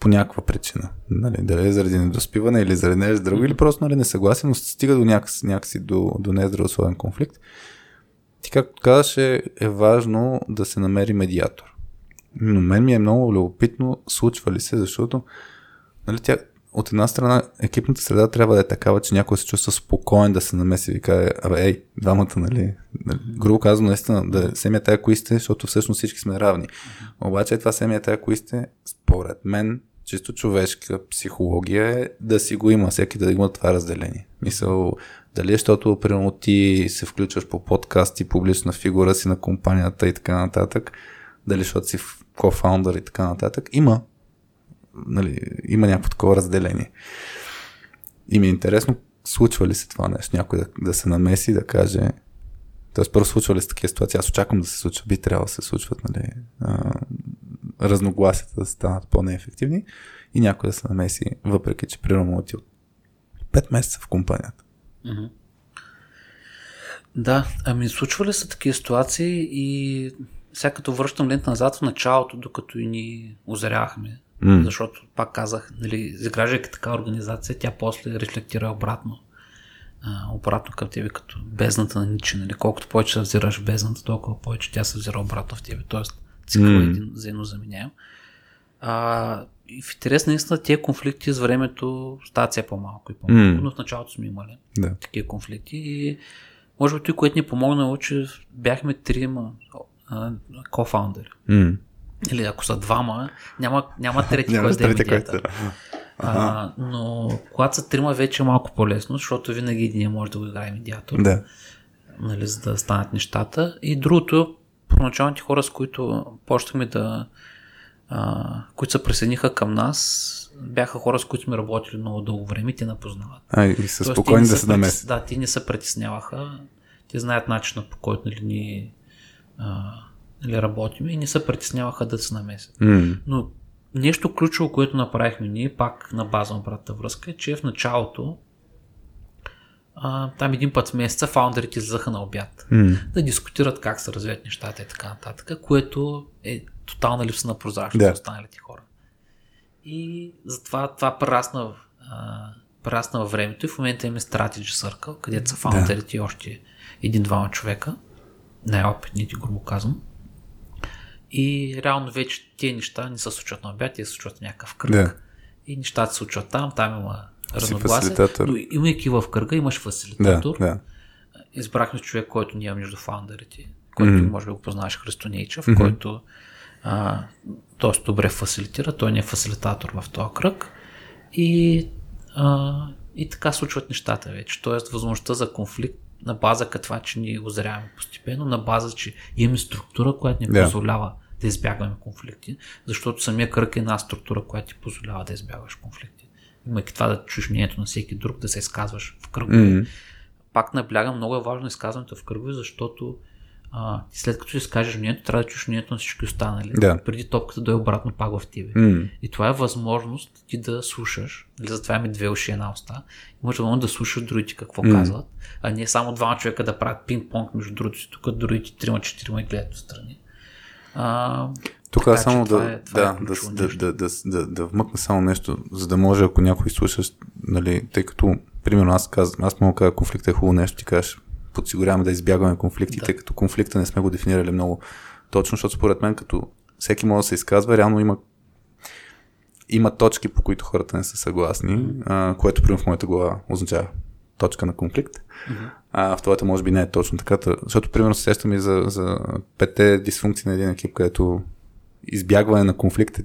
по някаква причина. Нали, дали е заради недоспиване или заради нещо друго, или просто нали, не съгласен, но стига до някакси, някакси до, до нездравословен конфликт. Ти както казваш е, е важно да се намери медиатор. Но мен ми е много любопитно случва ли се, защото нали, тя, от една страна екипната среда трябва да е такава, че някой се чувства спокоен да се намеси и каже, абе, ей, двамата, нали, нали грубо казвам, наистина, да семя тая кои сте, защото всъщност всички сме равни. Обаче това семя тая кои сте, според мен, чисто човешка психология е да си го има, всеки да има това разделение. Мисъл, дали е, защото, примерно, ти се включваш по подкаст и публична фигура си на компанията и така нататък, дали защото си кофаундър и така нататък, има, нали, има някакво такова разделение. И ми е интересно, случва ли се това нещо, някой да, да се намеси, да каже, Тоест, първо случва ли се такива ситуации? Аз очаквам да се случва, би трябвало да се случват, нали, разногласията да станат по-неефективни и някой да се намеси, въпреки че примерно от 5 месеца в компанията. Mm-hmm. Да, ами случва ли са такива ситуации и сега като връщам лента назад в началото, докато и ни озряхме, mm. защото пак казах, нали, изграждайки така организация, тя после рефлектира обратно. А, обратно към тебе, като бездната на ниче, нали? Колкото повече се взираш бездната, толкова повече тя се взира обратно в тебе. Тоест, цикъл mm. един взаимно заменяем. А, и в интерес наистина тези конфликти с времето стават все по-малко и по-малко, mm. но в началото сме имали да. такива конфликти и може би той, което ни помогна, е, че бяхме трима кофаундери. Mm. Или ако са двама, няма, няма трети, който да е медиатор. А, но когато са трима, вече е малко по-лесно, защото винаги един може да го играе медиатор. Да. Нали, за да станат нещата. И другото, първоначалните хора, с които почнахме да. А, които се присъединиха към нас, бяха хора, с които сме работили много дълго време те напознават. А, и са спокойни да се намесят. Да, те не се притесняваха. Те знаят начина по който нали, ни а, нали, работим и не се притесняваха да се намесят. Mm. Но нещо ключово, което направихме ние, пак на база на обратната връзка, е, че в началото а, там един път в месеца фаундерите излизаха на обяд mm. да дискутират как се развият нещата и така нататък, което е тотална липса на прозрачност yeah. останалите хора. И затова това прерасна, а, прерасна във времето и в момента имаме Strategy Circle, където са фаундерите yeah. и още един-двама човека, най-опитните, грубо казвам. И реално вече тези неща не се случват на обяд, те се случват в някакъв кръг. Yeah. И нещата се случват там, там има разногласие. Но имайки в кръга, имаш фасилитатор. Да, да. Избрахме човек, който ние между фаундерите, който mm-hmm. може би го познаваш Христо Нейчев, mm-hmm. който а, доста добре фасилитира, той не е фасилитатор в този кръг. И, а, и така случват нещата вече. Тоест, възможността за конфликт на база това, че ние озряваме постепенно, на база, че имаме структура, която ни yeah. позволява да избягваме конфликти, защото самия кръг е една структура, която ти позволява да избягваш конфликти. Имайки това да чуеш мнението на всеки друг, да се изказваш в кръгове. Mm-hmm. Пак наблягам, много е важно изказването в кръгове, защото а, след като си скажеш мнението, трябва да чуеш мнението на всички останали. Да. Преди топката да е обратно пак в тебе. Mm. И това е възможност ти да слушаш. Затова имаме две уши една уста. И може да слушаш другите какво mm. казват, а не само двама човека да правят пинг-понг между другите си, тук другите трима, четирима и гледат отстрани. А, тук така, само да, е, да, е да, да, да, да, да вмъкна само нещо, за да може, ако някой слуша, нали, тъй като, примерно, аз, казвам, аз мога да кажа конфликт е хубаво нещо, ти кажеш, подсигуряваме да избягваме конфликти, да. като конфликта не сме го дефинирали много точно, защото според мен, като всеки може да се изказва, реално има има точки, по които хората не са съгласни, а, което, примерно, в моята глава означава точка на конфликт. Mm-hmm. А в твоята може би не е точно така, защото, примерно, се сещам и за, за петте дисфункции на един екип, където избягване на конфликт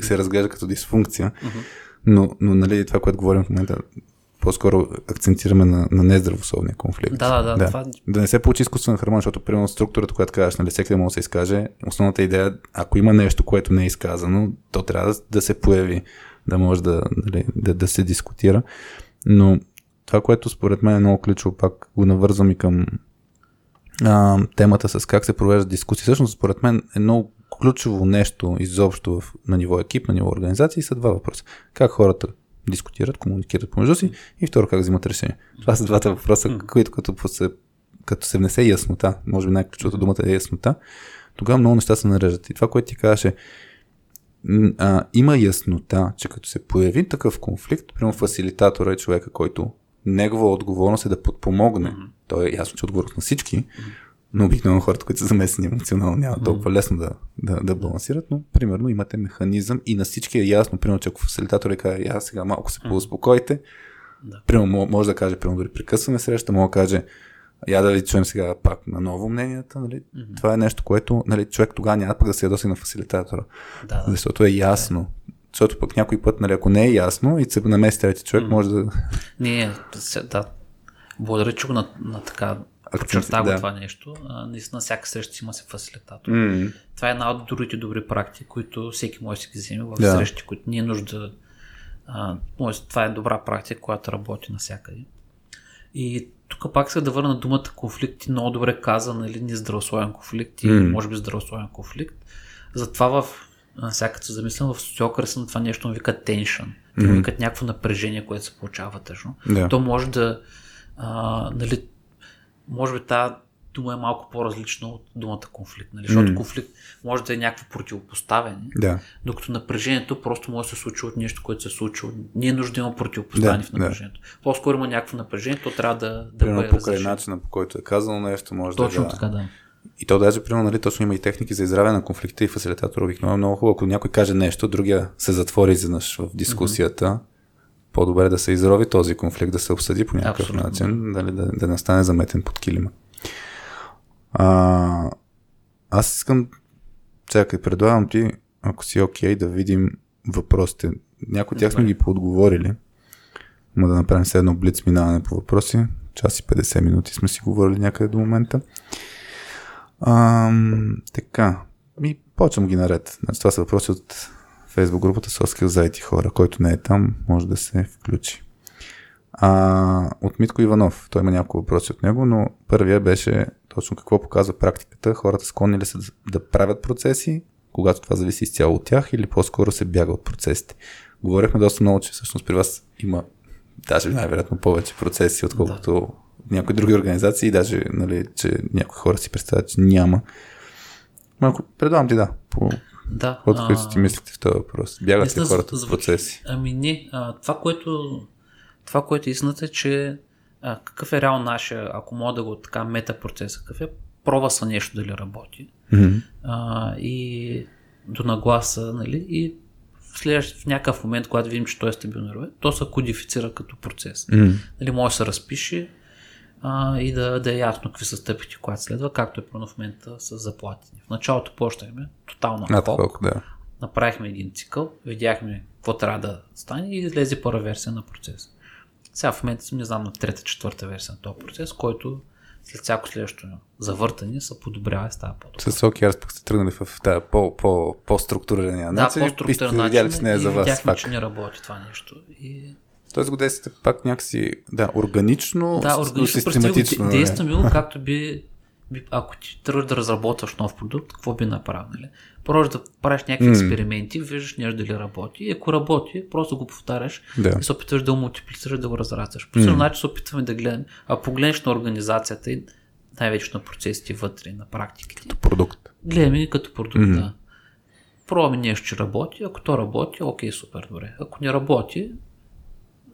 се разглежда като дисфункция. Mm-hmm. Но, но нали, това, което говорим в момента, по-скоро акцентираме на, на нездравословния конфликт. Да, да, да. Това... Да не се получи изкуствена хармония, защото, примерно, структурата, която казваш, нали, всеки да може да се изкаже, основната идея, ако има нещо, което не е изказано, то трябва да, да се появи, да може да, нали, да, да се дискутира. Но това, което според мен е много ключово, пак го навързвам и към а, темата с как се провежда дискусии. Всъщност, според мен е много ключово нещо изобщо в, на ниво екип, на ниво организация и са два въпроса. Как хората дискутират, комуникират помежду си и второ как взимат решение. Това са двата въпроса, които като се, като се внесе яснота, може би най-ключовата думата е яснота, тогава много неща се нареждат. И това, което ти казваше, а, има яснота, че като се появи такъв конфликт, примерно фасилитатора е човека, който негова отговорност е да подпомогне. Mm-hmm. Той е ясно, че отговорност на всички, mm-hmm. Но обикновено хората, които са замесени емоционално, няма толкова лесно да, да, да балансират, но примерно имате механизъм и на всички е ясно, примерно, че ако фасилитатор е каже, я сега малко се поуспокойте, да. примерно може да каже, примерно дори прекъсваме среща, може да каже, я да ви чуем сега пак на ново мненията, нали? Mm-hmm. Това е нещо, което нали, човек тогава няма пък да се ядоси на фасилитатора. Да, да. Защото е ясно. Да. Защото пък някой път, нали, ако не е ясно и се намеси трети човек, mm-hmm. може да... Не, да. Благодаря, че на, на така подчерта го да. това нещо. А, наистина, всяка среща си има се фасилитатор. Mm-hmm. Това е една от другите добри практики, които всеки може да си ги вземе в да. срещи, които ние нужда. А, може, това е добра практика, която работи навсякъде. И тук пак се да върна думата конфликт и много добре каза, нали, нездравословен конфликт и mm. може би здравословен конфликт. Затова в всяка се замислям в социокърса на това нещо му викат теншън. Те mm-hmm. викат някакво напрежение, което се получава тъжно. Yeah. То може да а, нали, може би тази дума е малко по-различна от думата конфликт. Нали? Защото mm. конфликт може да е някакво противопоставяне, да. докато напрежението просто може да се случи от нещо, което се е случило. Ние нужда да има противопоставяне да, в напрежението. Да. По-скоро има някакво напрежение, то трябва да, да бъде покрай начина, по който е казано нещо, може Точно да... Точно така, да. И то даже, примерно, нали, точно има и техники за изравя на конфликта и фасилитатор обикновено много хубаво. Ако някой каже нещо, другия се затвори изведнъж в дискусията, mm-hmm. По-добре да се изрови този конфликт, да се обсъди по някакъв Абсолютно. начин, дали, да, да не стане заметен под килима. А, аз искам, чакай, предлагам ти, ако си окей, okay, да видим въпросите. Някои от тях сме ги поотговорили. Ма да направим все едно блиц минаване по въпроси. Час и 50 минути сме си говорили някъде до момента. А, така. И почвам ги наред. Значи, това са въпроси от фейсбук групата Soft за IT хора. Който не е там, може да се включи. А, от Митко Иванов. Той има няколко въпроси от него, но първия беше точно какво показва практиката. Хората склонни ли са да правят процеси, когато това зависи изцяло от тях или по-скоро се бяга от процесите. Говорихме доста много, че всъщност при вас има даже най-вероятно повече процеси, отколкото да. някои други организации, даже нали, че някои хора си представят, че няма. Малко, предавам ти да, по да, от които ти мислите в този въпрос. Бягат ли хората от процеси? Ами не, а, това, което това, което е истината е, че а, какъв е реално нашия, ако мога да го така мета процеса, какъв е, пробва са нещо дали работи mm-hmm. а, и до нагласа, нали, и в, следващ, в някакъв момент, когато видим, че той е стабилно то се кодифицира като процес. Mm-hmm. Нали, може да се разпише а, и да, да е ясно какви са стъпките, когато следва, както е в момента с заплатите. В началото почнахме тотално хок, да. направихме един цикъл, видяхме какво трябва да стане и излезе първа версия на процеса. Сега в момента съм, не знам, на трета, четвърта версия на този процес, който след всяко следващо завъртане се подобрява и става по-добре. С OKR пък сте тръгнали в тази по, по, по-структурирания начин. Да, по-структуриран начин. че не е за вас. Видяхме, че не работи това нещо. И... Тоест го действате пак някакси, да, органично, да, органично систематично. Нали? Действаме го както би, би, ако ти тръгваш да разработваш нов продукт, какво би направил? Нали? Да правиш някакви mm. експерименти, виждаш нещо дали работи. И ако работи, просто го повтаряш да. и се опитваш да го мултиплицираш, да го разрастваш. По mm. начин се опитваме да гледаме. А погледнеш на организацията и най-вече на процесите вътре, на практиките. Като продукт. Гледаме като продукт, mm. да. Пробваме нещо, че работи. Ако то работи, окей, супер, добре. Ако не работи,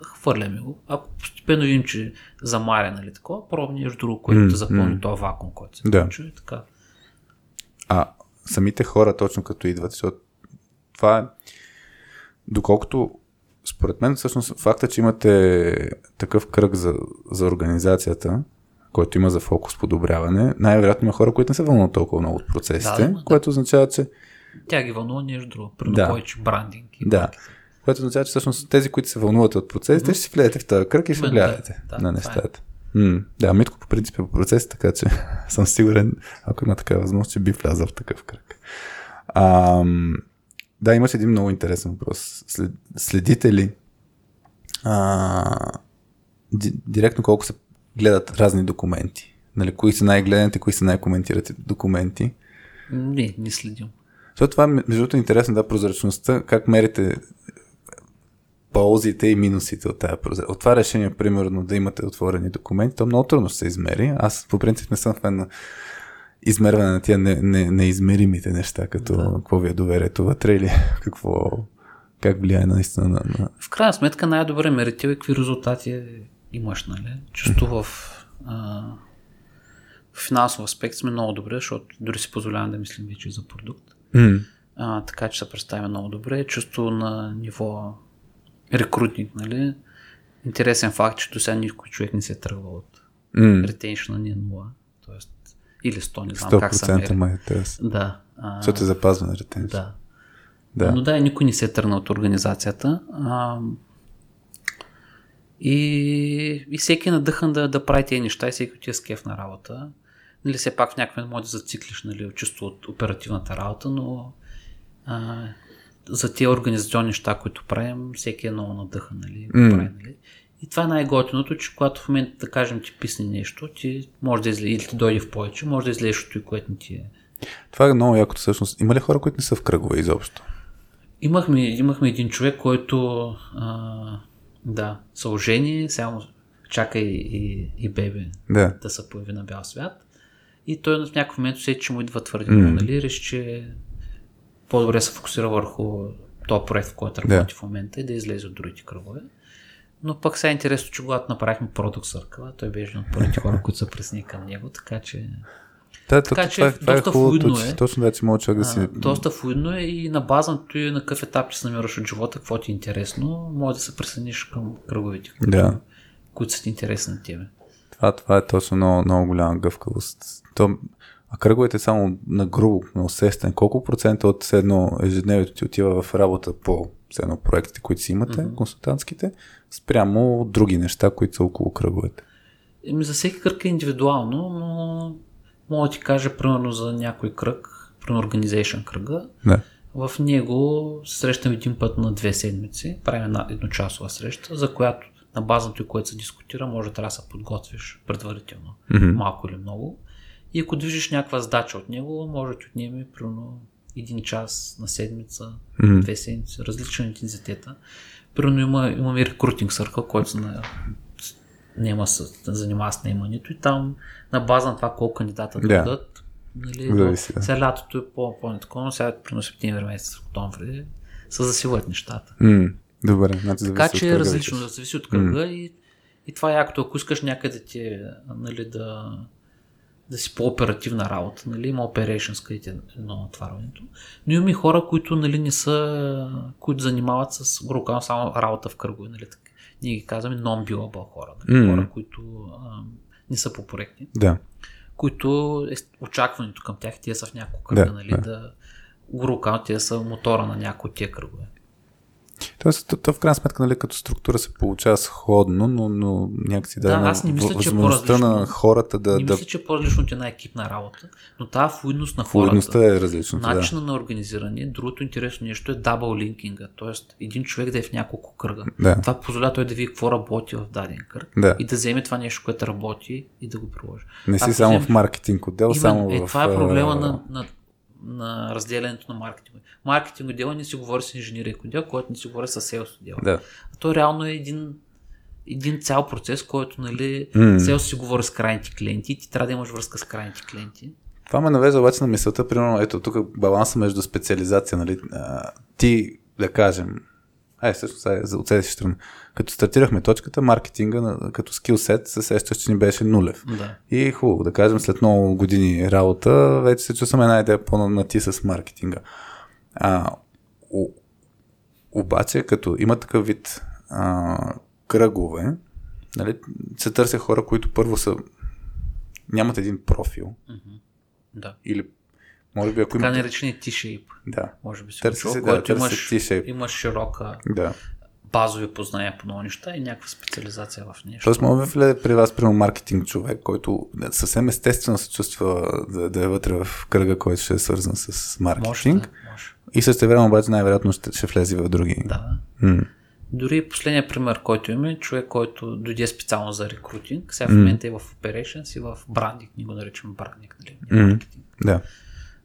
хвърляме го. Ако постепенно видим, че замаря, нали такова, пробваме нещо друго, което mm. да запълни mm. този вакуум, който се да. получи и така. А самите хора точно като идват, защото това е, доколкото според мен всъщност факта, че имате такъв кръг за, за организацията, който има за фокус подобряване, най-вероятно има хора, които не се вълнуват толкова много от процесите, да, да, което означава, че тя ги вълнува нещо друго, при да. повече брандинг. И да. Което означава, че всъщност тези, които се вълнуват от процесите, mm-hmm. ще си влезете в този кръг и ще влияете да, на е. нещата. М, Да, Митко по принцип е по процеси, така че съм сигурен, ако има такава възможност, че би влязъл в такъв кръг. Ам, да, имаш един много интересен въпрос. След, следите ли а, ди, директно колко се гледат разни документи? Нали, кои са най-гледаните, кои са най-коментирате документи? Не, не следим. Защото това, между другото, е интересно, да, прозрачността, как мерите ползите и минусите от тази прозрачност. От това решение, примерно, да имате отворени документи, то много трудно ще се измери. Аз, по принцип, не съм фен на измерване на тия не, не, неизмеримите неща, като да. какво ви е доверието вътре или какво, как влияе наистина на... на... В крайна сметка най-добре мерител е какви резултати имаш, нали? Чисто в, а, в финансов аспект сме много добре, защото дори си позволявам да мислим вече за продукт. М, А, така че се представя много добре. Чисто на ниво рекрутинг, нали? Интересен факт, че до сега никой човек не се е тръгва от м, ретеншна ни е нула. Тоест, или 100, не знам как се 100% мери. май е. Да. А, Защото е запазва на ретеншн. да. Да. Но да, никой не се е тръгнал от организацията. А, и, и всеки е надъхан да, да прави тези неща и всеки ти е скеф на работа. Нали, все пак в някакъв момент може да зациклиш нали, чувство от оперативната работа, но а, за тези организационни неща, които правим, всеки е много надъхан. Нали, М. прави, нали. И това е най-готиното, че когато в момента, да кажем, ти писне нещо, ти може да излезеш, или ти дойде в повече, може да излезеш от той, което не ти е. Това е много якото всъщност. Има ли хора, които не са в кръгове изобщо? Имахме, имахме един човек, който а, да, са ожени, само чака и, и, и бебе Да. да се появи на бял свят. И той в някакъв момент усети, че му идва твърде много, нали? Реши, че по-добре се фокусира върху този проект, в който работи в момента и да излезе от другите кръгове. Но пък сега е интересно, че когато направихме Product Circle, той беше от първите хора, които са пресни към него, така че Да, Така то, че това, е- това е доста хубавото, е. точно да, може човек да си... А, доста флуидно е и на база на на какъв етап ти се намираш от живота, какво ти е интересно, може да се присъединиш към кръговете, които, Да. които са ти интересни на тебе. Това, това е точно много, много голяма гъвкавост. То, а кръговете само на грубо, на усещане. Колко процента от едно ежедневието ти отива в работа по едно проектите, които си имате, mm-hmm. консултантските, спрямо други неща, които са около кръговете? Еми, за всеки кръг е индивидуално, но мога да ти кажа, примерно за някой кръг, примерно Organization кръга, Да. в него се срещаме един път на две седмици, правим една едночасова среща, за която на базата, което се дискутира, може да трябва да се подготвиш предварително, Мгм. малко или много. И ако движиш някаква задача от него, може да ти отнеме примерно един час на седмица, Мгм. две седмици, различен интензитета. Примерно има, имаме рекрутинг съркъл, който се няма с, занимава с наемането и там на база на това колко кандидата да Да. дадат, нали, Зависи, да. сега лятото е по, по-такова, но сега примерно септември месец, октомври се засилват нещата. М, добре, значи Така че е различно, да зависи от кръга и, и това е якото, ако искаш някъде ти е, нали, да, да си по-оперативна работа, нали, има operations, където е едно натварването. Но има и хора, които нали, не са, които занимават с, грубо само работа в кръгове, нали, така. Ние ги казваме non-billable хора, нали, Мгм. хора, които а, не са по проекти, Да. които е, очакването към тях, тия са в няколко кръга, Да, нали, да. да, грубо тия са мотора на някои от тия кръгове. Тоест, то, то в крайна сметка, нали, като структура се получава сходно, но, но някакси да, Да, аз не мисля, че е възможността на хората да... Не да мисля, че е по-различно от една екипна работа, но тази флуидност на хората, Флуидността е различна. Да. начина на организиране, другото интересно нещо е дабл линкинга, т.е. един човек да е в няколко кръга. Да. Това позволява той да види какво работи в даден кръг Да. и да вземе това нещо, което работи и да го приложи. Не си Ако само вземеш- в маркетинг отдел, Именно, само е, в... това е проблема на, на, на разделянето на маркетинг. Маркетинг отдела не си говори с инженерик отдел, който не си говори с селс отдела. Да. А то реално е един, един цял процес, който нали, селс си говори с крайните клиенти и ти трябва да имаш връзка с крайните клиенти. Това ме навежда обаче на мисълта, примерно, ето тук баланса между специализация, нали, а, ти, да кажем, ай, всъщност, сега за от следващата страна. Като стартирахме точката, маркетинга като скилсет се сещаш, че ни беше нулев. Да. И хубаво, да кажем, след много години работа, вече се чувстваме една идея по-на ти с маркетинга. А, о, обаче, като има такъв вид а, кръгове, нали, се търся хора, които първо са нямат един профил, Да. или Може би ако Така има... наречения T-shape. Да. Може би си Търси се, да, имаш, се T-shape. имаш широка Да. базови познания по много неща и някаква специализация в нещо. Тоест, може влезе при вас, примерно, маркетинг човек, който съвсем естествено се чувства да, да е вътре в кръга, който ще е свързан с може маркетинг. да, може. И също време обаче най-вероятно ще, ще влезе в други. Да. М. Дори последният пример, който имаме, човек, който дойде специално за рекрутинг, сега в момента е в operations и в брандинг, ние го наричаме брандинг, нали? маркетинг. Да.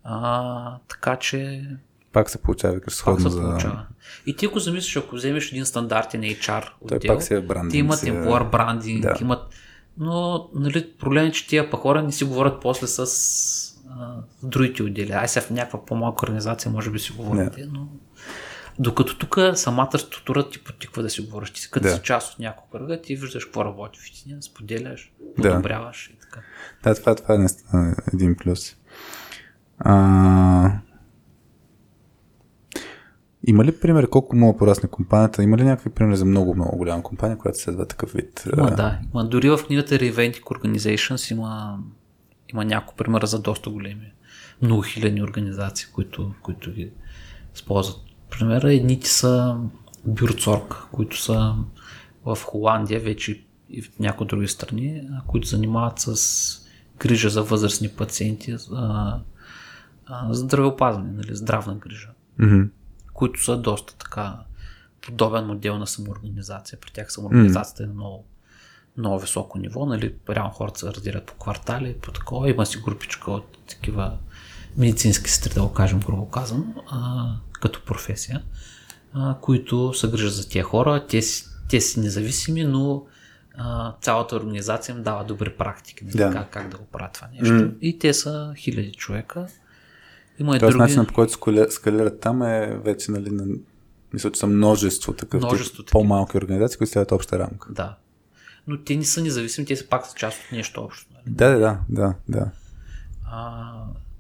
А, така че Пак се получава, викаш, пак се за... получава. И ти ако замислиш, ако вземеш един стандартен HR Той отдел, пак си е брандинг. те имат си е- employer брандинг, Да. имат... Но нали, проблем е, че тия па хора не си говорят после с, а, другите отдели. Ай сега в някаква по-малка организация може би си говорите, но докато тук самата структура ти потиква да си говориш. Ти като Да. си част от няколко кръга, ти виждаш какво работи в тия, споделяш, Да. подобряваш и така. Да, това, това е един плюс. А... Има ли пример колко мога порасне компанията? Има ли някакви примери за много, много голяма компания, която следва такъв вид? Има, а, да. Има, дори в книгата Reinventing Organizations има, има няколко примера за доста големи, много хиляди организации, които, които ги използват. Примера едните са Бюрцорг, които са в Холандия, вече и в някои други страни, които занимават с грижа за възрастни пациенти, а, здравеопазване, нали, здравна грижа мгм. които са доста така подобен модел на самоорганизация. При тях самоорганизацията е на много, много високо ниво. Нали? Реално хората се разделят по квартали, по такова. Има си групичка от такива медицински сестри, да го кажем, грубо казано, а, като професия, а, които се грижат за тия хора. Те, те си независими, но а, цялата организация им дава добри практики, нали? Да. как, как да го правят това нещо. И те са хиляди човека. Има и Тоест, други... начинът по който скалират, там е вече, нали, на... мисля, че са множество такъв Множество тип, по-малки организации, които следват обща рамка. Да. Но те не са независими, те са пак са част от нещо общо. Нали? Да, да, да, да, да. А,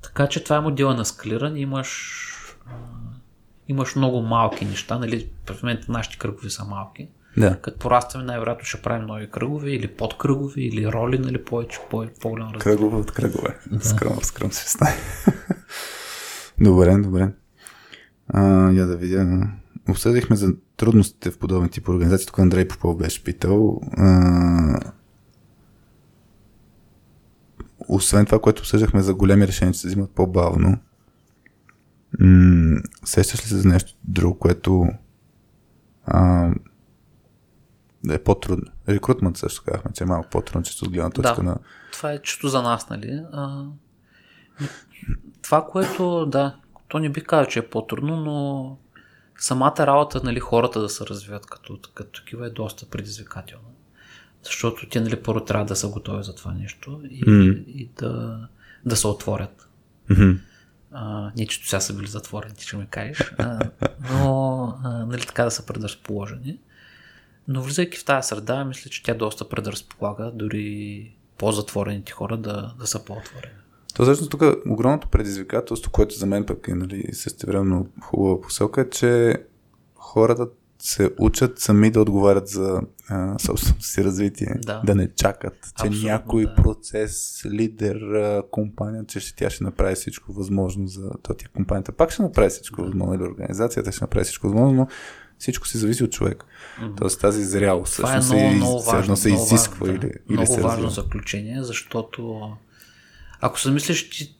така че това е модела на скалиране. Имаш, а, имаш много малки неща. Нали? В момента нашите кръгове са малки. Да. Като порастваме, най-вероятно ще правим нови кръгове или подкръгове, или роли, нали, повече, по- по-голям развитие. Кръгове от кръгове. Скръм, скръм се. Добре, добре. А, я да видя. Обсъдихме за трудностите в подобен тип организации. Тук Андрей Попов беше питал. А, освен това, което обсъждахме за големи решения, че се взимат по-бавно, м- сещаш ли се за нещо друго, което а, да е по-трудно? Рекрутмент също казахме, че е малко по-трудно, често от гледна точка Да. на... Това е чисто за нас, нали? А, това, което, да, то не би казал, че е по-трудно, но самата работа, нали, хората да се развиват като, като такива е доста предизвикателна. Защото те, нали, първо трябва да са готови за това нещо и, Мгм. и да, да се отворят. Мгм. А, не, че сега са били затворени, ще ми кажеш, а, но а, нали, така да са предразположени. Но влизайки в тази среда, мисля, че тя доста предразполага дори по-затворените хора да, да са по-отворени. То всъщност тук огромното предизвикателство, което за мен пък е нали, същевременно хубава посока, е, че хората се учат сами да отговарят за а, собственото си развитие. Да. да не чакат, че Абсолютно, някой да. процес, лидер, а, компания, че ще, тя ще направи всичко възможно за то тя компанията. Пак ще направи всичко възможно, или организацията ще направи всичко възможно, но всичко си зависи от човек. Тоест тази зрялост е всъщност много, се, много все едно важно. се много изисква важно, да. или, или много се важно развива. заключение, защото ако се мислиш, ти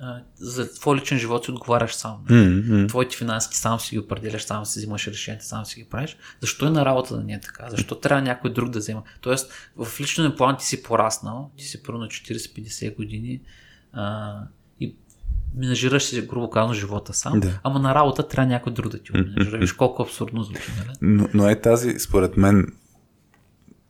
а, за твой личен живот си отговаряш сам. М. Твоите финанси сам си ги определяш, сам си взимаш решения, сам си ги правиш. Защо е на работа да не е така? Защо трябва някой друг да взема? Тоест, в личния план ти си пораснал, ти си първо на 40-50 години а, и менажираш си, грубо казано, живота сам, Да. ама на работа трябва някой друг да ти го менажира. Виж колко абсурдно звучи, нали? Но, но е тази, според мен,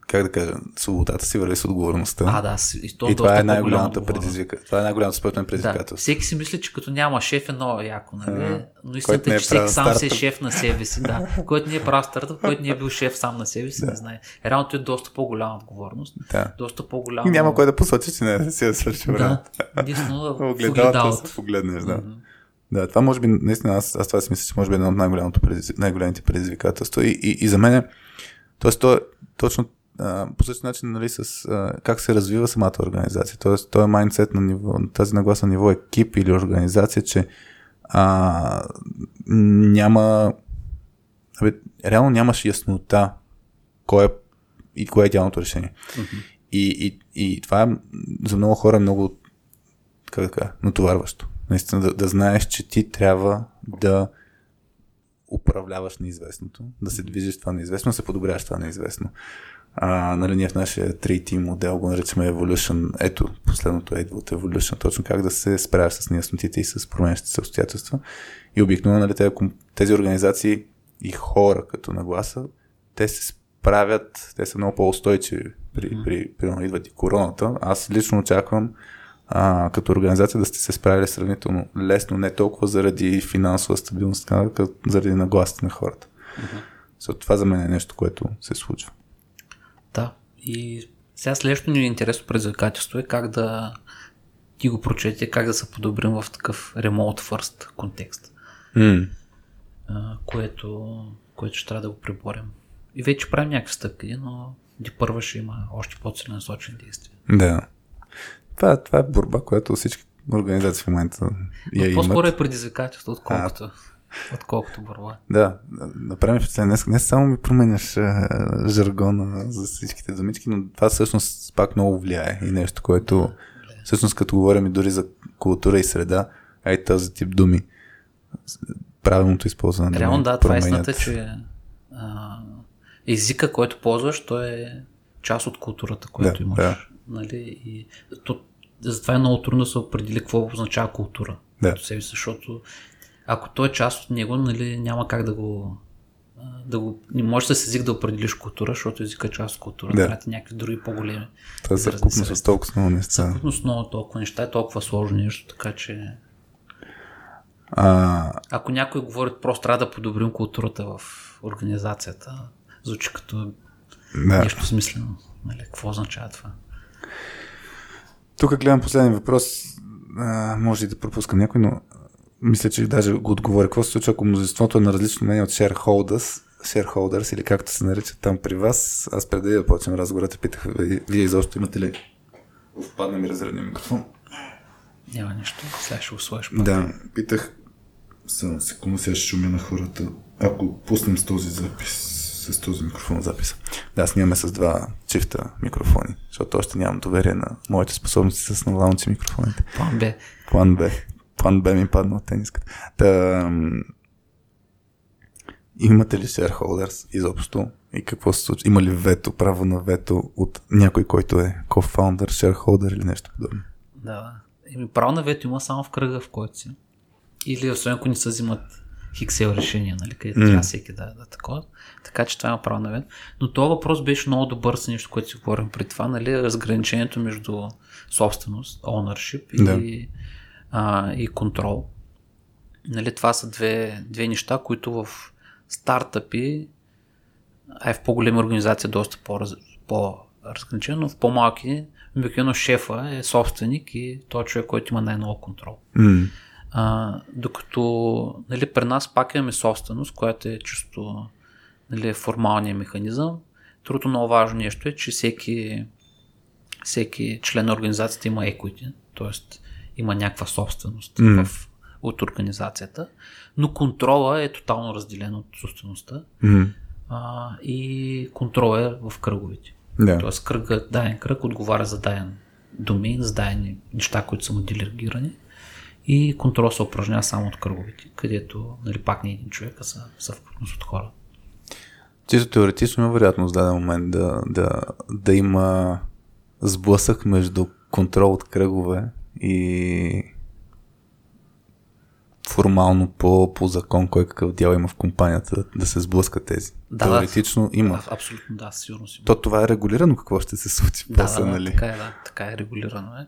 как да кажа, свободата си върви с отговорността. А, да, и, то и това доста е най-голямата предизвика. Това е най-голямото според мен Да, предизвикателство. всеки си мисли, че като няма шеф е много яко, нали? А, Но истината е, е че всеки сам си е шеф на себе си, да. Който не е правил стартъп, който не е бил шеф сам на себе си, не знае. Реалното е доста по-голяма отговорност. Да. Доста по-голяма. И няма кой да посочи, че не си да свърши Да, единствено Огледалото погледнеш, да. Да, това може би, наистина, аз, аз това си мисля, че може би е едно от най-големите предизвикателства. И, и, и за мен, т.е. то е точно а, по същия начин нали, с а, как се развива самата организация. Тоест, този майндсет на ниво, тази нагласа на ниво екип или организация, че а, няма абе, реално нямаш яснота кой е и кое е идеалното решение. Mm-hmm. И, и, и това е за много хора много как да кажа, натоварващо. Наистина да, да знаеш, че ти трябва да управляваш неизвестното, да се движиш това неизвестно, да се подобряваш това неизвестно. А, нали, ние в нашия 3T модел го наричаме Evolution. Ето, последното е от Evolution, точно как да се справяш с неяснотите и с променящите се обстоятелства. И обикновено нали, тези, организации и хора като нагласа, те се справят, те са много по-устойчиви при, mm. при, при, идват и короната. Аз лично очаквам а, като организация да сте се справили сравнително лесно, не толкова заради финансова стабилност, като заради нагласите на хората. Mm-hmm. това за мен е нещо, което се случва. И сега следващото ни е интересно предизвикателство е как да ти го прочете, как да се подобрим в такъв remote first контекст. Mm. А, което, което ще трябва да го приборим. И вече правим някакви стъпки, но ди първа ще има още по-целенасочени действия. Да. Това, това е борба, която всички организации в момента я По-скоро е предизвикателство, отколкото, а, отколкото борба. Да, направим впечатление. Днес, не само ми променяш а, жаргона за всичките думички, но това всъщност пак много влияе и нещо, което всъщност като говорим и дори за култура и среда, а и този тип думи, правилното използване. Реално да, това е истината, че а, езика, който ползваш, той е част от културата, която да, имаш. Да. Нали? И то, затова е много трудно да се определи какво означава култура. Да. Себе, защото ако той е част от него, нали, няма как да го да го, не може да се език да определиш култура, защото език е част от култура. Да. Трябва някакви други по-големи. Това е съвкупност с толкова много неща. Съвкупност много толкова неща е толкова сложно нещо, така че а... Ако някой говори просто трябва да подобрим културата в организацията, звучи като да. нещо смислено. Нали, какво означава това? Тук гледам последния въпрос. А, може и да пропускам някой, но мисля, че даже го отговоря. Какво се случва, ако мнозинството е на различно мнение от shareholders, shareholders или както се наричат там при вас? Аз преди да почнем разговора, те питах, вие изобщо имате ли впадна ми разредния микрофон? Няма нищо, сега ще го сложиш. Да, питах, само секунда, сега ще шумя на хората. Ако пуснем с този запис, с този микрофон записа. Да, снимаме с два чифта микрофони, защото още нямам доверие на моите способности с налаунци микрофоните. План Б. План Б. План Б ми падна от тениската. Та, имате ли shareholders изобщо? И какво се случва? Има ли вето, право на вето от някой, който е co-founder, shareholder или нещо подобно? Да. Еми, право на вето има само в кръга, в който си. Или освен ако не се взимат хиксел решения, нали, където mm. трябва всеки да, да такова. Така че това има право на вето. Но този въпрос беше много добър с нещо, което си говорим при това, нали, разграничението между собственост, ownership да. И, а, и контрол. Нали, това са две, две неща, които в стартъпи, а и в по-големи организации доста по-раз, по-разграничено, но в по-малки обикновено шефа е собственик и той е човек, който има най-много контрол. Mm. А, докато нали, при нас пак имаме собственост, която е чисто нали, формалния механизъм. Другото много важно нещо е, че всеки, всеки член на организацията има equity, т.е. има някаква собственост mm. в, от организацията, но контрола е тотално разделен от собствеността mm. а, и контрол е в кръговите. Yeah. Тоест кръгът, даен кръг отговаря за даен домен, за дадени неща, които са му делегирани и контрол се упражнява само от кръговите, където нали, пак не един човек, а са съвкупност от хора. Чисто теоретично има вероятност в даден момент да, да, да има сблъсък между контрол от кръгове и формално по, по закон кой какъв дял има в компанията да се сблъскат тези. Да, Теоретично да, има. Абсолютно да, сигурно си. То това е регулирано какво ще се случи да, после, да, нали? Така е, да, така е регулирано е.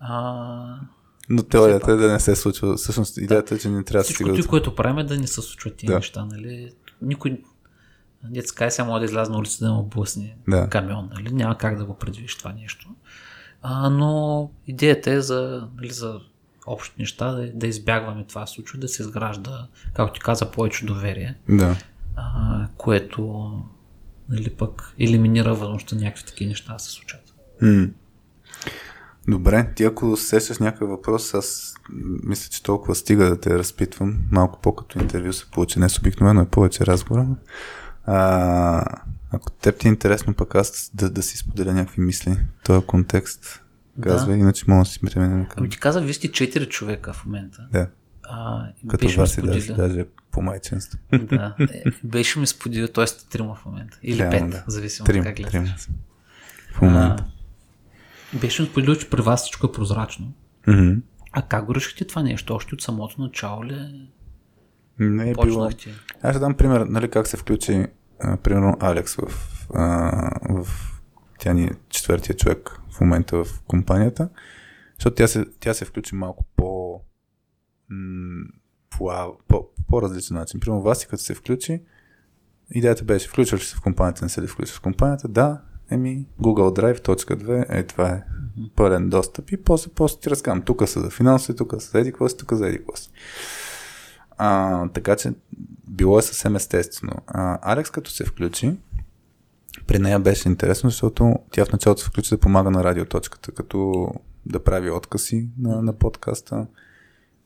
А, но теорията е да не се случва. Всъщност идеята е, че не трябва да се стига. Всичко, което правим е да не се случват тези да. неща, нали? Никой, детска сега може да изляза на улица да му блъсне да. камион, нали? Няма как да го предвидиш това нещо. А, но идеята е за, нали, за общи неща, да, да избягваме това случва, да се изгражда, както ти каза, повече доверие. Да. А, което нали, пък елиминира възможността някакви такива неща да се случат. М. Добре, ти ако сещаш някакъв въпрос, аз мисля, че толкова стига да те разпитвам. Малко по-като интервю се получи. Не с обикновено е повече разговора. А, ако теб ти е интересно пък аз да, да си споделя някакви мисли в този контекст, казвай, Да. иначе мога да си преминем към... Ами ти каза, вие сте 4 човека в момента. Да, А, като беше вас и даже, даже по майчинство. Да, е, беше ми споделил, т.е. трима в момента. Или Реално, пет, да. зависимо Трим, от как гледаш. трим. В момента. А, беше ми споделил, че при вас всичко е прозрачно. Мгм. А как го решихте това нещо? Още от самото начало ли Не е било... почнахте? Аз ще дам пример, нали, как се включи, а, примерно, Алекс в, а, в тя ни е четвъртия човек в момента в компанията, защото тя се, тя се включи малко по, по, по, по-различен начин. Примерно, Васи, като се включи, идеята беше, включваш ли се в компанията, не се ли включваш в компанията, да, еми, Google Drive, точка 2, е, това е пълен достъп и после, после ти разказвам, тук са за финансови, тук са за еди какво си, тук за еди какво си. А, така че било е съвсем естествено. А, Алекс като се включи, при нея беше интересно, защото тя в началото се включи да помага на радиоточката, като да прави откази на, на подкаста.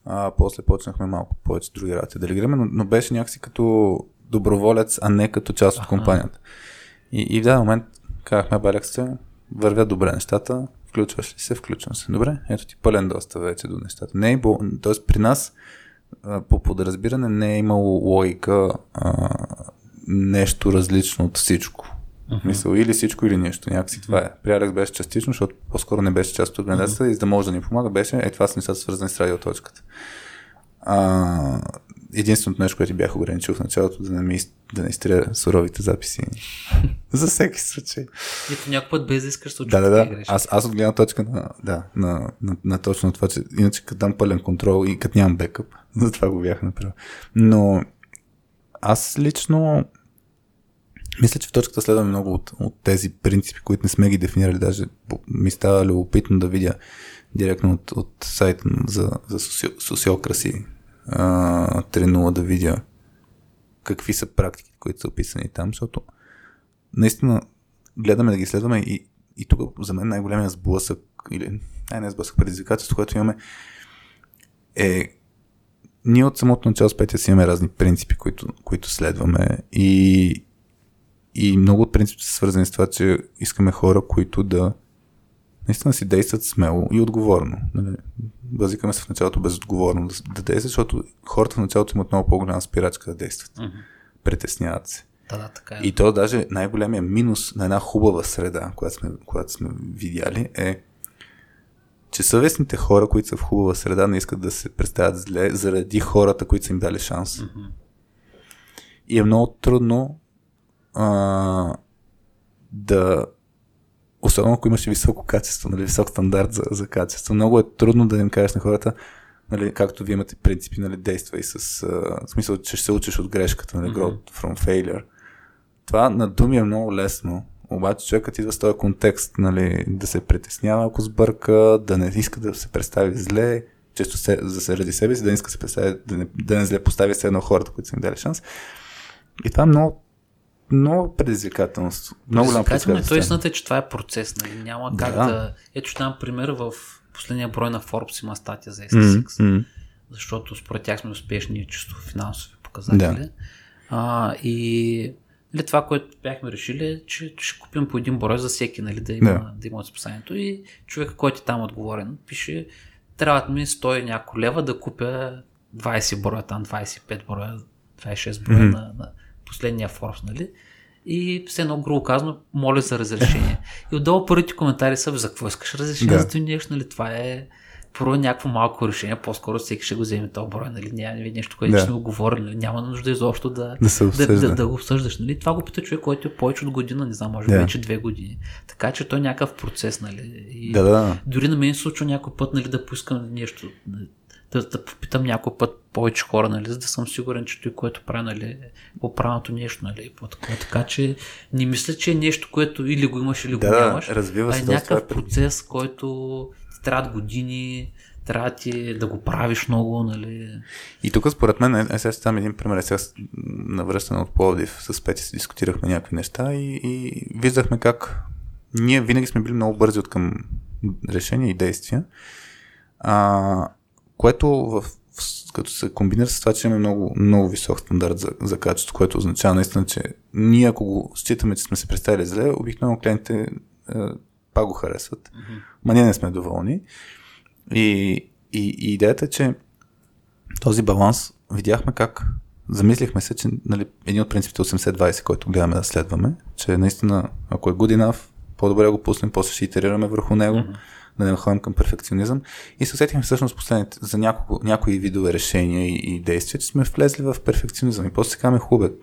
А после почнахме малко повече други работи да делегираме, но, но беше някакси като доброволец, а не като част от компанията. И, и в даден момент казахме, бе, Алекс, вървят добре нещата, включваш ли се, включвам се. Добре, ето ти пълен доста вече до нещата. Не бо, т.е. при нас по подразбиране не е имало логика а, нещо различно от всичко. Uh-huh. Мисъл, или всичко, или нищо. Някакси това е. При Алекс беше частично, защото по-скоро не беше част от организацията uh-huh. и за да може да ни помага, беше, е това са нещата свързани с радиоточката. А, единственото нещо, което бях ограничил в началото, да не, ми, да не изтрия суровите записи. за всеки случай. И по някой път без да искаш се Да, да, да. грешки. Аз, аз от гледна точка на, да, на, на, на точно това, че иначе като дам пълен контрол и като нямам бекъп, за това го бях направил. Но аз лично мисля, че в точката следваме много от, от тези принципи, които не сме ги дефинирали. Даже ми става любопитно да видя директно от, от сайта за, за социо, социокраси а, 3.0 да видя какви са практики, които са описани там, защото наистина гледаме да ги следваме и, и тук за мен най-големия сблъсък, или най не сблъсък, предизвикателство, което имаме е ние от самото начало с Петя си имаме разни принципи, които, които следваме и, и много от принципите са свързани с това, че искаме хора, които да наистина си действат смело и отговорно. Нали? Базикаме се в началото безотговорно да, да действат, защото хората в началото имат много по-голяма спирачка да действат. Мгм. Притесняват се. Да, да, така е. И то даже най-големия минус на една хубава среда, която сме, която сме видяли, е, че съвестните хора, които са в хубава среда, не искат да се представят зле заради хората, които са им дали шанс. Мгм. И е много трудно а, да. Особено ако имаш високо качество, нали, висок стандарт за, за качество, много е трудно да им кажеш на хората, нали, както вие имате принципи, нали, действай с а, смисъл, че ще се учиш от грешката, нали, growth from failure. Това на думи е много лесно, обаче човекът идва с този контекст, нали, да се притеснява, ако сбърка, да не иска да се представи зле, често се, за заради себе си, да не иска да се представи, да не, да не зле постави се едно хората, които са им дали шанс. И това е много, много предизвикателно. Много Предизвикателно е, предизвикателство. истината е, че това е процес. Нали? Няма как Да. да... Ето ще дам пример в последния брой на Forbes има статия за М, м. защото според тях сме успешни чисто финансови показатели. Да. А, и нали, това, което бяхме решили е, че ще купим по един брой за всеки, нали, да, има, Да. да. има списанието. И човека, който е там отговорен, пише, трябват ми 100 и няколко лева да купя 20 броя, там 25 броя, 26 броя Мгм. на, на последния Forbes, нали? И все едно грубо казано, моля за разрешение. и отдолу първите коментари са, за какво искаш разрешение Да. за този нещо, нали? Това е първо някакво малко решение, по-скоро всеки ще го вземе този брой, нали? Няма нещо, което Да. сме го говорили, нали? няма нужда изобщо да, Да се да, да, да го обсъждаш. Нали? Това го пита човек, който е повече от година, не знам, може би Да. вече две години. Така че той е някакъв процес, нали? И Да, да. Дори на мен се случва някой път, нали, да поискам нещо, да, да попитам някой път повече хора, нали, за да съм сигурен, че той, което прави, нали, е по правилното нещо, нали, по-такова. Така че не мисля, че е нещо, което или го имаш, или го Да, да, нямаш, развива а се, е някакъв това е преди- процес, който ти трябват години, трябва ти да го правиш много, нали. И тук според мен, е, сега ще там един пример, сега навръщане от Пловдив с Пети си дискутирахме някакви неща и, и виждахме как ние винаги сме били много бързи от към решения и действия, а, което в, като се комбинира с това, че имаме много, много висок стандарт за, за качество, което означава наистина, че ние ако го считаме, че сме се представили зле, обикновено клиентите е, пак го харесват, mm-hmm. ма ние не сме доволни. И, и, и идеята е, че този баланс видяхме как замислихме се, че нали, един от принципите 80-20, който гледаме да следваме, че наистина, ако е good enough, по-добре го пуснем, после ще итерираме върху него, mm-hmm. Да не ходим към перфекционизъм. И се усетихме всъщност последните, за няколко, някои видове решения и, и действия, че сме влезли в перфекционизъм. И после се казваме, хубаво,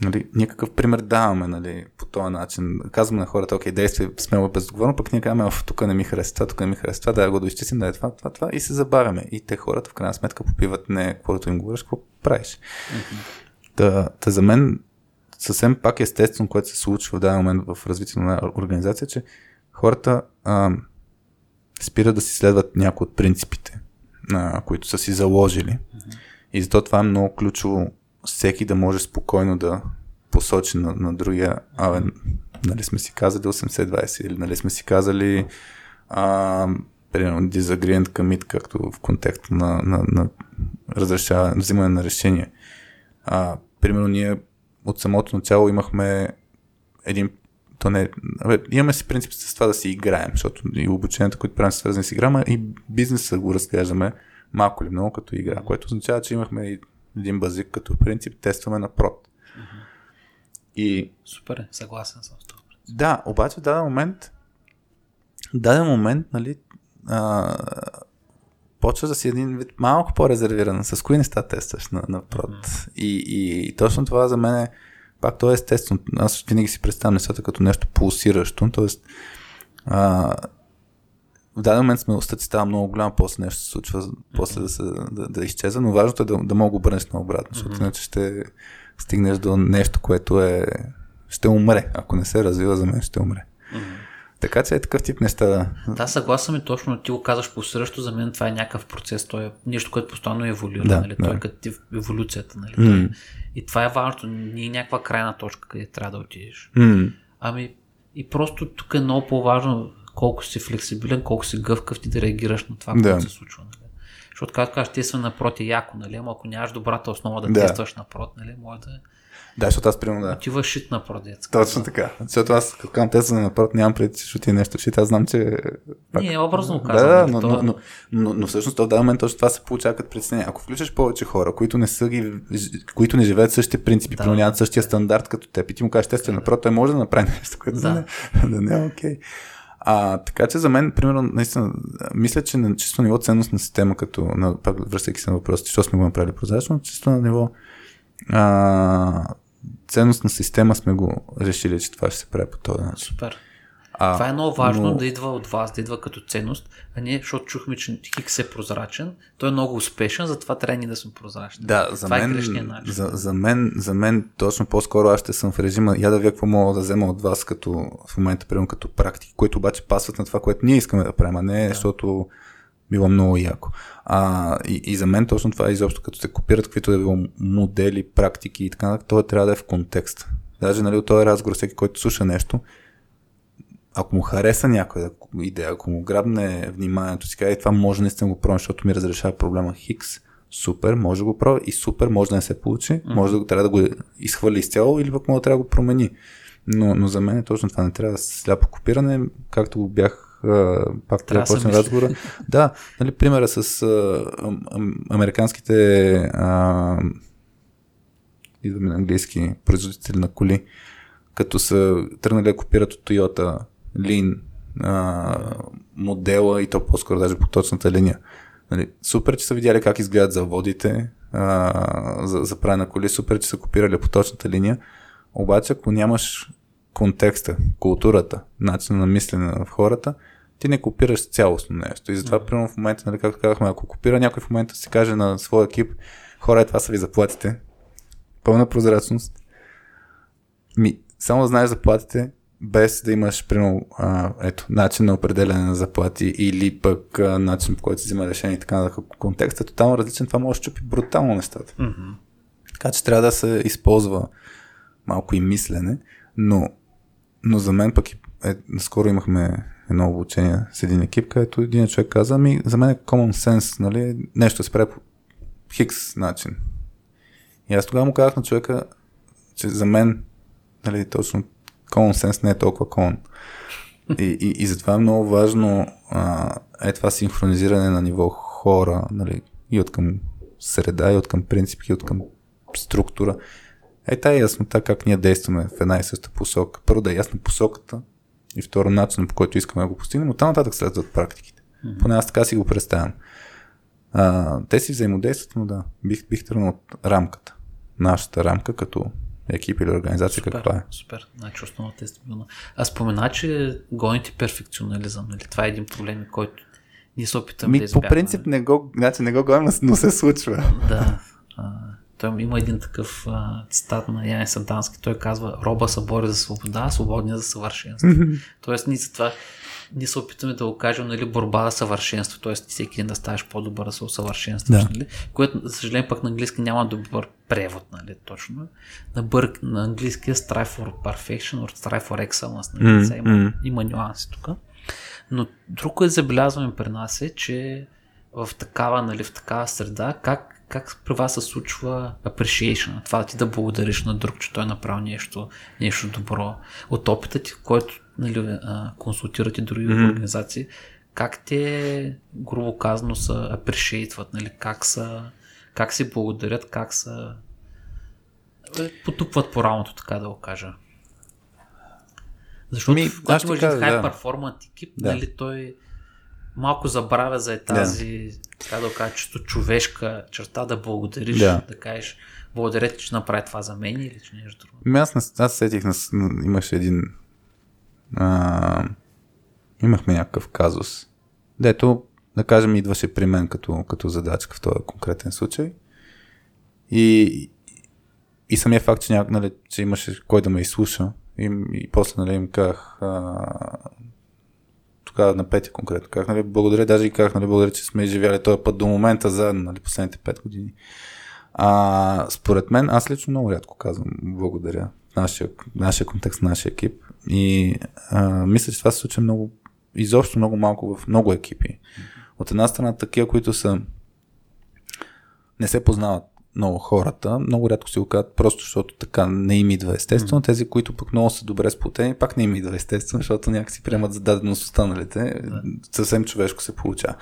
Нали, никакъв пример даваме нали, по този начин. Казваме на хората, окей, действай смело бездоговорно, пък ние казваме, тук не ми харесва това, тук не ми харесва това, да го доизчистим, да е това, това, това и се забавяме. И те хората в крайна сметка попиват не каквото им говориш, какво правиш. Mm-hmm. Та, та за мен съвсем пак естествено, което се случва в даден момент в развитието на организация, че хората а, спират да си следват някои от принципите, а, които са си заложили. И затова това е много ключово всеки да може спокойно да посочи на, на другия, а, нали сме си казали 80-20 или нали сме си казали а, примерно disagreement commit, както в контекста на, на, на разрешаване, взимане на решение. А, примерно ние от самото начало имахме един то не, абе, имаме си принцип с това да си играем, защото и обучението, които правим, са свързани с игра, и бизнеса го разглеждаме малко или много като игра, което означава, че имахме и един базик като принцип, тестваме на прод. И... Супер, е, съгласен съм с това. Да, обаче в даден момент, в даден момент, нали, а, почва да си един вид малко по-резервиран. С кои неща тестваш на, на прод. Mm-hmm. И, и, и, точно това за мен е, пак то е естествено. Аз винаги си представям нещата като нещо пулсиращо. Тоест, а, в даден момент смелостта ти става много голяма, после нещо се случва, после да, се, да, да изчезва, но важното е да, да мога да обърнеш на обратно, защото mm-hmm. иначе ще стигнеш до нещо, което е ще умре. Ако не се развива, за мен ще умре. Mm-hmm. Така че е такъв тип неща. Да, да съгласен ми точно. Ти го казваш по срещу, за мен това е някакъв процес. То е нещо, което постоянно еволюира. Да, нали? Да. Той е като еволюцията. Нали? Mm. И това е важното. Не е някаква крайна точка, къде трябва да отидеш. Mm. Ами и просто тук е много по-важно колко си флексибилен, колко си гъвкав ти да реагираш на това, да. което се случва. Нали? Защото както кажеш, тества напрот е яко, нали? Ама ако нямаш добрата основа да, да. тестваш напрот, нали? Може да да, защото аз примерно да. Отиваш шит напрот, детска. Точно така. Защото аз като казвам тестване напрот, нямам преди, че ще ти нещо шит. Аз знам, че... Пак... Не, образно казвам. Да, да, но, но, но, но, но, всъщност в даден момент точно това се получава като притеснение. Ако включиш повече хора, които не, са ги, които не живеят същите принципи, да. нямат същия стандарт като теб и ти му кажеш тестване да. напрот, той може да направи нещо, което да, да не, да не е окей. Okay. А, така че за мен, примерно, наистина, мисля, че на чисто ниво ценност на система, като, на, пак връщайки се на въпросите, защо сме го направили прозрачно, чисто на ниво а, ценност на система сме го решили, че това ще се прави по този начин. Супер. А, това е много важно но... да идва от вас, да идва като ценност, а ние, защото чухме, че Хикс е прозрачен, той е много успешен, затова трябва ни да сме прозрачни. Да, за това е мен, е начин. За, за, мен, за мен точно по-скоро аз ще съм в режима, я да вие какво мога да взема от вас като в момента, примерно като практики, които обаче пасват на това, което ние искаме да правим, а не да. защото било много яко. А, и, и за мен точно това е изобщо, като се копират каквито да било модели, практики и така, това трябва да е в контекст. Даже нали, от този разговор, всеки, който слуша нещо, ако му хареса някоя идея, ако му грабне вниманието си, каже, това може наистина го пробвам, защото ми разрешава проблема Хикс, супер, може да го пробва и супер, може да не се получи, mm-hmm. може да го трябва да го изхвърли изцяло или пък може да трябва да го промени. Но, но за мен е точно това не трябва да се сляпо копиране, както го бях пак трябва да почнем разговора. Да, нали, примера с а, а, американските а, идваме на английски производители на коли, като са тръгнали да копират от Toyota Lean а, модела и то по-скоро даже по точната линия. Нали, супер, че са видяли как изглеждат заводите а, за, за правене на коли, супер, че са копирали по точната линия, обаче ако нямаш контекста, културата, начина на мислене в хората, ти не копираш цялостно нещо. И затова, примерно в момента, нали, както казахме, ако копира някой в момента си каже на своя екип, хора, това са ви заплатите, пълна прозрачност, ми, само знаеш заплатите, без да имаш, примерно, а, ето, начин на определене на заплати или пък а, начин по който се взима решение и така нататък. Контекстът е тотално различен, това може да чупи брутално нещата. Mm-hmm. Така че трябва да се използва малко и мислене, но, но за мен пък е, наскоро имахме едно обучение с един екип, където един човек каза, ми за мен е common sense, нали, нещо се прави по хикс начин. И аз тогава му казах на човека, че за мен, нали, точно common sense не е толкова common. И, и, и затова е много важно а, е това синхронизиране на ниво хора, нали, и от към среда, и от към принципи, и от към структура. Е тая яснота как ние действаме в една и съща посока. Първо да е ясна посоката и второ начин по който искаме да го постигнем, оттам нататък следват практиките. Mm-hmm. Поне аз така си го представям. А, те си взаимодействат, но да, бих, бих тръгнал от рамката. Нашата рамка като екип или организация, супер, каква е. Супер, значи основата е стабилна. Аз спомена, че гоните перфекционализъм, нали? Това е един проблем, който ние се опитаме Ми, да по избягваме. принцип не го, значи не го гоним, но се случва. Да. А, той има един такъв а, цитат на Яни Сантански. Той казва, роба се бори за свобода, свободния за съвършенство. Тоест, ние затова ние се опитваме да го кажем, нали, борба за съвършенство, т.е. всеки един да ставаш по-добър, да се усъвършенстваш, Да. нали? което, за съжаление, пък на английски няма добър превод, нали, точно. На, бър... на английски е strive for perfection or strive for excellence, нали? Сега има, има нюанси тук. Но друго, което забелязваме при нас е, че в такава, нали, в такава среда, как, как при вас се случва appreciation, това да ти да благодариш на друг, че той е направил нещо, нещо добро. От опита ти, който нали, консултирате други Мгм. организации, как те, грубо казано, са appreciate нали, как, са, как си благодарят, как са е, потупват по рамото, така да го кажа. Защото Ми, когато имаш един да. high performant екип, Да. нали, той малко забравя за е тази, така да кажа, чисто човешка черта да благодариш, Да. да, кажеш благодаря ти, че направи това за мен или че нещо друго. Ами аз, не- аз сетих, на, имаше един а, имахме някакъв казус, дето, да кажем, идваше при мен като, като задачка в този конкретен случай. И, и самия факт, че, няк, нали, че имаше кой да ме изслуша, и, и после нали, им казах, а, тогава на пети конкретно, казах, нали, благодаря, даже и казах, нали, благодаря, че сме изживяли този път до момента заедно, нали, последните пет години. А, според мен, аз лично много рядко казвам благодаря в нашия, нашия контекст, нашия екип. И а, мисля, че това се случва много, изобщо много малко в много екипи. От една страна, такива, които са не се познават много хората, много рядко си го казват, просто защото така не им идва естествено. Тези, които пък много са добре сплотени, пак не им идва естествено, защото някакси приемат за даденост останалите. Съвсем човешко се получава.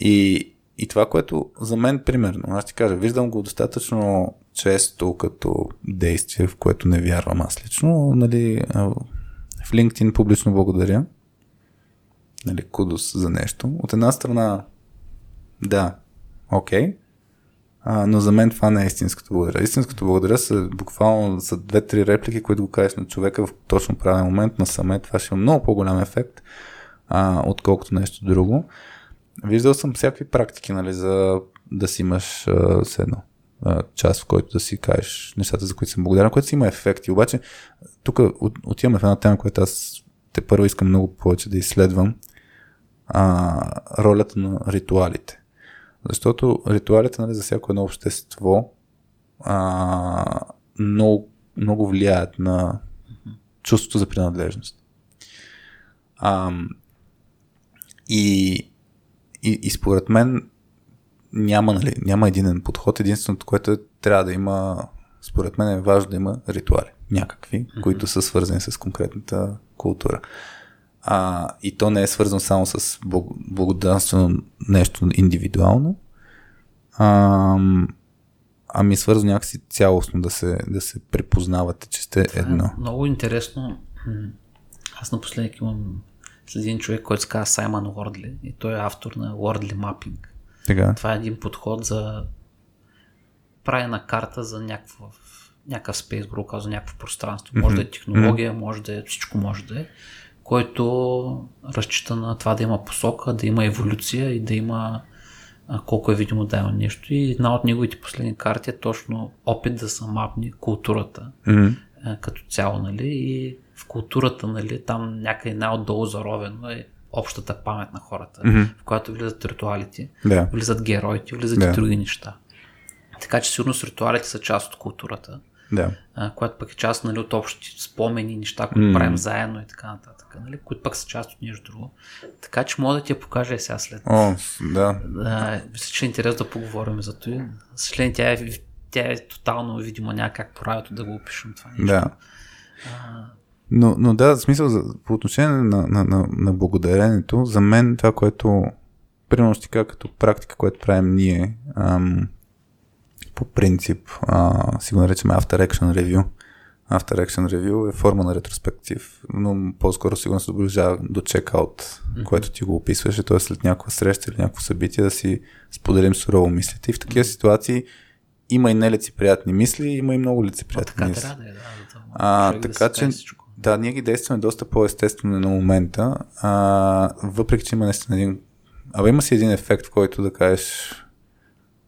И, и това, което за мен, примерно, аз ти кажа, виждам го достатъчно често като действие, в което не вярвам аз лично. Нали, в LinkedIn публично благодаря. Нали, кудос за нещо. От една страна, да, окей, а, но за мен това не е истинското благодаря. Истинското благодаря са буквално са две-три реплики, които го кажеш на човека в точно правилен момент на саме. Това ще има много по-голям ефект, а, отколкото нещо друго. Виждал съм всякакви практики, нали, за да си имаш а, с едно а, час, в който да си кажеш нещата, за които съм благодарен, което си има ефекти. Обаче, тук от, отиваме в една тема, която аз те първо искам много повече да изследвам. А, ролята на ритуалите. Защото ритуалите нали, за всяко едно общество а, много, много влияят на чувството за принадлежност. А, и, и, и според мен няма, нали, няма единен подход. Единственото, което е, трябва да има, според мен е важно да има ритуали. Някакви, mm-hmm. които са свързани с конкретната култура. А, и то не е свързано само с благ- благодарствено нещо индивидуално, а, ами свързано някакси цялостно да се, да се припознавате, че сте едно. Много интересно. Аз напоследък имам след един човек, който се казва Саймън Уордли и той е автор на Уордли. Така. Това е един подход за правя на карта за някакъв, някакъв спейс, грубо казвам, някакво пространство. Може да е технология, може да е всичко, може да е, който разчита на това да има посока, да има еволюция и да има колко е видимо да има нещо. И една от неговите последни карти е точно опит да се мапне културата а, като цяло, нали? И в културата, нали, там някъде най-отдолу заровено е общата памет на хората, mm-hmm. в която влизат ритуалите, Да. влизат героите, влизат Да. и други неща. Така че сигурно ритуалите са част от културата, Да. а, която пък е част нали, от общите спомени, неща, които М. правим заедно и така нататък, нали, които пък са част от нещо друго. Така че мога да ти я покажа и сега след. О, да. Да, мисля, че е интересно да поговорим за това. Съжаление, тя е, тя е тотално видимо, няма как по радиото да го опишем това нещо. Да. Но, но да, в смисъл, за, по отношение на, на, на, на благодарението, за мен това, което, примерно ще кажа като практика, което правим ние, ам, по принцип, а, си го наричаме After Action Review. After Action Review е форма на ретроспектив, но по-скоро сигурно се доближава до чекаут, mm-hmm. което ти го описваше, т.е. след някаква среща или някакво събитие да си споделим сурово мислите. И в такива ситуации има и нелицеприятни мисли, има и много лицеприятни Така мисли. трябва да е, да. Да А, така че, да, ние ги действаме доста по-естествено на момента, а, въпреки, че има наистина един... Абе, има си един ефект, в който да кажеш,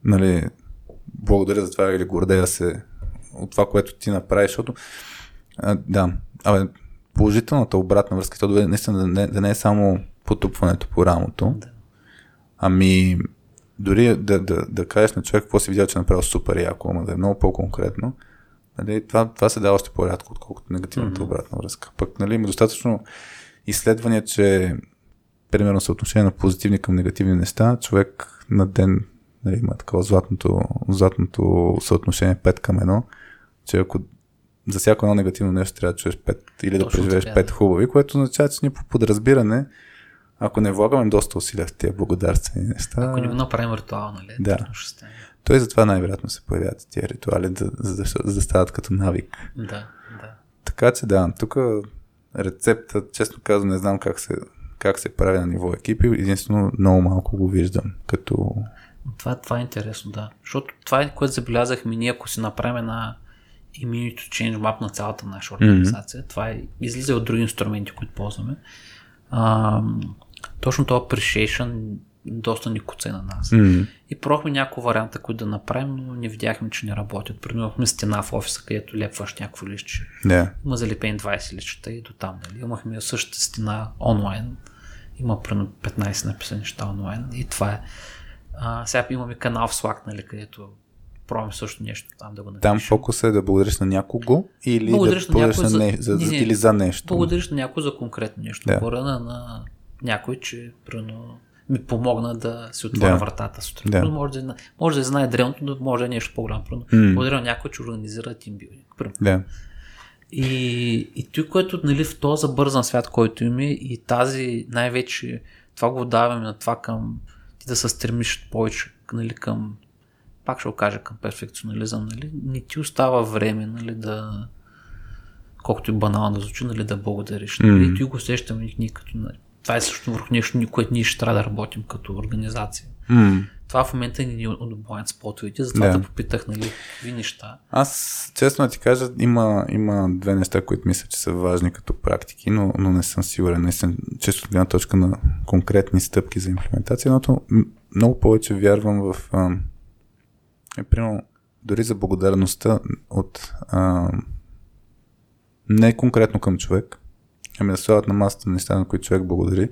нали, благодаря за това или гордея се от това, което ти направиш, защото, а, да, абе, положителната обратна връзка, то да, наистина да не, да не е само потупването по рамото, Да. ами дори да, да, да кажеш на човек какво си видял, че е направил супер яко, ама да е много по-конкретно, нали, това, това се дава още по-рядко, отколкото негативната mm-hmm. обратна връзка. Пък нали, има достатъчно изследвания, че примерно съотношение на позитивни към негативни неща, човек на ден нали, има такова златното, златното съотношение 5 към 1, че ако за всяко едно негативно нещо трябва да чуеш 5 или да преживееш така, 5 хубави, което означава, че ние по подразбиране, ако не влагаме доста усилия в тези благодарствени неща, Ако не го направим ритуал, нали? Да. ще той затова най-вероятно се появяват тези ритуали, да, за, да, за да стават като навик. Да, да. Така че да, тук рецепта, честно казвам, не знам как се, как се прави на ниво екипи, единствено много малко го виждам, като... Това, това е интересно, да. Защото това е което забелязахме ние, ако си направим една Immunity Change Map на цялата наша организация. Mm-hmm. Това е, излиза от други инструменти, които ползваме. А, точно това appreciation доста ни куце на нас. Mm. И пробвахме няколко варианта, които да направим, но не видяхме, че не работят. Примерно стена в офиса, където лепваш някакво листче. Да. Има залепени 20 личета и до там. Нали? Имахме същата стена онлайн. Има примерно 15 написани неща онлайн. И това е. А, сега имаме канал в Slack, нали, където пробваме също нещо там да го напишем. Там фокус е да благодариш на някого или Благодариш да на някой на за- не, за, Не, не. или за нещо. Благодариш на някой за конкретно нещо. Да. Да. на, някой, че примерно ми помогна да си отворя Да. вратата сутрин. Да. Може, да, зна- може да знае древното, но може да е нещо по-голямо. Примерно. М. Благодаря на някой, че организира тимбилдинг. Да. И, и той, което нали, в този забързан свят, който има и тази най-вече това го даваме на това към ти да се стремиш повече нали, към пак ще го кажа към перфекционализъм, нали, не ти остава време нали, да колкото и банално да звучи, нали, да благодариш. Нали, Мгм. И ти го усещаме ние като нали, това е също върху нещо, което ние ще трябва да работим като организация. М. Това в момента ни е от blind спотовете, затова Да. да. попитах нали, какви неща. Аз, честно ти кажа, има, има две неща, които мисля, че са важни като практики, но, но не съм сигурен. Наистина, често от гледна точка на конкретни стъпки за имплементация, но много повече вярвам в а, е, примерно, дори за благодарността от а, не конкретно към човек, ами да слагат на масата неща, на които човек благодари.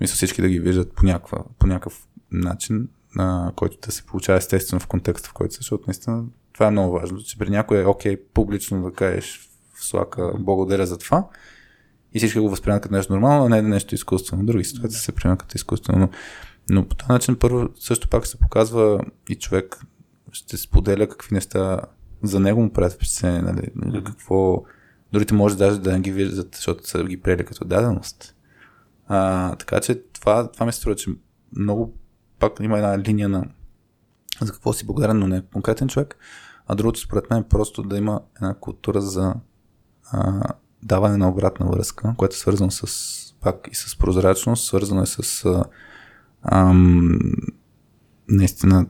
Мисля всички да ги виждат по, някаква, по някакъв начин, а, който да се получава естествено в контекста, в който са, защото наистина това е много важно, че при някой е окей публично да кажеш в слака благодаря за това и всички го възприемат като нещо нормално, а не нещо изкуствено. Други ситуации се приемат като изкуствено, но, но по този начин първо също пак се показва и човек ще споделя какви неща за него му правят впечатление, нали, нали, какво другите може даже да не ги виждат, защото са ги приели като даденост. А, така че това, това ми се струва, че много пак има една линия на за какво си благодарен, но не конкретен човек, а другото според мен е просто да има една култура за а, даване на обратна връзка, което е свързано с пак и с прозрачност, свързано е с а, ам, наистина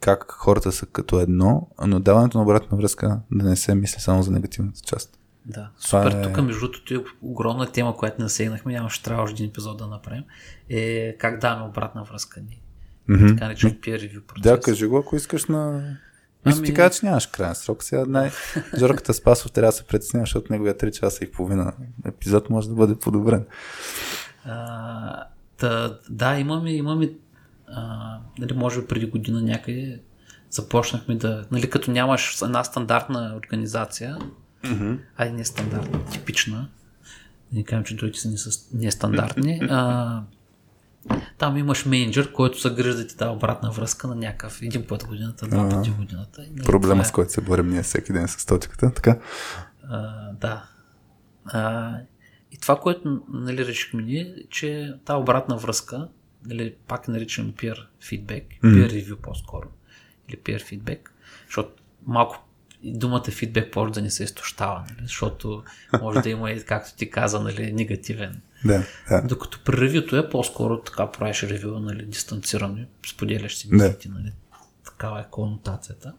как хората са като едно, но даването на обратна връзка да не се мисли само за негативната част. Да, Това супер. е- Тук, между другото, е огромна тема, която не засегнахме, нямаше трябва още един епизод да направим, е как даваме обратна връзка ни. Мгм. Така наречен peer review процес. Да, кажи го, ако искаш на... Мисля, ти кажа, че нямаш крайен срок. Сега най... Жорката Спасов трябва да се притеснява, защото неговия 3 часа и половина епизод може да бъде подобрен. А, та, да, имаме, имаме а, нали, може би преди година някъде започнахме да, нали, като нямаш една стандартна организация, mm-hmm. ай не стандартна, типична, да не кажем, че другите са не са нестандартни, а, там имаш менеджер, който се грижда да ти дава обратна връзка на някакъв един път годината, два пъти годината. И, Проблема, е... с който се борим ние всеки ден с точката, така? А, да. А, и това, което нали, решихме ние, че тази обратна връзка, нали, пак наричам peer feedback, mm. peer review по-скоро, или peer feedback, защото малко думата фидбек може да не се изтощава, нали? защото може да има и, както ти каза, нали, негативен. Да, да. Докато при ревюто е по-скоро така правиш ревю, нали, дистанцирано, споделяш си мислите, нали, такава е конотацията.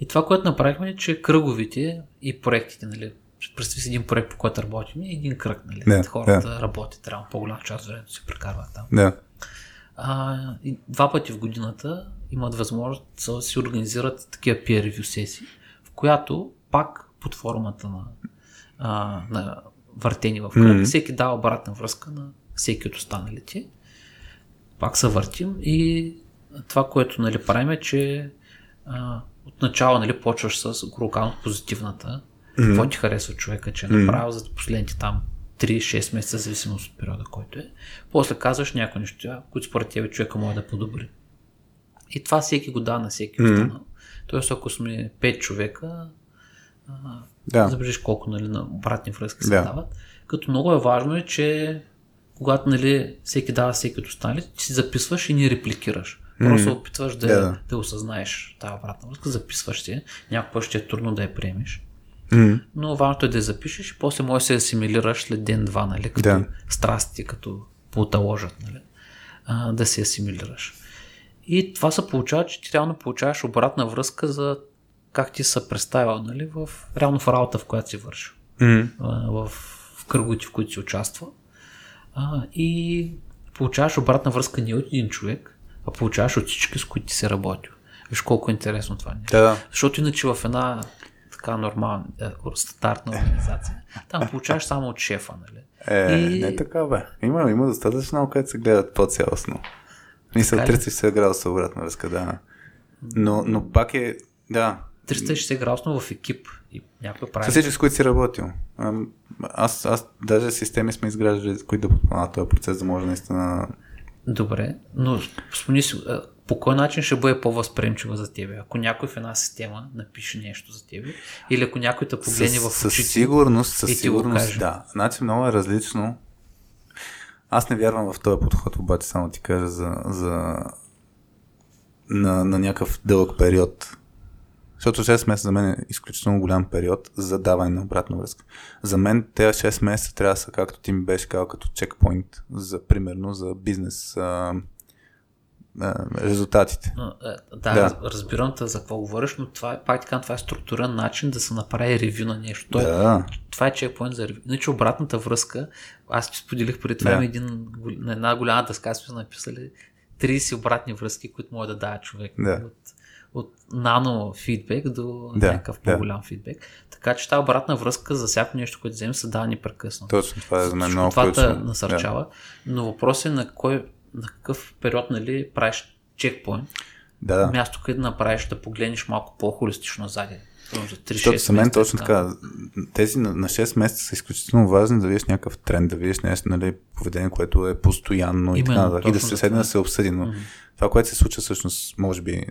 И това, което направихме е, че кръговите и проектите, нали, представи си един проект, по който работим, и един кръг, нали, да, хората да. работят, трябва по-голяма част от времето се прекарват там. Да. А, и два пъти в годината имат възможност да си организират такива peer review сесии, в която пак под формата на, а, на въртени в кръг, mm-hmm. всеки дава обратна връзка на всеки от останалите. Пак се въртим и това, което нали, правим е, че а, отначало нали, почваш с локално позитивната. Mm-hmm. Какво ти харесва човека, че е направил mm-hmm. за последните там 3-6 месеца, зависимост от периода, който е. После казваш някои неща, които според тебе човека може да подобри. И това всеки го да на всеки mm-hmm. останал. Тоест, ако сме 5 човека, да. забележиш колко нали, на обратни връзки се да. дават. Като много е важно е, че когато нали, всеки дава всеки от останалите, ти си записваш и не репликираш. Просто mm-hmm. опитваш да, да. да осъзнаеш тази обратна връзка, записваш си, някой път ще е трудно да я приемеш. Mm-hmm. Но важното е да я запишеш и после можеш да се асимилираш след ден-два, нали, като да. страсти, като поталожат, нали, а, да се асимилираш. И това се получава, че ти реално получаваш обратна връзка за как ти се представя, нали, в, реално в работа, в която си върши. Mm-hmm. В, в кръготи, в които си участва. А, и получаваш обратна връзка не от един човек, а получаваш от всички, с които ти се работил. Виж колко е интересно това нещо. Да. Защото иначе в една така нормална, е, стандартна организация, там получаваш само от шефа, нали? Е, и... не така бе. Има, има достатъчно, където се гледат по-цялостно. Мисля, 30 градуса обратна връзка, да. Но, но пак е, да. 360 градусно в екип. И някой прави. С всички, с които си работил. Аз, аз даже системи сме изграждали, които да подпомагат този процес, да може наистина. Добре, но спомни си, по кой начин ще бъде по-възприемчива за тебе? Ако някой в една система напише нещо за тебе, или ако някой те погледне в очите със сигурност, със сигурност, да. Значи много е различно аз не вярвам в този подход, обаче само ти кажа за, за на, на някакъв дълъг период. Защото 6 месеца за мен е изключително голям период за даване на обратна връзка. За мен тези 6 месеца трябва да са, както ти ми беше казал, като чекпоинт, за, примерно за бизнес а, резултатите. Но, е, да, да, разбирам те за какво говориш, но това е, пак така, това е структурен начин да се направи ревю на нещо. Той, да. Това е чекпоинт за ревю. Иначе обратната връзка, аз ти споделих преди това, да. един, на една голяма дъска сме написали 30 обратни връзки, които може да дава човек. Да. От, от нано фидбек до да, някакъв по-голям да. фидбек. Така че тази обратна връзка за всяко нещо, което вземем, се дава непрекъснато. Точно това е за мен много Това те насърчава. Да. Но въпросът е на кой на какъв период нали, правиш чекпоинт. Да. Място, където направиш да погледнеш малко по-холистично назад. Защото за мен точно така, тези на, на 6 месеца са изключително важни да видиш някакъв тренд, да видиш нещо, нали, поведение, което е постоянно Именно, и така нататък. И да се седне да се обсъди. Но mm-hmm. това, което се случва всъщност, може би,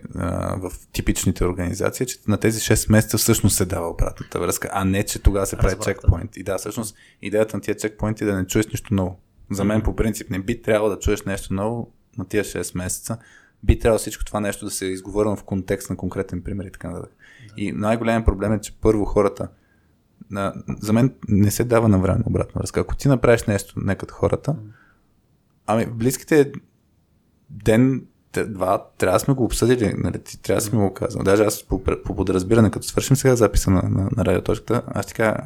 в типичните организации, е, че на тези 6 месеца всъщност се дава обратната връзка, а не, че тогава се прави чекпоинт. И да, всъщност идеята на тия чекпоинти е да не чуеш нищо ново. За мен по принцип не би трябвало да чуеш нещо ново на тия 6 месеца. Би трябвало всичко това нещо да се е изговорено в контекст на конкретен пример и така нататък. Да. И най-големият проблем е, че първо хората на, за мен не се дава на време обратно връзка. Ако ти направиш нещо не като хората, ами близките ден, два, трябва да сме го обсъдили, нали, ти трябва да сме го казал. Даже аз по, по подразбиране, като свършим сега записа на, на, на радиоточката, аз ти кажа,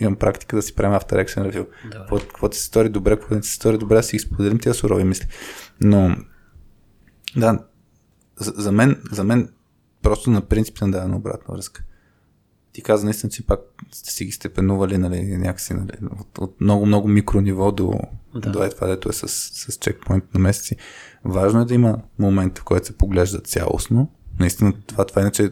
имам практика да си правим After Action Review. Какво, какво ти се стори добре, какво не ти се стори добре, си споделим тия сурови мисли. Но, да, за, за, мен, за мен просто на принцип на дадена обратна връзка. Ти каза наистина, че пак сте си ги степенували нали, някакси нали, от, от много, много микро ниво до, да. до е това, дето е с, с чекпоинт на месеци. Важно е да има момент, в който се поглежда цялостно. Наистина това, това иначе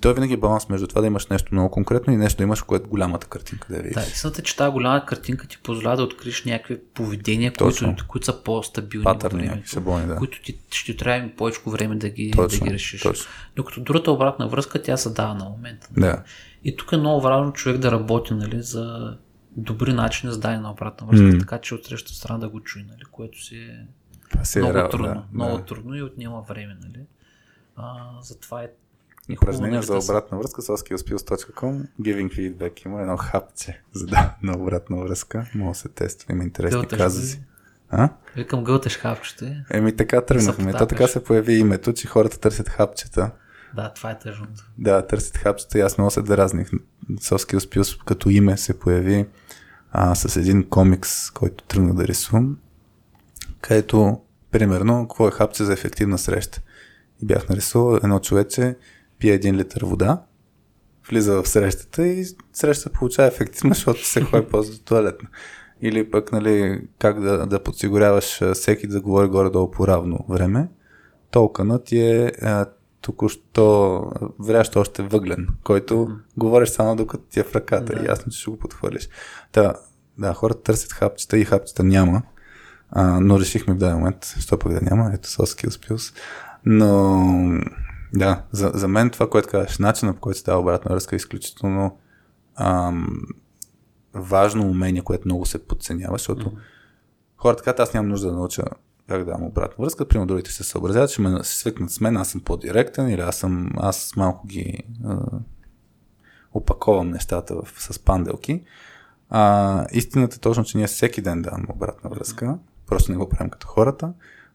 той винаги е баланс между това да имаш нещо много конкретно и нещо да имаш, което голямата картинка да видиш. Да, истината е, че тази голяма картинка ти позволява да откриеш някакви поведения, които, които са по-стабилни. Патърни, времето, да. Които ти, ще трябва повече време да ги, точно, да ги решиш. Точно. Докато другата обратна връзка, тя се дава на момента. Да. И тук е много важно човек да работи нали, за добри начини за дадена обратна връзка, mm. така че от срещата страна да го чуи, нали, което си е, си е много е, трудно. Да, много да. трудно и отнема време. Нали. А, затова е Упражнение за обратна връзка с skillspills.com Giving feedback има едно хапче за да на обратна връзка. Може да се тества, има интересни казуси. А? Викам гълтеш хапчета. Еми така тръгнахме. То така се появи името, че хората търсят хапчета. Да, това е тъжното. Да, търсят хапчета и аз много се дразних. Skills като име се появи а, с един комикс, който тръгна да рисувам, където, примерно, какво е хапче за ефективна среща. И бях нарисувал едно човече, пие един литър вода, влиза в срещата и срещата получава ефективно, защото се ходи ползва туалетна. Или пък, нали, как да, да подсигуряваш всеки да говори горе-долу по равно време. Толкана ти е току-що врящ още въглен, който mm-hmm. говориш само докато ти е в ръката да. и ясно, че ще го подхвърлиш. Да, да, хората търсят хапчета и хапчета няма, а, но решихме в даден момент, що пък да няма, ето с Skills Pills. Но да, за, за мен това, което казваш, начинът по който става обратна връзка е изключително ам, важно умение, което много се подценява, защото mm-hmm. хората казват, аз нямам нужда да науча как да дам обратна връзка, примерно другите се съобразяват, че ме се свикнат с мен, аз съм по-директен или аз съм, аз малко ги а, опаковам нещата в, с панделки. А, истината е точно, че ние всеки ден даваме обратна връзка, просто не го правим като хората.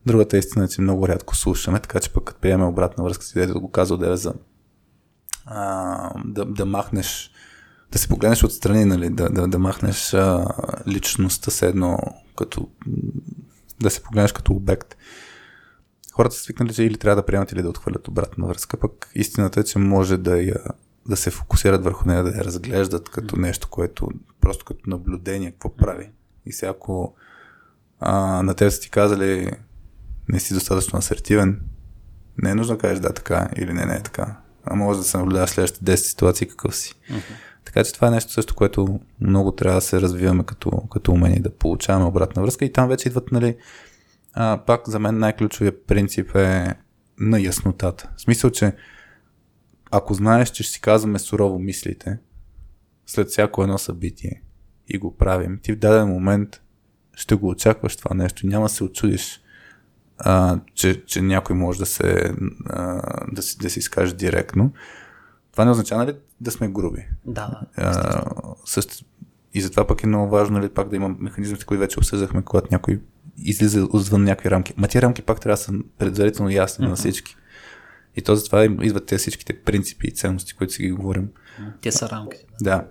Другата истина е, че много рядко слушаме, така че пък като приеме обратна връзка си, да го казва да е за а, да, да махнеш, да се погледнеш отстрани, нали, да, да, да махнеш а, личността с едно, като да се погледнеш като обект. Хората са свикнали, че или трябва да приемат, или да отхвърлят обратна връзка, пък истината е, че може да я да се фокусират върху нея, да я разглеждат като нещо, което просто като наблюдение, какво прави. И сега ако а, на теб са ти казали не си достатъчно асертивен, не е нужно да кажеш да така или не, не е така. А може да се наблюдаваш следващите 10 ситуации какъв си. Uh-huh. Така че това е нещо също, което много трябва да се развиваме като, като умение да получаваме обратна връзка и там вече идват, нали, а, пак за мен най-ключовият принцип е на яснотата. В смисъл, че ако знаеш, че ще си казваме сурово мислите след всяко едно събитие и го правим, ти в даден момент ще го очакваш това нещо, няма да се очудиш а, че, че някой може да се, а, да, си, да си изкаже директно. Това не означава нали, да сме груби. Да, също, и затова пък е много важно нали, пак да има механизмите, които вече обсъждахме, когато някой излиза отвън някакви рамки. Ма тия рамки пак трябва да са предварително ясни uh-huh. на всички. И то затова идват тези всичките принципи и ценности, които си ги говорим. Те са рамки. Да. да.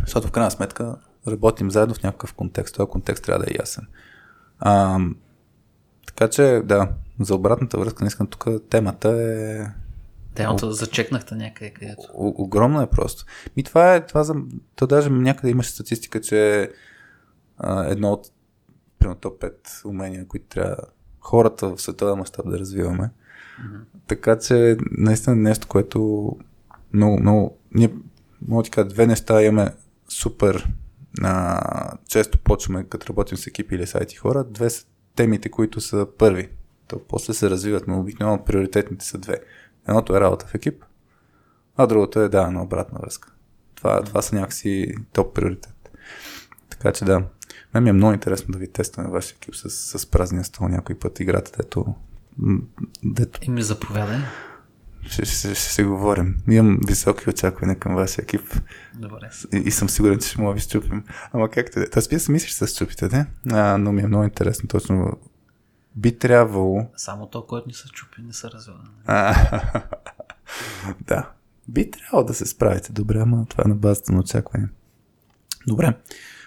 Защото в крайна сметка работим заедно в някакъв контекст. Този контекст трябва да е ясен. А, така че, да, за обратната връзка, наистина тук темата е... Темата зачекнахте някъде където. Огромно е просто. И това е, това за... То даже някъде имаше статистика, че а, едно от примерно топ 5 умения, които трябва хората в световен мащаб да развиваме. Mm-hmm. Така че, наистина нещо, което много, много... Ние, мога ти кажа, две неща имаме супер а, често почваме, като работим с екипи или сайти хора. Две са темите, които са първи. То после се развиват, но обикновено приоритетните са две. Едното е работа в екип, а другото е да, на обратна връзка. Това, това са някакси топ приоритет. Така че да, мен ми е много интересно да ви тестваме вашия екип с, с празния стол някой път играта, дето... дето... И ми заповядай. Ще, ще, ще, ще, говорим. Имам високи очаквания към вашия екип. Добре. И, и съм сигурен, че ще мога ви щупим. Ама как те? Аз вие мислиш да се щупите, да? А, но ми е много интересно. Точно би трябвало... Само то, който не са чупи, не са развива. да. Би трябвало да се справите добре, ама това е на базата на очакване. Добре.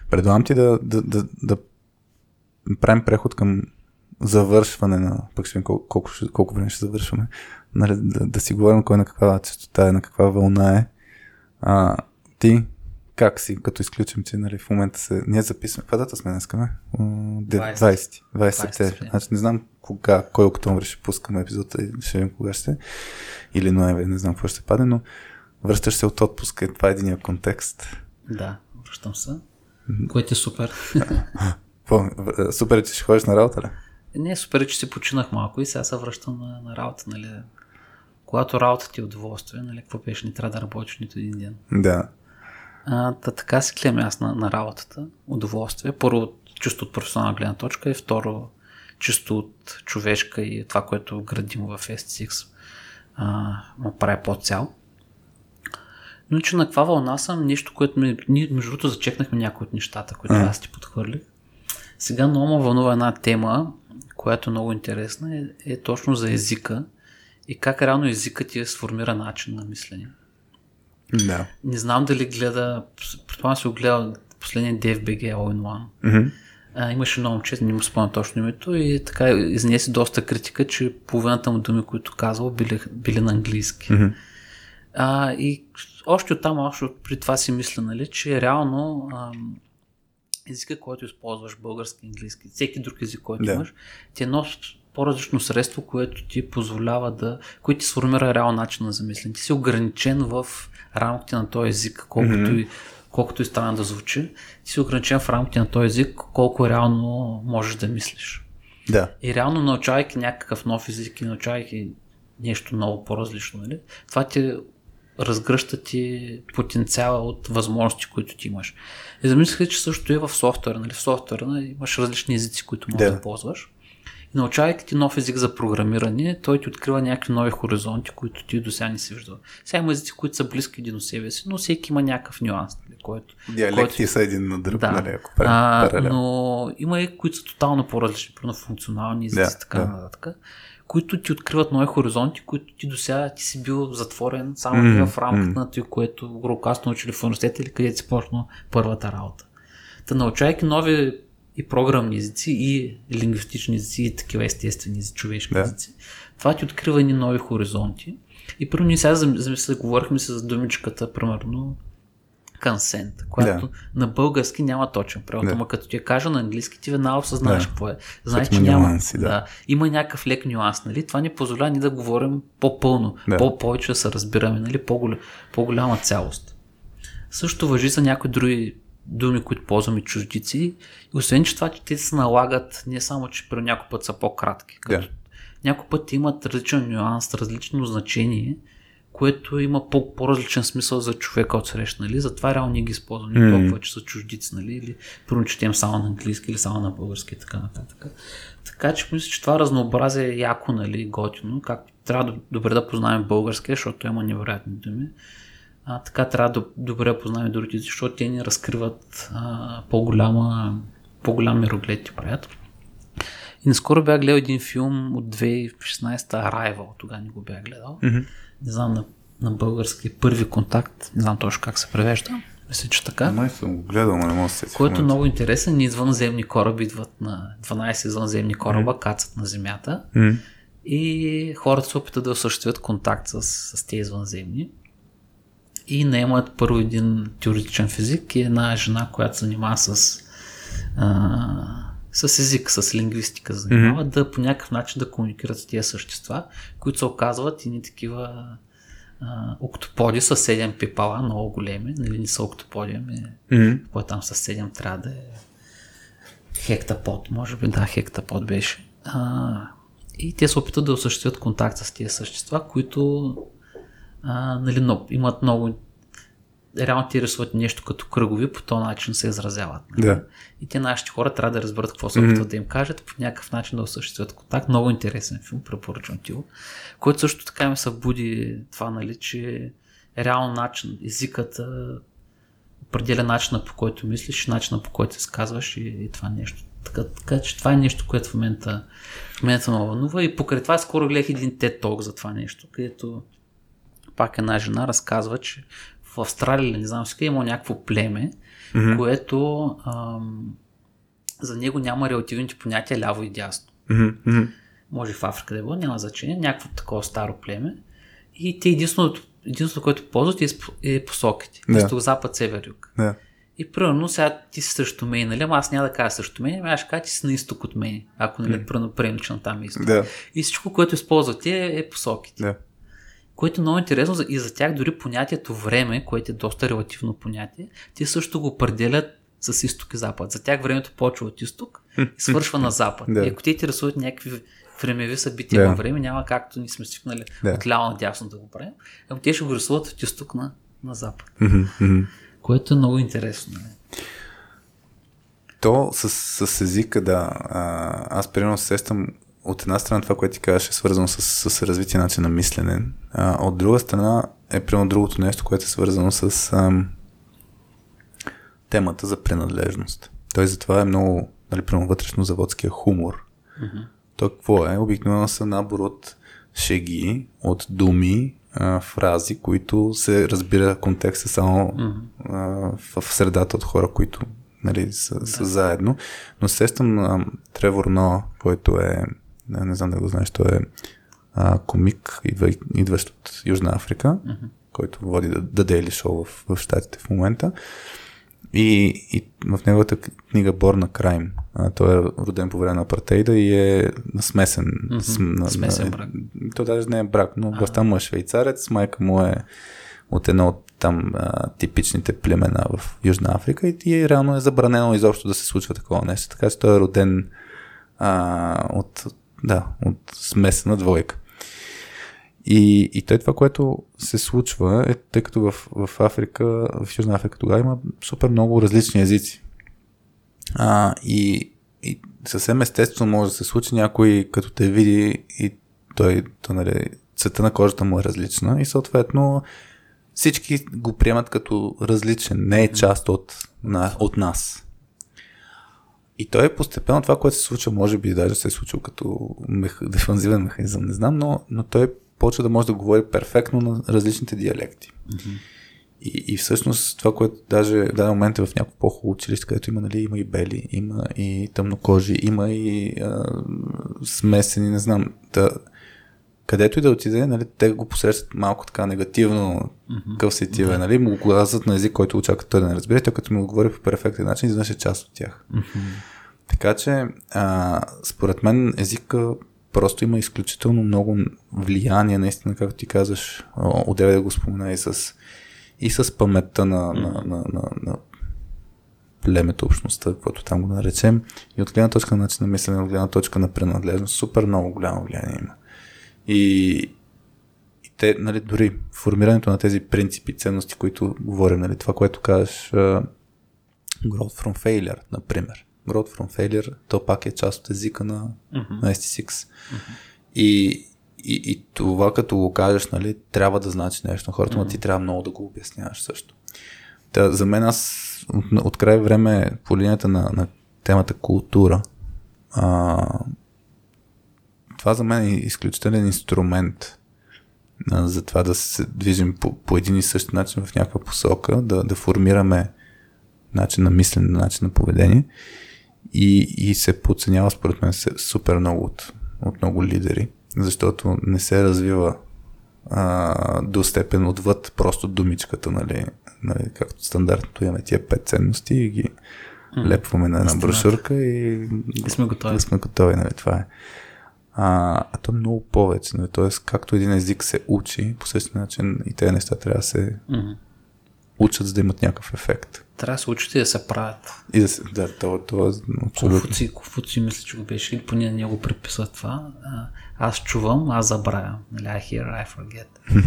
Предлагам ти да, да, да, да правим преход към завършване на, пък ще колко, колко, колко време ще завършваме, нали, да, да си говорим кой на каква частота е, на каква вълна е. А, ти как си, като изключим, че нали, в момента се... Ние записваме... Каква дата сме днес? 20. 20. 20 септември. Значи не знам кога, кой октомври ще пускаме епизода и ще видим кога ще. Или ноември, не знам какво ще падне, но връщаш се от отпуска. Това е единия контекст. Да, връщам се. Което е супер. супер е, че ще ходиш на работа, ли? Не, супер е, че си починах малко и сега се връщам на, на работа, нали? Когато работата ти е удоволствие, нали? Какво беше, не трябва да работиш нито един ден. Да. А, та, така си гледам аз на, на работата. Удоволствие. Първо, чисто от професионална гледна точка и второ, чисто от човешка и това, което градим в STX, а, ме прави по-цял. Но че на каква вълна съм, нещо, което ми, ние между другото зачекнахме някои от нещата, които mm. аз ти подхвърлих. Сега много ме вълнува една тема, която е много интересна, е, е точно за езика и как реално езикът ти е сформира начин на мислене. Да. Не знам дали гледа, предполагам си го гледал последния DFBG All in One. Mm-hmm. А, имаше много момче, не му спомням точно името и така изнесе доста критика, че половината му думи, които казвал, били, били на английски. Mm-hmm. А, и още оттам, още при това си мисля, нали, че реално ам, езика, който използваш, български, английски, всеки друг език, който Да. имаш, ти е едно по-различно средство, което ти позволява да, което ти сформира реал начин на замислене. Ти си ограничен в рамките на този език, колкото, и, колкото и странно да звучи, ти си ограничен в рамките на този език, колко реално можеш да мислиш. Да. И реално научавайки някакъв нов език и научавайки нещо много по-различно, нали? това ти разгръща ти потенциала от възможности, които ти имаш. И замислих, че също е в софтуера. Нали? В софтуера нали, имаш различни езици, които можеш Да. да ползваш. Научавайки ти нов език за програмиране, той ти открива някакви нови хоризонти, които ти до сега не си виждал. Сега има езици, които са близки един до себе си, но всеки има някакъв нюанс, нали, който Диалекти който- са един на друг, да. нали, ако а, паралел. но има и които са тотално по-различни, примерно функционални езици, Да, така да. нататък, които ти откриват нови хоризонти, които ти до сега ти си бил затворен само Мгм, в рамките мгм. на това, което грокаст научили в университета или където си почнал първата работа. Та научайки нови и програмни езици, и лингвистични езици, и такива естествени езици, човешки Да. езици, това ти открива едни нови хоризонти. И първо ние сега зам- замисля, говорихме се за думичката, примерно, consent, която Да. на български няма точен превод, Да. ама като ти я кажа на английски, ти веднага осъзнаеш Да. какво е. Знаеш, Защото че няма. нюанси, да. Има някакъв лек нюанс, нали? Това ни позволява ни да говорим по-пълно, Да. по-повече да се разбираме, нали? По-голям, по-голяма цялост. Също въжи за някои други думи, които ползваме чуждици. И освен, че това, че те се налагат не само, че при някой път са по-кратки. Като Да. някой път имат различен нюанс, различно значение, което има по- по-различен смисъл за човека от среща, нали? Затова реално ние ги използваме Мгм. толкова, че са чуждици, нали? Или първо четем само на английски или само на български и така нататък. Така че мисля, че това разнообразие е яко, нали, готино, както трябва добре да познаем българския, защото има невероятни думи. А, така трябва да добре познаем другите, защото те ни разкриват а, по-голяма, по-голям мироглед ти правят. И наскоро бях гледал един филм от 2016 Arrival, тогава не го бях гледал. Мгм. Не знам на, на български първи контакт, не знам точно как се превежда. Мисля, че така. Май съм го гледал, но не мога да се Който е много интересен, ни извънземни кораби идват на 12 извънземни кораба, кацат на Земята М. и хората се опитат да осъществят контакт с, с тези извънземни. И наемат първо един теоретичен физик и една жена, която се занимава с, а, с език, с лингвистика, занимава да по някакъв начин да комуникират с тези същества, които се оказват и ни такива а, октоподи с 7 пипала, много големи, нали не са октоподи, ами М. кой там с 7 трябва да е хектапод, може би, да, хектапод беше. А, и те се опитват да осъществят контакт с тези същества, които а, нали, но, имат много реално ти рисуват нещо като кръгови, по този начин се изразяват. нали? Да. И те нашите хора трябва да разберат какво се опитват да им кажат, по някакъв начин да осъществят контакт. Много интересен филм, препоръчвам ти го. Който също така ми събуди това, нали, че реално начин, езикът определя начина по който мислиш, начина по който се сказваш и, и това нещо. Така, така че това е нещо, което в момента, в момента ме вълнува и покрай това скоро гледах един TED Talk за това нещо, където пак една жена разказва, че в Австралия не знам си къде има някакво племе, mm-hmm. което ам, за него няма релативните понятия ляво и дясно. Мгм. Може в Африка да е било, няма значение, някакво такова старо племе. И те единственото, единственото което ползват е, е посоките. Да. Изток, запад, север, юг. Да. И примерно сега ти си срещу мен, нали? Ама аз няма да кажа срещу мен, ами аз ще кажа, че си на изток от мен. Ако нали, примерно приемем, че на там е изток. Да. И всичко, което използвате е, е посоките. Да. Което е много интересно и за тях дори понятието време, което е доста релативно понятие, те също го определят с изток и запад. За тях времето почва от изток и свършва на запад. Да. И ако те интересуват някакви времеви събития Да. във време, няма както ни сме свикнали Да. от ляво надясно да го правим. Ами те ще го рисуват от изток на, на запад. Което е много интересно. нали? То с, с езика, да. А, аз примерно се сещам от една страна това, което ти казваш е свързано с, с развитие начин на мислене. А, от друга страна е примерно другото нещо, което е свързано с ам, темата за принадлежност. Той затова е много, нали, примерно вътрешно заводския хумор. Mm-hmm. То какво е? Обикновено са набор от шеги, от думи, а, фрази, които се разбира контекста само mm-hmm. а, в, средата от хора, които нали, са, да. са заедно. Но а, Тревор Но, който е, не, не знам да го знаеш, той е а, комик, идва, идващ от Южна Африка, mm-hmm. който води The Daily Show в, в Штатите в момента. И, и в неговата книга Born a Crime, а, той е роден по време на апартейда и е смесен. Мгм. С, Смесен брак. То даже не е брак, но баща му е швейцарец, майка му е от едно от там а, типичните племена в Южна Африка и, и реално е забранено изобщо да се случва такова нещо. Така че той е роден а, от, да, от смесена двойка. И, и той това, което се случва, е, тъй като в, в Африка, в Южна Африка тогава има супер много различни езици. А, и, и съвсем естествено може да се случи някой, като те види и той, той нали, цвета на кожата му е различна и съответно всички го приемат като различен, не е част от, на, от нас. И той е постепенно това, което се случва, може би даже се е случило като мех... дефанзивен механизъм, не знам, но, но той почва да може да говори перфектно на различните диалекти. Mm-hmm. И, и всъщност това, което даже в даден момент е в някакво по-хубаво училище, където има, нали, има и бели, има и тъмнокожи, има и а, смесени, не знам. Та, където и да отиде, нали, те го посрещат малко така негативно, mm-hmm. къв си тиве, нали, му го казват на език, който очаква той да не разбере, той като му го говори по перфектен начин, изведнъж е част от тях. Мгм. Така че, а, според мен, езика просто има изключително много влияние, наистина, както ти казваш, отдеве да го спомена и с, и с паметта на, на, на, на, на племето, общността, каквото там го наречем, и от гледна точка на начин на мислене, от гледна точка на принадлежност, супер много голямо влияние има. И, и те, нали, дори формирането на тези принципи, ценности, които говорим, нали, това, което казваш, uh, growth from failure, например. Growth from failure, то пак е част от езика на, Мгм. на ST6. И, и, и това като го кажеш, нали, трябва да значи нещо на хората, но ти трябва много да го обясняваш също. Та, за мен аз от, от край време по линията на, на темата култура, а, това за мен е изключителен инструмент а, за това да се движим по, по един и същ начин в някаква посока, да, да формираме начин на мислене, начин на поведение и, и се подценява според мен супер много от, от много лидери, защото не се развива а, до степен отвъд просто думичката, нали, нали, както стандартното имаме тия пет ценности и ги лепваме на една брошурка и, И сме готови. и сме готови, нали, това е. А, а то е много повече, нали, т.е. както един език се учи, по същия начин и тези неща трябва да се Мгм. учат, за да имат някакъв ефект. Трябва да се учите да се правят. И да се, да, то, то е абсолютно. Конфуций, Конфуций мисля, че го беше, или поне не го приписва това. А, Аз чувам, аз забравям. Нали, I hear, I forget.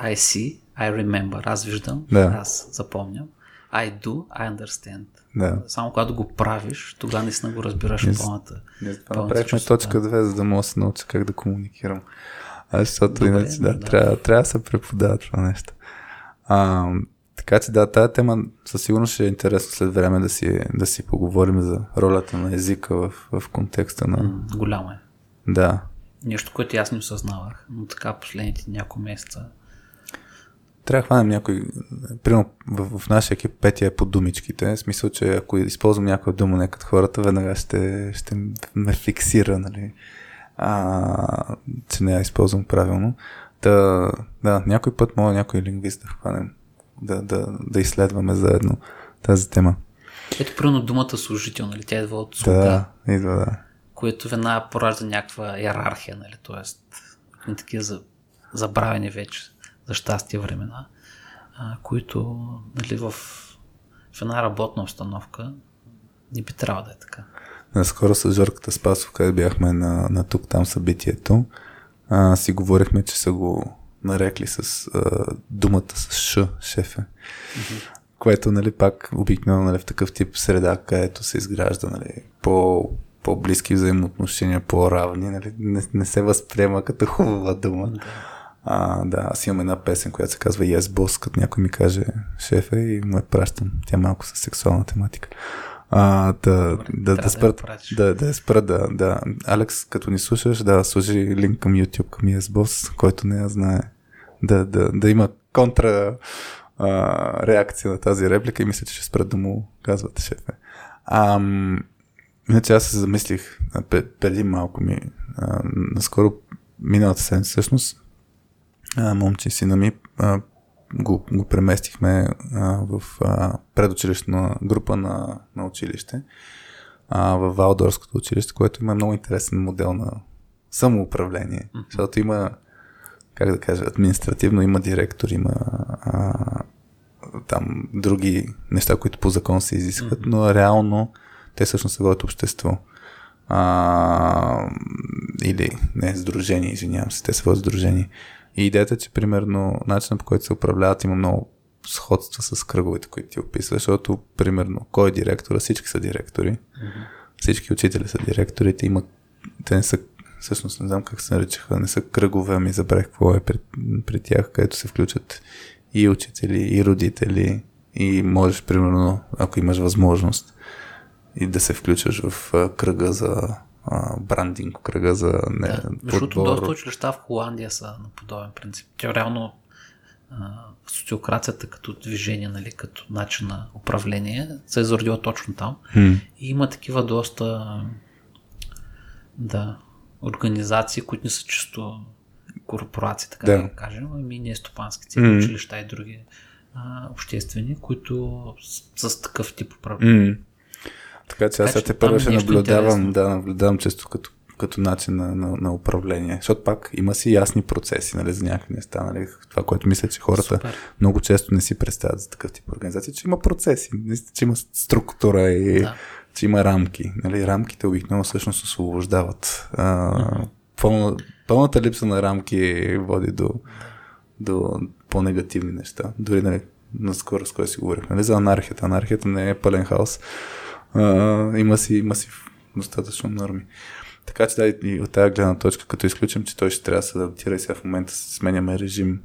I see, I remember. Аз виждам, Да. аз запомням. I do, I understand. Да. Само когато го правиш, тогава наистина го разбираш Yes. пълната. Ние това направихме точка 2, за да мога да се науча как да комуникирам. А, защото Добре, иначе да, да. Трябва, трябва да се преподава това нещо. А, така че да, тази тема със сигурност ще е интересно след време да си, да си поговорим за ролята на езика в, в контекста на... М, Голямо е. Да. Нещо, което аз не осъзнавах, но така последните няколко месеца трябва да хванем някой, примерно в, в нашия екип Петя е по думичките, в смисъл, че ако използвам някоя дума не като хората, веднага ще, ще ме фиксира, нали, а, че не я използвам правилно. Да, да, някой път мога някой лингвист да хванем, да, да, да изследваме заедно тази тема. Ето, примерно думата служител, нали, тя идва от слуга. Да, идва, да. Което веднага поражда някаква иерархия, нали, т.е. такива забравени вече за щастие времена, а, които нали, в, в една работна обстановка не би трябва да е така. Наскоро с Жорката Спасов, където бяхме на, на тук-там събитието, а, си говорихме, че са го нарекли с а, думата с Ш, шефе. Mm-hmm. Което, нали, пак обикновено нали, в такъв тип среда, където се изгражда нали, по, по-близки взаимоотношения, по-равни, нали, не, не се възприема като хубава дума. Mm-hmm. А, да, аз имам една песен, която се казва Yes Boss, като някой ми каже шефа и му я пращам. Тя малко с сексуална тематика. А, да, да, да, спра, да, да, спра, да, да. Алекс, като ни слушаш, да, служи линк към YouTube, към Yes Boss, който не я знае. Да, да, да има контра а, реакция на тази реплика и мисля, че ще спра да му казвате шефе. Ам, иначе аз се замислих преди малко ми, а, наскоро миналата седмица всъщност, а, момче сина ми а, го, го преместихме а, в а, предучилищна група на, на училище а, в Валдорското училище, което има много интересен модел на самоуправление, mm-hmm. защото има как да кажа, административно има директор, има а, там други неща, които по закон се изискват, mm-hmm. но реално те всъщност се водят общество. А, или не, сдружение, извинявам се, те се водят сдружение. И идеята, че примерно начинът по който се управляват има много сходства с кръговете, които ти описваш, защото примерно кой е директора, всички са директори, mm-hmm. всички учители са директорите, има, те не са, всъщност не знам как се наричаха, не са кръгове, ами забравих какво е при, при тях, където се включат и учители, и родители, и можеш, примерно, ако имаш възможност, и да се включваш в кръга за а, брандинг, кръга за не, да, Защото доста училища в Холандия са на подобен принцип. Тя реално а, социокрацията като движение, нали, като начин на управление се е зародила точно там. Hmm. И има такива доста да, организации, които не са чисто корпорации, така да, да кажем, ами не стопански цели, mm. училища и други а, обществени, които с, с такъв тип управление. Mm. Така че аз сега те първо ще наблюдавам, да, наблюдавам често като, като начин на, на, на управление. Защото пак има си ясни процеси, нали, за някакви неща, нали, това, което мисля, че хората Супер. много често не си представят за такъв тип организация, че има процеси, че има структура и да. че има рамки. Нали, рамките обикновено всъщност освобождават. А, пълна, пълната липса на рамки води до, до по-негативни неща. Дори нали, наскоро с кой си говорихме. Нали, за анархията. Анархията не е пълен хаос а, има, си, има си достатъчно норми. Така че да, и от тази гледна точка, като изключим, че той ще трябва да се адаптира и сега в момента сменяме режим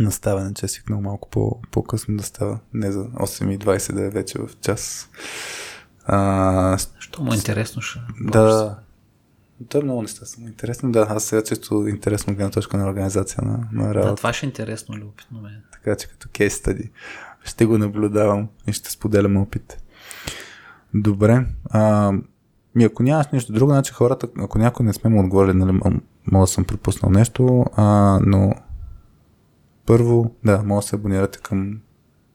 на ставане, че свикнал малко по, по-късно да става. Не за 8.20 да е вече в час. А, Що му е интересно ще Да, това е много неща са интересно. Да, аз сега често интересно гледна точка на организация на, на работа. Да, това ще е интересно, любопитно ме. Така че като кейс стади ще го наблюдавам и ще споделям опит. Добре. А, ми ако нямаш нещо друго, значи хората, ако някой не сме му отговорили, нали, мога да съм пропуснал нещо, а, но първо, да, може да се абонирате към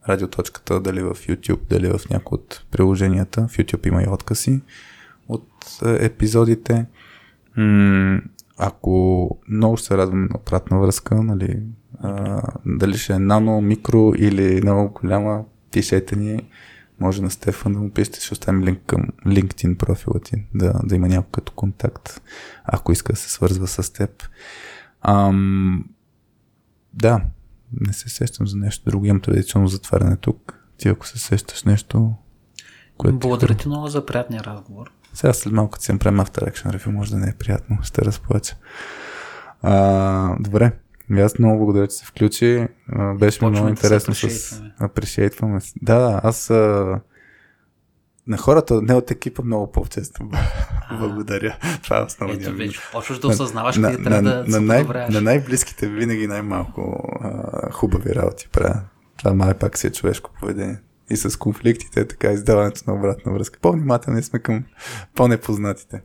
радиоточката, дали в YouTube, дали в някои от приложенията. В YouTube има и откъси от е, епизодите. М- ако много се радваме на обратна връзка, нали, а, дали ще е нано, микро или много голяма, пишете ни може на Стефан да му пишете, ще оставим линк към LinkedIn профила ти, да, да има някой като контакт, ако иска да се свързва с теб. Ам, да, не се сещам за нещо друго. Имам традиционно затваряне тук. Ти ако се сещаш нещо, което Благодаря ти много за приятния разговор. Сега след малко, като си направим After Action Review, може да не е приятно. Ще разплача. А, добре. И аз много благодаря, че се включи. Беше ми много интересно с... Апрешейтваме. Да, да, аз а... на хората, не от екипа, много по-често. Благодаря. Това е основният. Ето вече, почваш да осъзнаваш къде трябва на, да на, се най, на най-близките винаги най-малко а, хубави работи правя. Това май пак си е човешко поведение. И с конфликтите, така издаването на обратна връзка. По-внимателни сме към по-непознатите.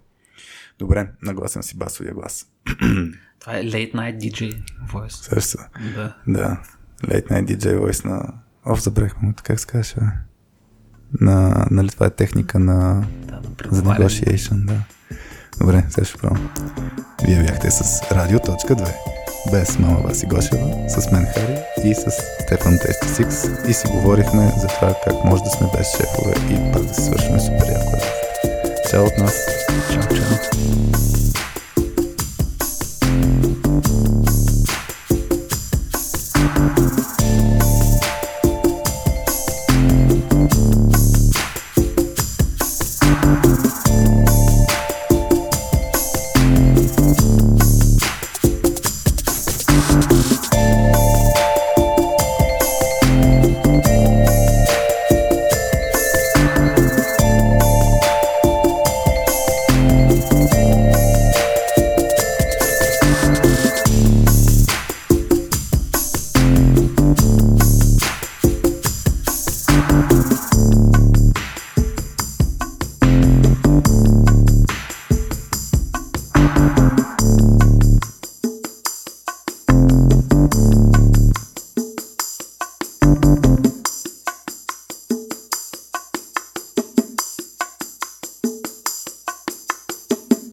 Добре, нагласям си басовия глас. Това е Late Night DJ Voice. Също. Да. Да. Late Night DJ Voice на... Оф, забрахме му, как се казваше. На... Нали това е техника на... Да, да За negotiation, да. Добре, сега ще пробвам. Вие бяхте с Радио.2. Без мама Васи Гошева, с мен Хари и с Стефан Тести Сикс и си говорихме за това как може да сме без шефове и пак да си свършим супер яко. Чао от нас! Чао, чао.